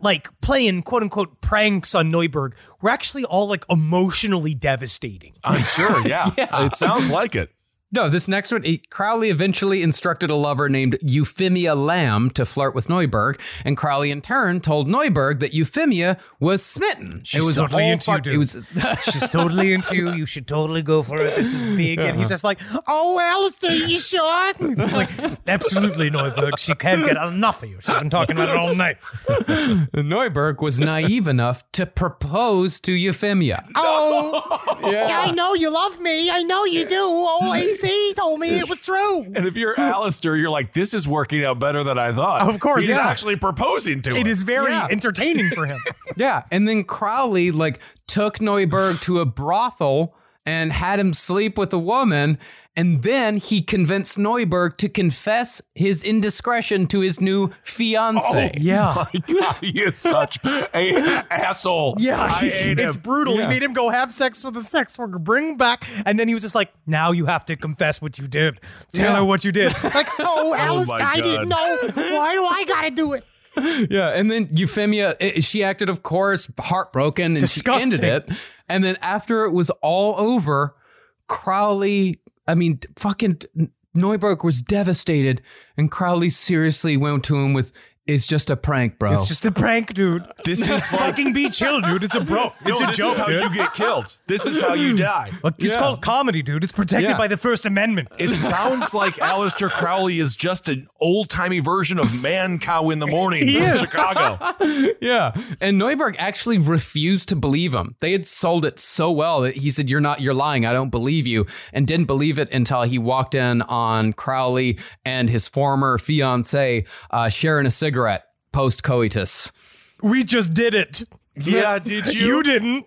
like playing quote unquote pranks on Neuburg were actually all like emotionally devastating. I'm sure, yeah. yeah. It sounds like it. No, this next one, Crowley eventually instructed a lover named Euphemia Lamb to flirt with Neuburg, and Crowley in turn told Neuburg that Euphemia was smitten. She's it was totally a whole into you, fuck- dude. Was She's totally into you. You should totally go for it. This is big. And he's just like, Oh, Aleister, you sure? it's like, absolutely, Neuburg. She can't get enough of you. She's been talking about it all night. Neuburg was naive enough to propose to Euphemia. Oh, yeah. I know you love me. I know you do. Oh, AC told me it was true. And if you're Aleister, you're like, this is working out better than I thought. Of course, He's yeah. actually proposing to It her. is very Yeah. entertaining for him. Yeah, and then Crowley like took Neuburg to a brothel and had him sleep with a woman, and then he convinced Neuburg to confess his indiscretion to his new fiance. Yeah. My God, he is such a asshole. Yeah, I hate it's him. brutal. Yeah. He made him go have sex with a sex worker, bring him back, and then he was just like, "Now you have to confess what you did. Tell Yeah. her what you did." Like, oh, Alice, my I didn't know. Why do I gotta do it? Yeah, and then Euphemia, eh, she acted, of course, heartbroken, and Disgusting. she ended it. And then after it was all over, Crowley, I mean, fucking Neuburg was devastated, and Crowley seriously went to him with It's just a prank, bro. It's just a prank, dude. This is like fucking be chill, dude. It's a bro. It's no, a this joke, is how dude. you get killed. This is how you die. Look, it's Yeah. called comedy, dude. It's protected Yeah. by the First Amendment. It sounds like Aleister Crowley is just an old timey version of Mancow in the Morning He from is. Chicago. yeah. And Neuburg actually refused to believe him. They had sold it so well that he said, You're not, you're lying. I don't believe you. And didn't believe it until he walked in on Crowley and his former fiance uh, sharing a cigarette post coitus. We just did it. Yeah, did you? You didn't.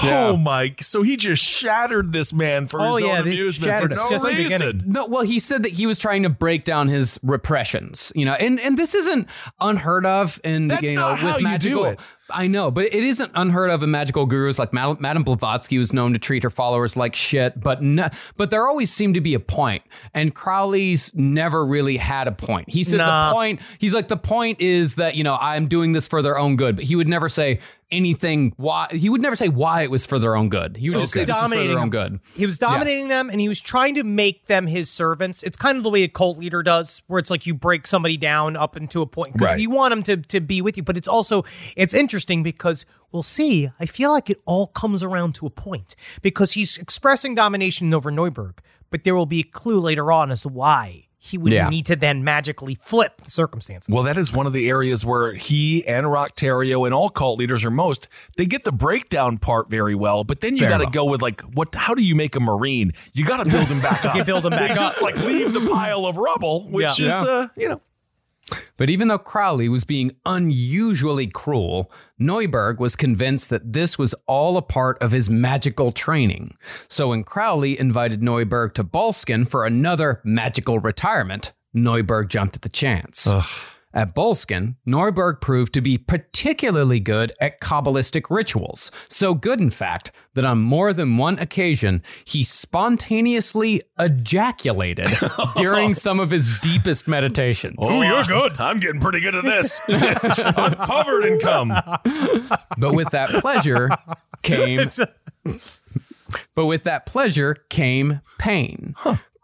Oh my! So he just shattered this man for Oh, his yeah, own they amusement shattered for no Just reason. beginning. No, well, he said that he was trying to break down his repressions, you know, and and this isn't unheard of in That's you know not how with you do it. I know, but it isn't unheard of in magical gurus like Madame, Madame Blavatsky was known to treat her followers like shit, but no, but there always seemed to be a point, and Crowley's never really had a point. He said Nah. the point. He's like the point is that you know I'm doing this for their own good, but he would never say anything why he would never say why it was for their own good. He would just say this is for their own good. He was dominating them and he was trying to make them his servants. It's kind of the way a cult leader does, where it's like you break somebody down up into a point because Right. you want them to, to be with you. But it's also, it's interesting because we'll see. I feel like it all comes around to a point because he's expressing domination over Neuburg, but there will be a clue later on as to why he would Yeah. need to then magically flip the circumstances. Well, that is one of the areas where he and Rock Roctario and all cult leaders are most. They get the breakdown part very well, but then you got to go with like, what? How do you make a marine? You got to build him back up. You build him back they up. just like leave the pile of rubble, which Yeah. is, Yeah. uh, you know, But even though Crowley was being unusually cruel, Neuburg was convinced that this was all a part of his magical training. So when Crowley invited Neuburg to Boleskine for another magical retirement, Neuburg jumped at the chance. At Boleskine, Neuburg proved to be particularly good at Kabbalistic rituals. So good, in fact, that on more than one occasion, he spontaneously ejaculated during some of his deepest meditations. oh, you're good. I'm getting pretty good at this. I'm covered in cum. But with that pleasure came But with that pleasure came pain.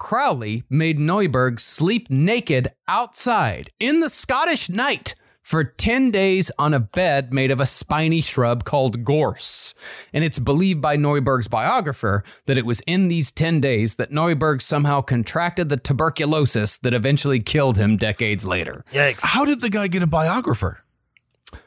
Crowley made Neuburg sleep naked outside in the Scottish night for 10 days on a bed made of a spiny shrub called gorse. And it's believed by Neuburg's biographer that it was in these 10 days that Neuburg somehow contracted the tuberculosis that eventually killed him decades later. Yikes. How did the guy get a biographer?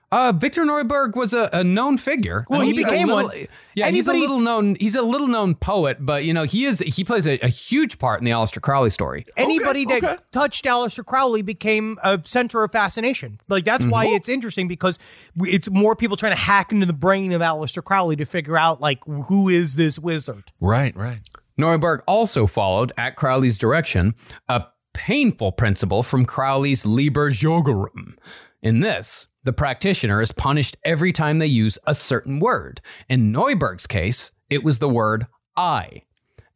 Uh, Victor Neuburg was a, a known figure. Well, he he's a became little- one. Yeah, he's a Anybody- little known. He's a little known poet, but you know he is he plays a, a huge part in the Aleister Crowley story. Anybody that okay. touched Aleister Crowley became a center of fascination. Like that's why it's interesting because it's more people trying to hack into the brain of Aleister Crowley to figure out like who is this wizard. Right, right. Neuburg also followed, at Crowley's direction, a painful principle from Crowley's Liber Jugorum. In this, the practitioner is punished every time they use a certain word. In Neuburg's case, it was the word I.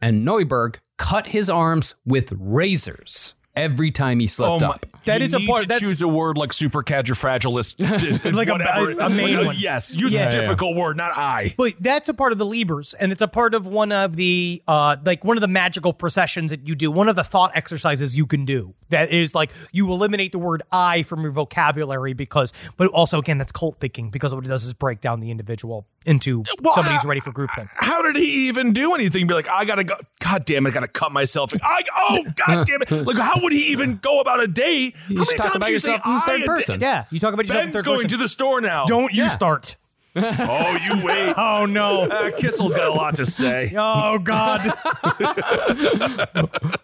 And Neuburg cut his arms with razors every time he slipped up. That you is a need part- To that's- choose a word like supercalifragilistic, Like a- whatever. a- a main Like, one. Yes, use Yeah. a difficult word, not I. But that's a part of the Libers, and it's a part of one of the uh like one of the magical processions that you do, one of the thought exercises you can do. That is like you eliminate the word I from your vocabulary because but also again that's cult thinking because what it does is break down the individual into Well, somebody who's ready for group thing. How did he even do anything? Be like, I gotta go. God damn it, I gotta cut myself. I oh god damn it. Like, how would he even go about a day? You how just many talk times about do you say yourself in I third a day? person. Yeah, you talk about yourself in Ben's third going person. to the store now. Don't you Yeah. start. Oh, you wait. Oh no. Uh, Kissel's got a lot to say. Oh God.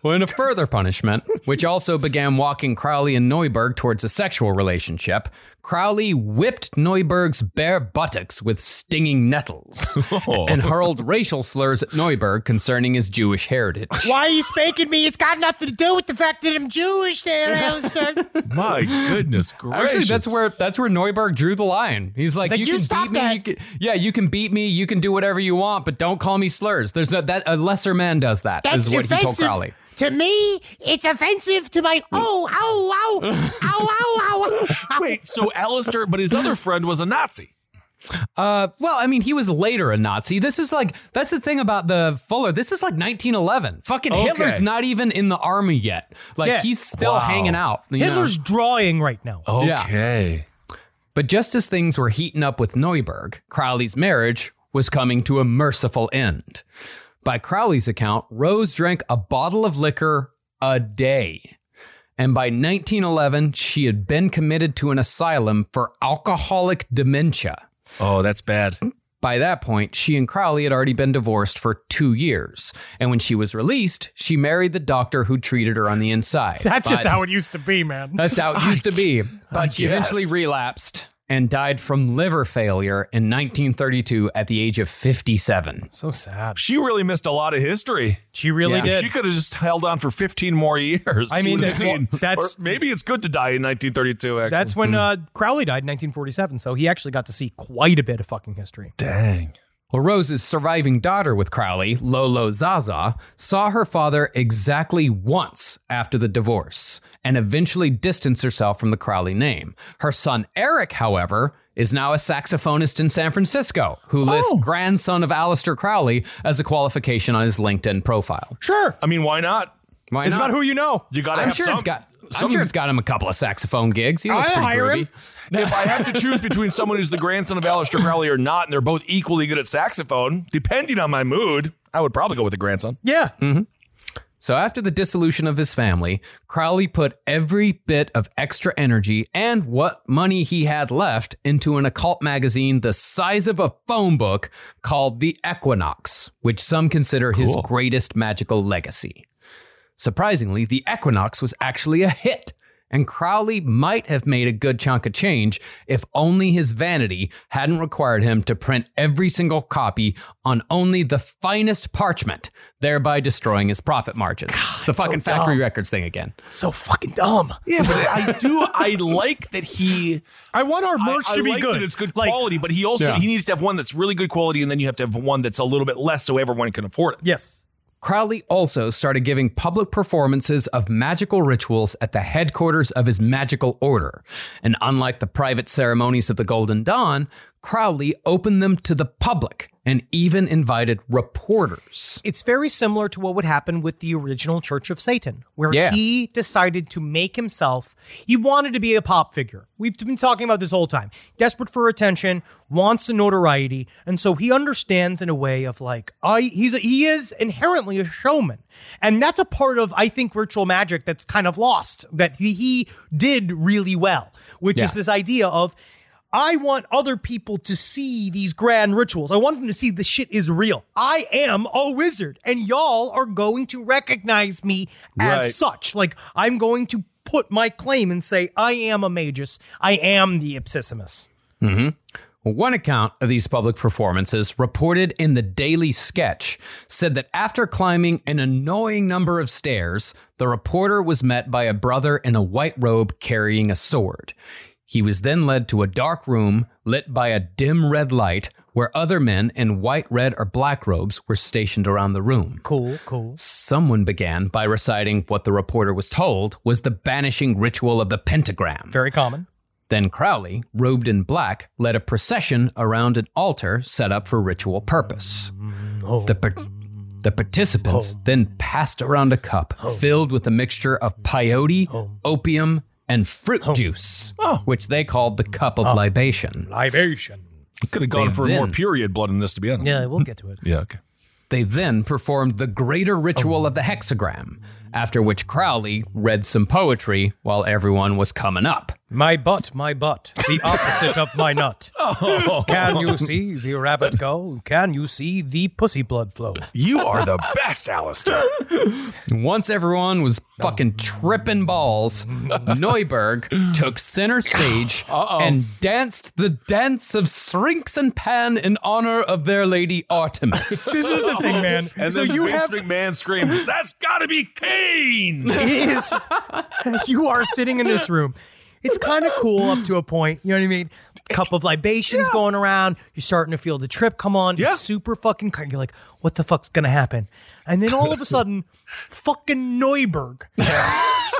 Well, in a further punishment, which also began walking Crowley and Neuburg towards a sexual relationship, Crowley whipped Neuburg's bare buttocks with stinging nettles and hurled racial slurs at Neuburg concerning his Jewish heritage. Why are you spanking me? It's got nothing to do with the fact that I'm Jewish there, Aleister. My goodness gracious. Actually, that's where that's where Neuburg drew the line. He's like, like, you, "You can beat me, you can, yeah, you can beat me, you can do whatever you want, but don't call me slurs. There's no, that a lesser man does that. That's is what he told offensive. Crowley. To me, it's offensive to my oh, ow, ow, ow, ow, ow, ow. Wait, so Aleister, but his other friend was a Nazi. Uh, well, I mean, he was later a Nazi. This is like that's the thing about the Fuller. This is like 1911. Fucking Okay. Hitler's not even in the army yet. Like Yeah. he's still Wow. hanging out. you know? Hitler's drawing right now. Yeah. Okay. But just as things were heating up with Neuburg, Crowley's marriage was coming to a merciful end. By Crowley's account, Rose drank a bottle of liquor a day. And by 1911, she had been committed to an asylum for alcoholic dementia. Oh, that's bad. By that point, she and Crowley had already been divorced for two years. And when she was released, she married the doctor who treated her on the inside. That's just how it used to be, man. that's how it used to be. But she guess. eventually relapsed and died from liver failure in 1932 at the age of 57. So sad. She really missed a lot of history. She really Yeah. did. She could have just held on for 15 more years. I mean, that's- seen- that's- or maybe it's good to die in 1932. Actually, That's when uh, Crowley died in 1947, so he actually got to see quite a bit of fucking history. dang. Well, Rose's surviving daughter with Crowley, Lola Zaza, saw her father exactly once after the divorce and eventually distanced herself from the Crowley name. Her son Eric, however, is now a saxophonist in San Francisco who lists oh. grandson of Aleister Crowley as a qualification on his LinkedIn profile. Sure. I mean, why not? Why It's not? about who you know. You gotta I'm have sure some. it's got. I'm sure it's got him a couple of saxophone gigs. He looks I'll pretty hire groovy. him. if I have to choose between someone who's the grandson of Aleister Crowley or not, and they're both equally good at saxophone, depending on my mood, I would probably go with the grandson. Yeah. Mm-hmm. So after the dissolution of his family, Crowley put every bit of extra energy and what money he had left into an occult magazine the size of a phone book called The Equinox, which some consider his greatest magical legacy. Surprisingly, The Equinox was actually a hit, and Crowley might have made a good chunk of change if only his vanity hadn't required him to print every single copy on only the finest parchment, thereby destroying his profit margins. it's the so fucking factory records thing again. So fucking dumb. Yeah, but I do. I like that he. I want our merch I, I to be like good. That it's good Like, quality, but he also Yeah. he needs to have one that's really good quality, and then you have to have one that's a little bit less, so everyone can afford it. Yes. Crowley also started giving public performances of magical rituals at the headquarters of his magical order. And unlike the private ceremonies of the Golden Dawn, Crowley opened them to the public and even invited reporters. It's very similar to what would happen with the original Church of Satan, where Yeah. he decided to make himself, he wanted to be a pop figure. We've been talking about this whole time. Desperate for attention, wants the notoriety, and so he understands in a way of like, I he's a, he is inherently a showman. And that's a part of I think ritual magic that's kind of lost that he, he did really well, which is this idea of I want other people to see these grand rituals. I want them to see the shit is real. I am a wizard, and y'all are going to recognize me as Right. such. Like, I'm going to put my claim and say, I am a magus. I am the Ipsissimus. Mm-hmm. One account of these public performances, reported in the Daily Sketch, said that after climbing an annoying number of stairs, the reporter was met by a brother in a white robe carrying a sword. He was then led to a dark room lit by a dim red light where other men in white, red, or black robes were stationed around the room. Cool, cool. Someone began by reciting what the reporter was told was the banishing ritual of the pentagram. Very common. Then Crowley, robed in black, led a procession around an altar set up for ritual purpose. Mm-hmm. The, par- the participants then passed around a cup filled with a mixture of peyote, opium, and fruit oh. juice, oh. which they called the cup of oh. libation. Libation. Could have gone They for more period blood in this, to be honest. Yeah, we'll get to it. Yeah. Okay. They then performed the greater ritual of the hexagram, after which Crowley read some poetry while everyone was coming up. My butt, my butt, the opposite of my nut. Oh. Can you see the rabbit go? Can you see the pussy blood flow? You are the best, Aleister. Once everyone was fucking tripping balls, Neuburg took center stage and danced the dance of Syrinx and Pan in honor of their lady Artemis. This is the thing, man. And so then you Vince have McMahon screams, "That's got to be Kane!" it is you are sitting in this room. It's kind of cool up to a point. You know what I mean? Cup of libations going around. You're starting to feel the trip come on. Yeah. It's super fucking. You're like, what the fuck's gonna happen? And then all of a sudden, fucking Neuburg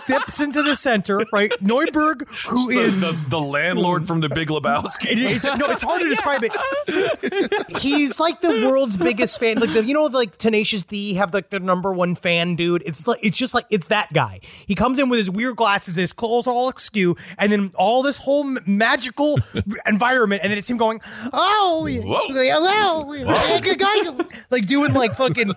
steps into the center, right? Neuburg, who The- is the, the landlord from the Big Lebowski. It's, no, it's hard to describe it. He's like the world's biggest fan. Like the, you know, like Tenacious D have like the number one fan dude. It's like it's just like it's that guy. He comes in with his weird glasses, his clothes all askew, and then all this whole magical environment, and then it's him going, "Oh, Whoa. hello," like doing like fucking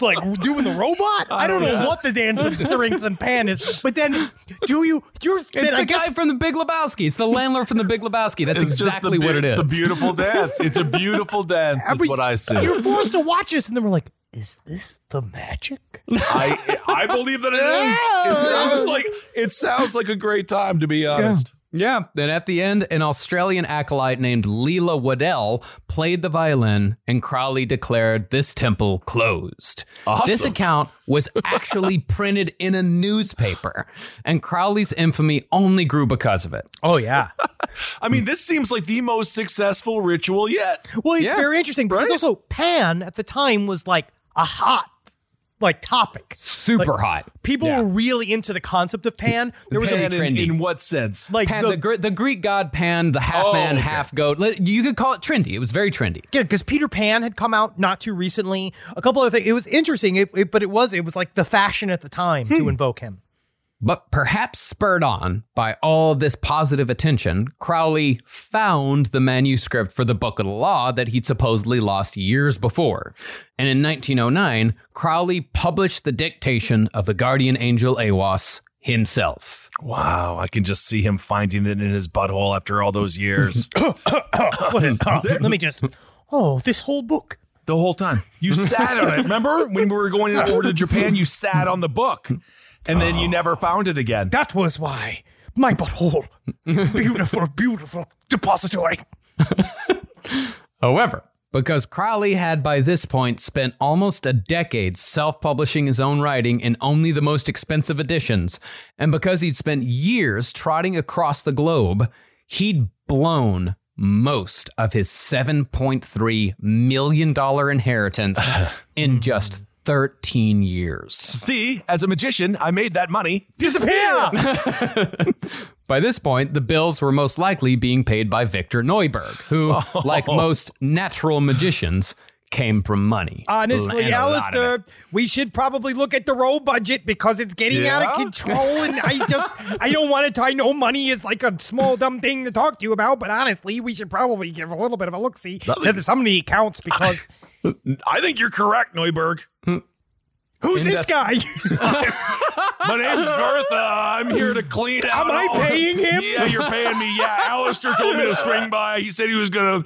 like doing the robot. I don't know oh, what the dance of Sarrington Pan is, but then do you? You're It's then the I guess guy from the Big Lebowski. It's the landlord from the Big Lebowski. That's It's just exactly the, what it is. be- The beautiful dance. It's a beautiful dance. Is what I see. You're forced to watch this, and then we're like, "Is this the magic?" I I believe that it is. It sounds like it sounds like a great time to be honest. Yeah. Then at the end, an Australian acolyte named Leila Waddell played the violin, and Crowley declared this temple closed. Awesome. This account was actually printed in a newspaper, and Crowley's infamy only grew because of it. Oh yeah. I mean, this seems like the most successful ritual yet. Well, it's Yeah. very interesting because Right? also Pan at the time was like a hot like topic. Super Like, hot. People Yeah. were really into the concept of Pan. There was Pan a in, trendy. in what sense? like Pan, the, the, the Greek god Pan, the half Oh, man, okay. half goat. You could call it trendy. It was very trendy. yeah, because Peter Pan had come out not too recently. A couple of things. It was interesting, it, it- but it was it was like the fashion at the time hmm. to invoke him. But perhaps spurred on by all this positive attention, Crowley found the manuscript for the Book of the Law that he'd supposedly lost years before. And in 1909, Crowley published the dictation of the guardian angel Aiwass himself. Wow, I can just see him finding it in his butthole after all those years. Let me just. Oh, this whole book. the whole time. You sat on it. Remember when we were going over to Japan? You sat on the book, and then you oh. never found it again. That was why my butthole. Beautiful, beautiful depository. However, because Crowley had by this point spent almost a decade self publishing his own writing in only the most expensive editions, and because he'd spent years trotting across the globe, he'd blown most of his $7.3 million inheritance in just 13 years. See, as a magician, I made that money. Disappear. By this point, the bills were most likely being paid by Victor Neuburg, who, oh. like most natural magicians, came from money. Honestly, And a lot of it. Aleister, we should probably look at the road budget because it's getting out of control. And I just, I don't want to. I know money is like a small, dumb thing to talk to you about, but honestly, we should probably give a little bit of a look see to the, some of the accounts because I think you're correct, Neuburg. Hmm. Who's this guy? My name's Gartha. I'm here to clean out. Am I all- paying him? Yeah, you're paying me. Yeah, Aleister told me to swing by. He said he was gonna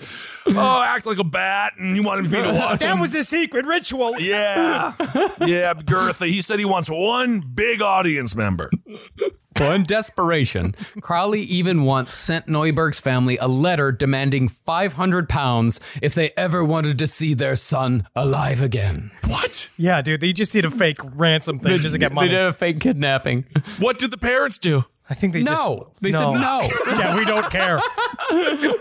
oh act like a bat, and he wanted me to watch that him. was the secret ritual. yeah, yeah, Gertha. He said he wants one big audience member. Well, in desperation, Crowley even once sent Neuburg's family a letter demanding 500 pounds if they ever wanted to see their son alive again. What? Yeah, dude, they just did a fake ransom thing just to get money. They did a fake kidnapping. What did the parents do? I think they just No, they said no. yeah, we don't care.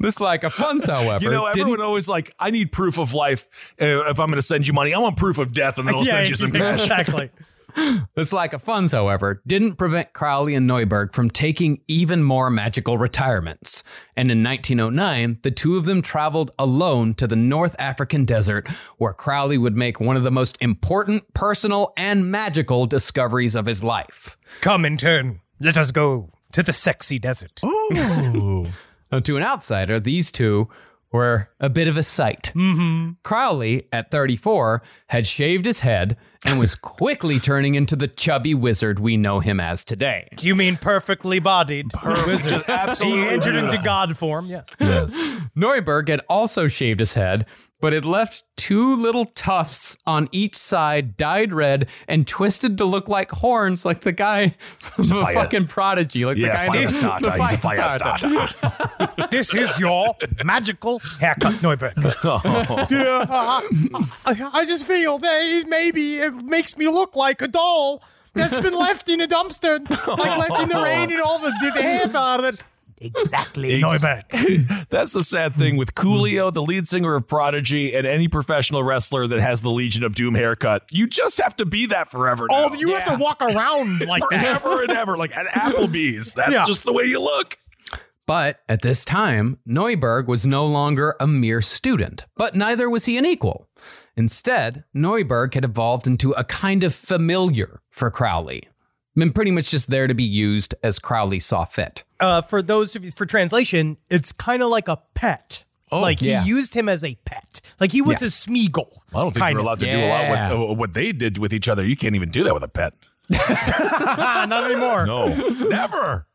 this like a funds, however. You know, didn't- everyone always like, I need proof of life uh, if I'm going to send you money. I want proof of death, and then I'll yeah, send you some cash. exactly. This lack of funds, however, didn't prevent Crowley and Neuburg from taking even more magical retirements. And in 1909, the two of them traveled alone to the North African desert, where Crowley would make one of the most important personal and magical discoveries of his life. Come in turn. Let us go to the sexy desert. Now, to an outsider, these two were a bit of a sight. Mm-hmm. Crowley, at 34, had shaved his head and was quickly turning into the chubby wizard we know him as today. You mean perfectly bodied wizard? Absolutely. He entered into god form. Yes. Yes. Neuburg had also shaved his head, but it left two little tufts on each side, dyed red, and twisted to look like horns, like the guy from the fire- fucking prodigy, like Yeah, the guy in the- fire the starter. He's a fire Firestarter. starter. This is your magical haircut, Neuburg. Oh. Yeah, I, I just feel that it maybe it makes me look like a doll that's been left in a dumpster, like left in the rain and all the, the hair out of it. Exactly, Ex- Neuburg. That's the sad thing with Coolio, the lead singer of Prodigy, and any professional wrestler that has the Legion of Doom haircut. You just have to be that forever. Oh, now. you have to walk around like that. forever and ever, like at Applebee's. That's Yeah. just the way you look. But at this time, Neuburg was no longer a mere student, but neither was he an equal. Instead, Neuburg had evolved into a kind of familiar for Crowley, and pretty much just there to be used as Crowley saw fit. Uh, for those of you for translation, it's kind of like a pet. Oh, like yeah. he used him as a pet. Like he was Yeah. a Smeagol. I don't think you're of. allowed to do a lot with uh, what they did with each other. You can't even do that with a pet. Not anymore. No, never.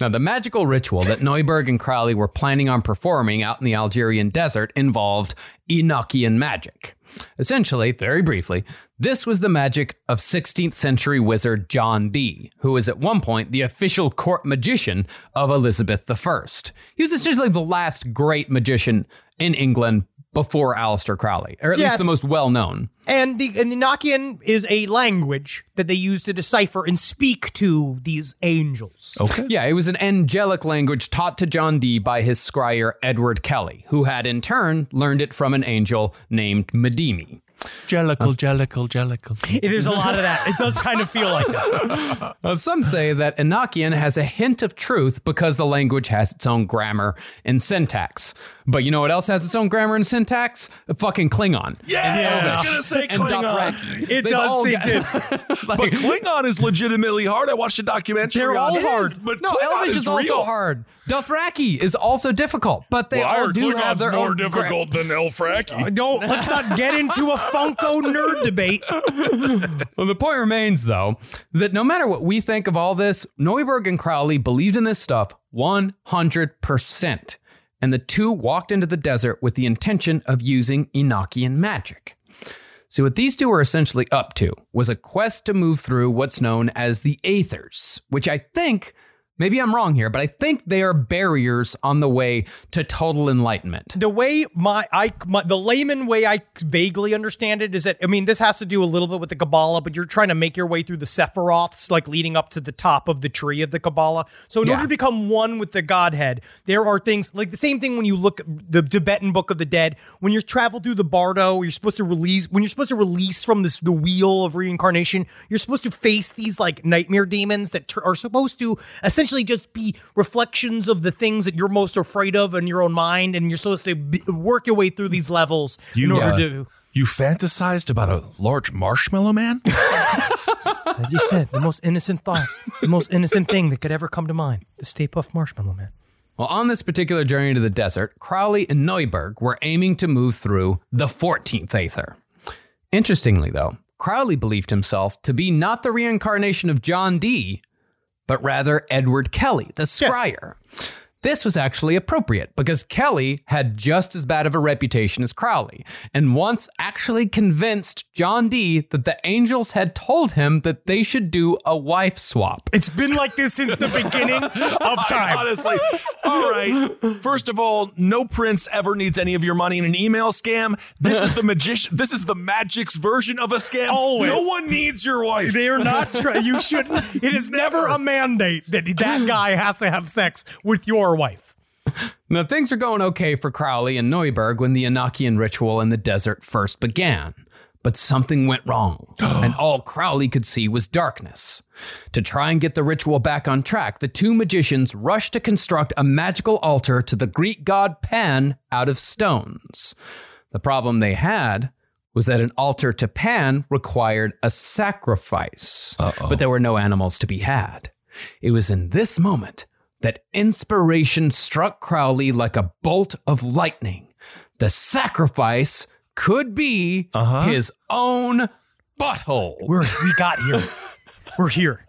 Now, the magical ritual that Neuburg and Crowley were planning on performing out in the Algerian desert involved Enochian magic. Essentially, very briefly, this was the magic of 16th century wizard John Dee, who was at one point the official court magician of Elizabeth I. He was essentially the last great magician in England before Aleister Crowley, or at Yes. least the most well known. And the Enochian is a language that they use to decipher and speak to these angels. Okay. Yeah, it was an angelic language taught to John Dee by his scryer Edward Kelly, who had in turn learned it from an angel named Madimi. Jellicle, jellicle, jellicle. There's a lot of that. It does kind of feel like that. Uh, some say that Enochian has a hint of truth because the language has its own grammar and syntax. But you know what else has its own grammar and syntax? fucking Klingon. Yeah, I was gonna say Klingon. It They've does. They got- did. But Klingon is legitimately hard. I watched a documentary. They're all it. hard. but No, Klingon Elvish is, is also real. hard. Dothraki is also difficult, but they Well, all do Klingon's have their more own gra- difficult than Elfraki. No, let's not get into a Funko nerd debate. Well, the point remains, though, is that no matter what we think of all this, Neuburg and Crowley believed in this stuff 100%. And the two walked into the desert with the intention of using Enochian magic. So, what these two were essentially up to was a quest to move through what's known as the Aethers, which I think, maybe I'm wrong here, but I think they are barriers on the way to total enlightenment. The way my I my, the layman way I vaguely understand it is that I mean this has to do a little bit with the Kabbalah, but you're trying to make your way through the Sephiroths, like leading up to the top of the tree of the Kabbalah. So in Yeah. order to become one with the Godhead, there are things like the same thing when you look at the Tibetan Book of the Dead. When you travel through the Bardo, you're supposed to release when you're supposed to release from this the wheel of reincarnation. You're supposed to face these like nightmare demons that tr- are supposed to essentially just be reflections of the things that you're most afraid of in your own mind, and you're supposed to be, work your way through these levels in You, order uh, to. You fantasized about a large marshmallow man? As you said, the most innocent thought, the most innocent thing that could ever come to mind: the Stay Puft Marshmallow Man. Well, on this particular journey to the desert, Crowley and Neuburg were aiming to move through the 14th Aether. Interestingly, though, Crowley believed himself to be not the reincarnation of John Dee, but rather Edward Kelly, the scryer. This was actually appropriate because Kelly had just as bad of a reputation as Crowley, and once actually convinced John Dee that the angels had told him that they should do a wife swap. It's been like this since the beginning of time. Honestly, all right. First of all, no prince ever needs any of your money in an email scam. This is the magician. This is the magic's version of a scam. Always. No one needs your wife. They are not. Tra- you shouldn't. It is never a mandate that that guy has to have sex with your wife. Now, things are going okay for Crowley and Neuburg when the Enochian ritual in the desert first began. But something went wrong, and all Crowley could see was darkness. To try and get the ritual back on track, the two magicians rushed to construct a magical altar to the Greek god Pan out of stones. The problem they had was that an altar to Pan required a sacrifice, but there were no animals to be had. It was in this moment that inspiration struck Crowley like a bolt of lightning. The sacrifice could be uh-huh. his own butthole. We're we got here. We're here.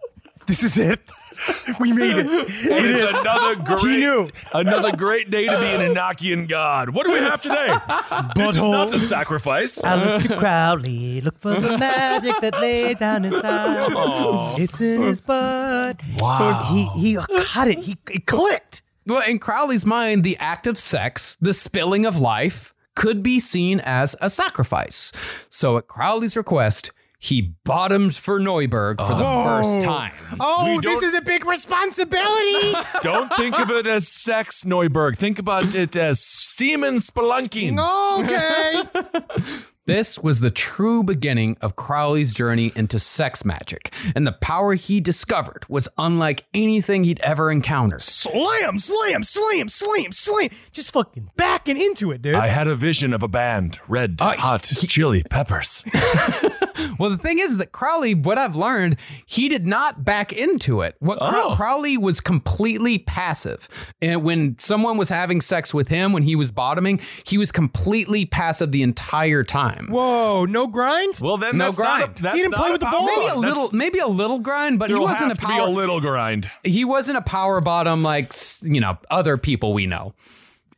This is it. We made it. It it's is. another He great, knew. another great day to be an Enochian god. What do we have today? this is not a sacrifice. I look to Crowley, look for the magic that lay down inside. Oh. It's in his butt. Wow. He he got it. He it clicked. Well, in Crowley's mind, the act of sex, the spilling of life, could be seen as a sacrifice. So, at Crowley's request, he bottoms for Neuburg for the first time. Oh, We this is a big responsibility. Don't think of it as sex, Neuburg. Think about it as semen spelunking. okay. This was the true beginning of Crowley's journey into sex magic, and the power he discovered was unlike anything he'd ever encountered. slam, slam, slam, slam, slam. Just fucking backing into it, dude. I had a vision of a band, red Uh, hot chili peppers. Well, the thing is that Crowley, what I've learned, he did not back into it. What Crow- Oh. Crowley was completely passive. And when someone was having sex with him, when he was bottoming, he was completely passive the entire time. Whoa, no grind? Well, then No that's not grind. a, that's He didn't not play with the power balls. Maybe a bottom. little, That's- maybe a little grind, but he wasn't a have to be power. a little grind. he wasn't a power bottom like you know other people we know.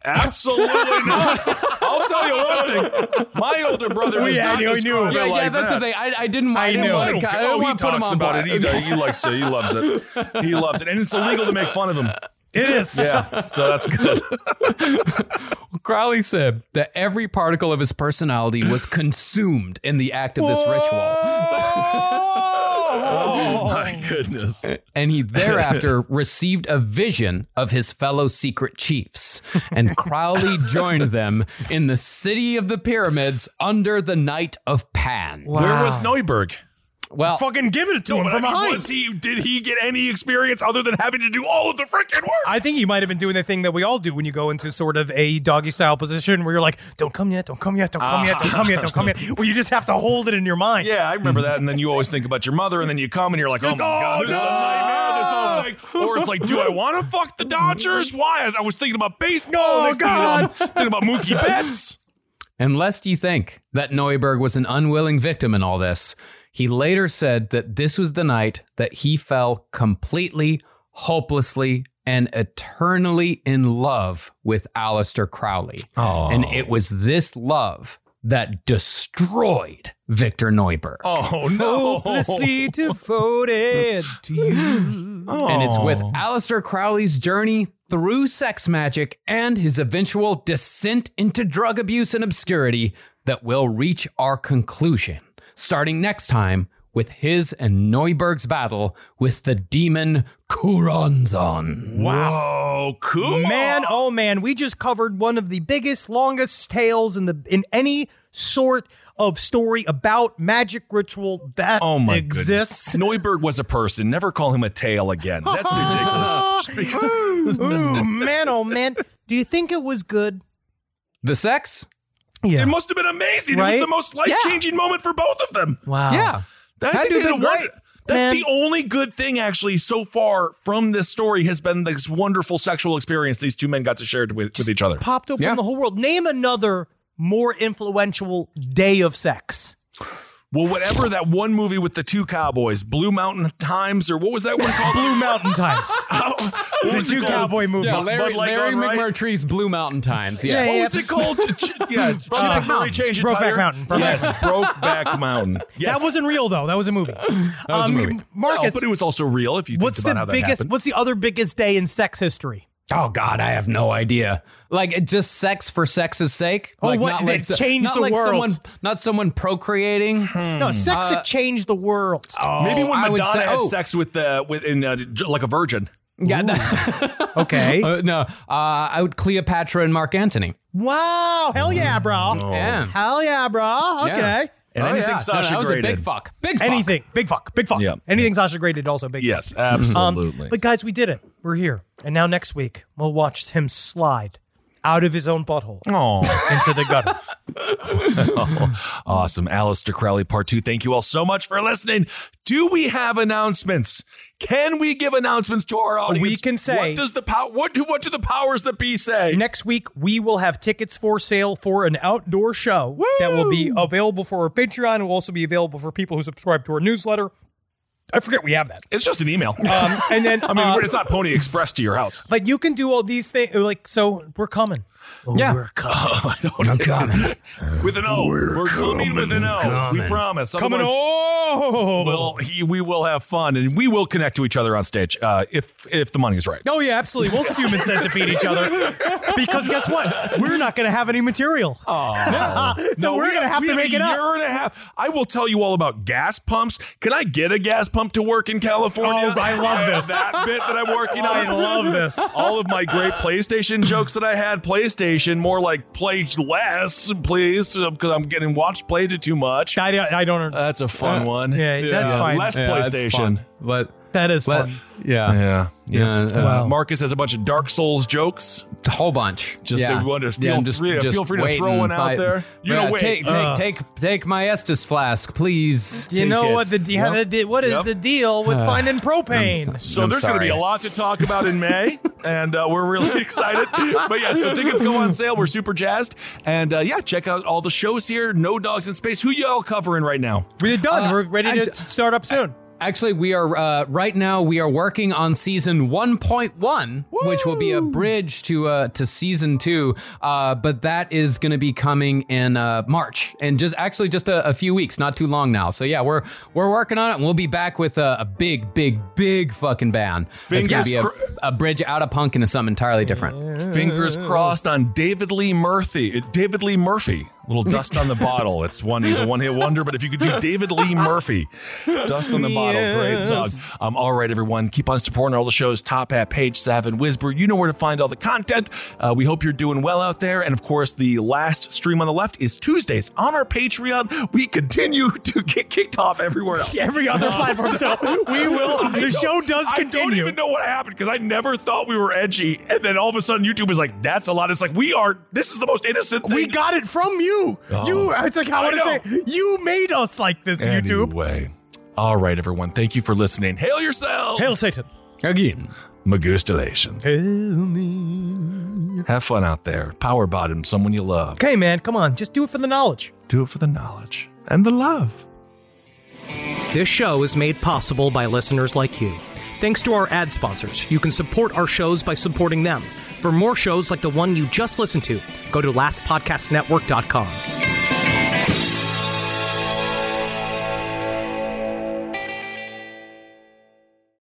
Absolutely not. I'll tell you one thing. My older brother We- was I not knew- I knew. described Yeah, it yeah, like that's that. the thing. I, I didn't. I, didn't want I don't to. I didn't Oh, he want to put him on about it. blast. He, he likes it. He loves it. He loves it, and it's illegal to make fun of him. It is. Yeah, so that's good. Crowley said that every particle of his personality was consumed in the act of this ritual. Oh, oh my goodness. And he thereafter received a vision of his fellow secret chiefs. And Crowley joined them in the city of the pyramids under the night of Pan. Where was Neuburg? Well, Fucking give it to him from I mean, behind. was he? Did he get any experience other than having to do all of the freaking work? I think he might have been doing the thing that we all do when you go into sort of a doggy style position where you're like, don't come yet, don't come yet, don't come yet, don't come yet, don't come yet. Ah. Where you just have to hold it in your mind. Yeah, I remember that. And then you always think about your mother, and then you come and you're like, oh my god, this is a nightmare. This whole thing. Or it's like, do I want to fuck the Dodgers? Why? I- I was thinking about baseball. Oh, Next thing you know, I'm God. thinking about Mookie Betts. And lest you think that Neuburg was an unwilling victim in all this, he later said that this was the night that he fell completely, hopelessly, and eternally in love with Aleister Crowley. And it was this love that destroyed Victor Neuburg. Oh no! Hopelessly devoted to you. And it's with Aleister Crowley's journey through sex magic and his eventual descent into drug abuse and obscurity that we'll reach our conclusion, starting next time with his and Neuburg's battle with the demon Choronzon. Wow, cool. Man, oh man, we just covered one of the biggest, longest tales in the in any sort of story about magic ritual that Oh my exists. goodness. Neuburg was a person. Never call him a tale again. That's ridiculous. Just Ooh, man, oh man. Do you think it was good? The sex? Yeah. It must have been amazing. It was the most life changing moment for both of them. Wow. Yeah. That's Had to have the been one- great. That's Man. the only good thing actually so far from this story has been this wonderful sexual experience these two men got to share with, with each other. Popped open Yeah. the whole world. Name another more influential day of sex. Well, whatever that one movie with the two cowboys, Blue Mountain Times, or what was that one called? Blue Mountain Times. what the was two cowboy movies. Yeah, Larry, Light Larry Right? McMurtry's Blue Mountain Times. Yeah. Yeah, What was it called? Ch- yeah, Brokeback Mountain. Change a Brokeback. Mountain. Brokeback Yes, Brokeback Mountain. Yes. That wasn't real though. That was a movie. was a Um, movie. Well, Marcus, but it was also real if you think what's about the how that biggest? happened. What's the other biggest day in sex history? Oh God, I have no idea. Like it just sex for sex's sake. Oh, like, what? Not That like, so- changed not the like world. Someone, not someone procreating. No, sex Uh, that changed the world. Maybe when Madonna say- had oh. sex with the with in uh, like a virgin. Yeah. no- Okay. Uh, no, uh, I would Cleopatra and Mark Antony. wow. Hell yeah, bro. Yeah. Hell yeah, bro. Okay. Yeah. And Oh, anything yeah. No, Sasha was Grey a big fuck. Big fuck. Anything. Big fuck. Big fuck. Yeah. Anything Sasha graded also big. Yes, fuck. Um, absolutely. but guys, we did it. We're here. And now next week, we'll watch him slide out of his own butthole Oh, into the gutter. Oh, awesome. Aleister Crowley, part two. Thank you all so much for listening. Do we have announcements? Can we give announcements to our audience? We can say- What does the power what do what do the powers that be say? Next week, we will have tickets for sale for an outdoor show that will be available for our Patreon. It will also be available for people who subscribe to our newsletter. I forget we have that. It's just an email. Um, and then, I mean, uh, it's not Pony Express to your house. Like you can do all these things. Like so, we're coming. Yeah. we're coming. I don't- with an O. We're, coming with an O. We promise. Coming Otherwise- Oh, Well, he, we will have fun and we will connect to each other on stage uh, if if the money's right. Oh yeah, absolutely. We'll human centipede each other because guess what? We're not going to have any material. so No, we're we going to have to make a it up. year and a half. I will tell you all about gas pumps. Can I get a gas pump to work in California? Oh, I love this. That bit that I'm working on. I love this. All of my great PlayStation jokes that I had. PlayStation, more like play less, please, because I'm getting watched played it too much. I, I don't. That's a fun uh, one. yeah, that's fine. Less Yeah, PlayStation. But that is let- fun. yeah, Yeah, Yeah, uh, Uh, Marcus has a bunch of Dark Souls jokes. a whole bunch. Just yeah. to wonder, feel and just, free to- just feel free to throw waiting one out by- there. You Yeah, know, wait. take take Uh. take take my Estus flask, please. You know it. what the, de- how the what is Yep. the deal with finding propane? So I'm there's going to be a lot to talk about in May, and uh, we're really excited. But yeah, so tickets go on sale. We're super jazzed, and uh, yeah, check out all the shows here. No Dogs in Space. Who y'all covering right now? We're done. Uh, We're ready to act- start up soon. Actually, we are uh, right now. We are working on season 1.1, which will be a bridge to uh, to season two. Uh, but that is going to be coming in uh, March, and just actually just a, a few weeks, not too long now. So yeah, we're we're working on it, and we'll be back with a, a big, big, big fucking band. It's going to be a, a bridge out of punk into something entirely different. Fingers crossed on David Lee Murphy. David Lee Murphy. Little dust on the bottle. It's one. He's a one hit wonder. But if you could do David Lee Murphy, dust on the bottle. Great song. Um, all right, everyone. Keep on supporting all the shows. Top at page seven. Whisper. You know where to find all the content. Uh, we hope you're doing well out there. And of course, the last stream on the left is Tuesdays on our Patreon. We continue to get kicked off everywhere else. Every other platform. So we will. The show does continue. I don't even know what happened because I never thought we were edgy, and then all of a sudden YouTube was like, "That's a lot." It's like we are. This is the most innocent. Thing. We got it from you. Oh. You. It's like how I would I say? You made us like this. YouTube. Anyway, all right, everyone. Thank you for listening. Hail yourselves. Hail Satan. Again. Magustalations. Hail me. Have fun out there. Power bottom someone you love. Okay, man. Come on. Just do it for the knowledge. Do it for the knowledge and the love. This show is made possible by listeners like you. Thanks to our ad sponsors, you can support our shows by supporting them. For more shows like the one you just listened to, go to lastpodcastnetwork.com.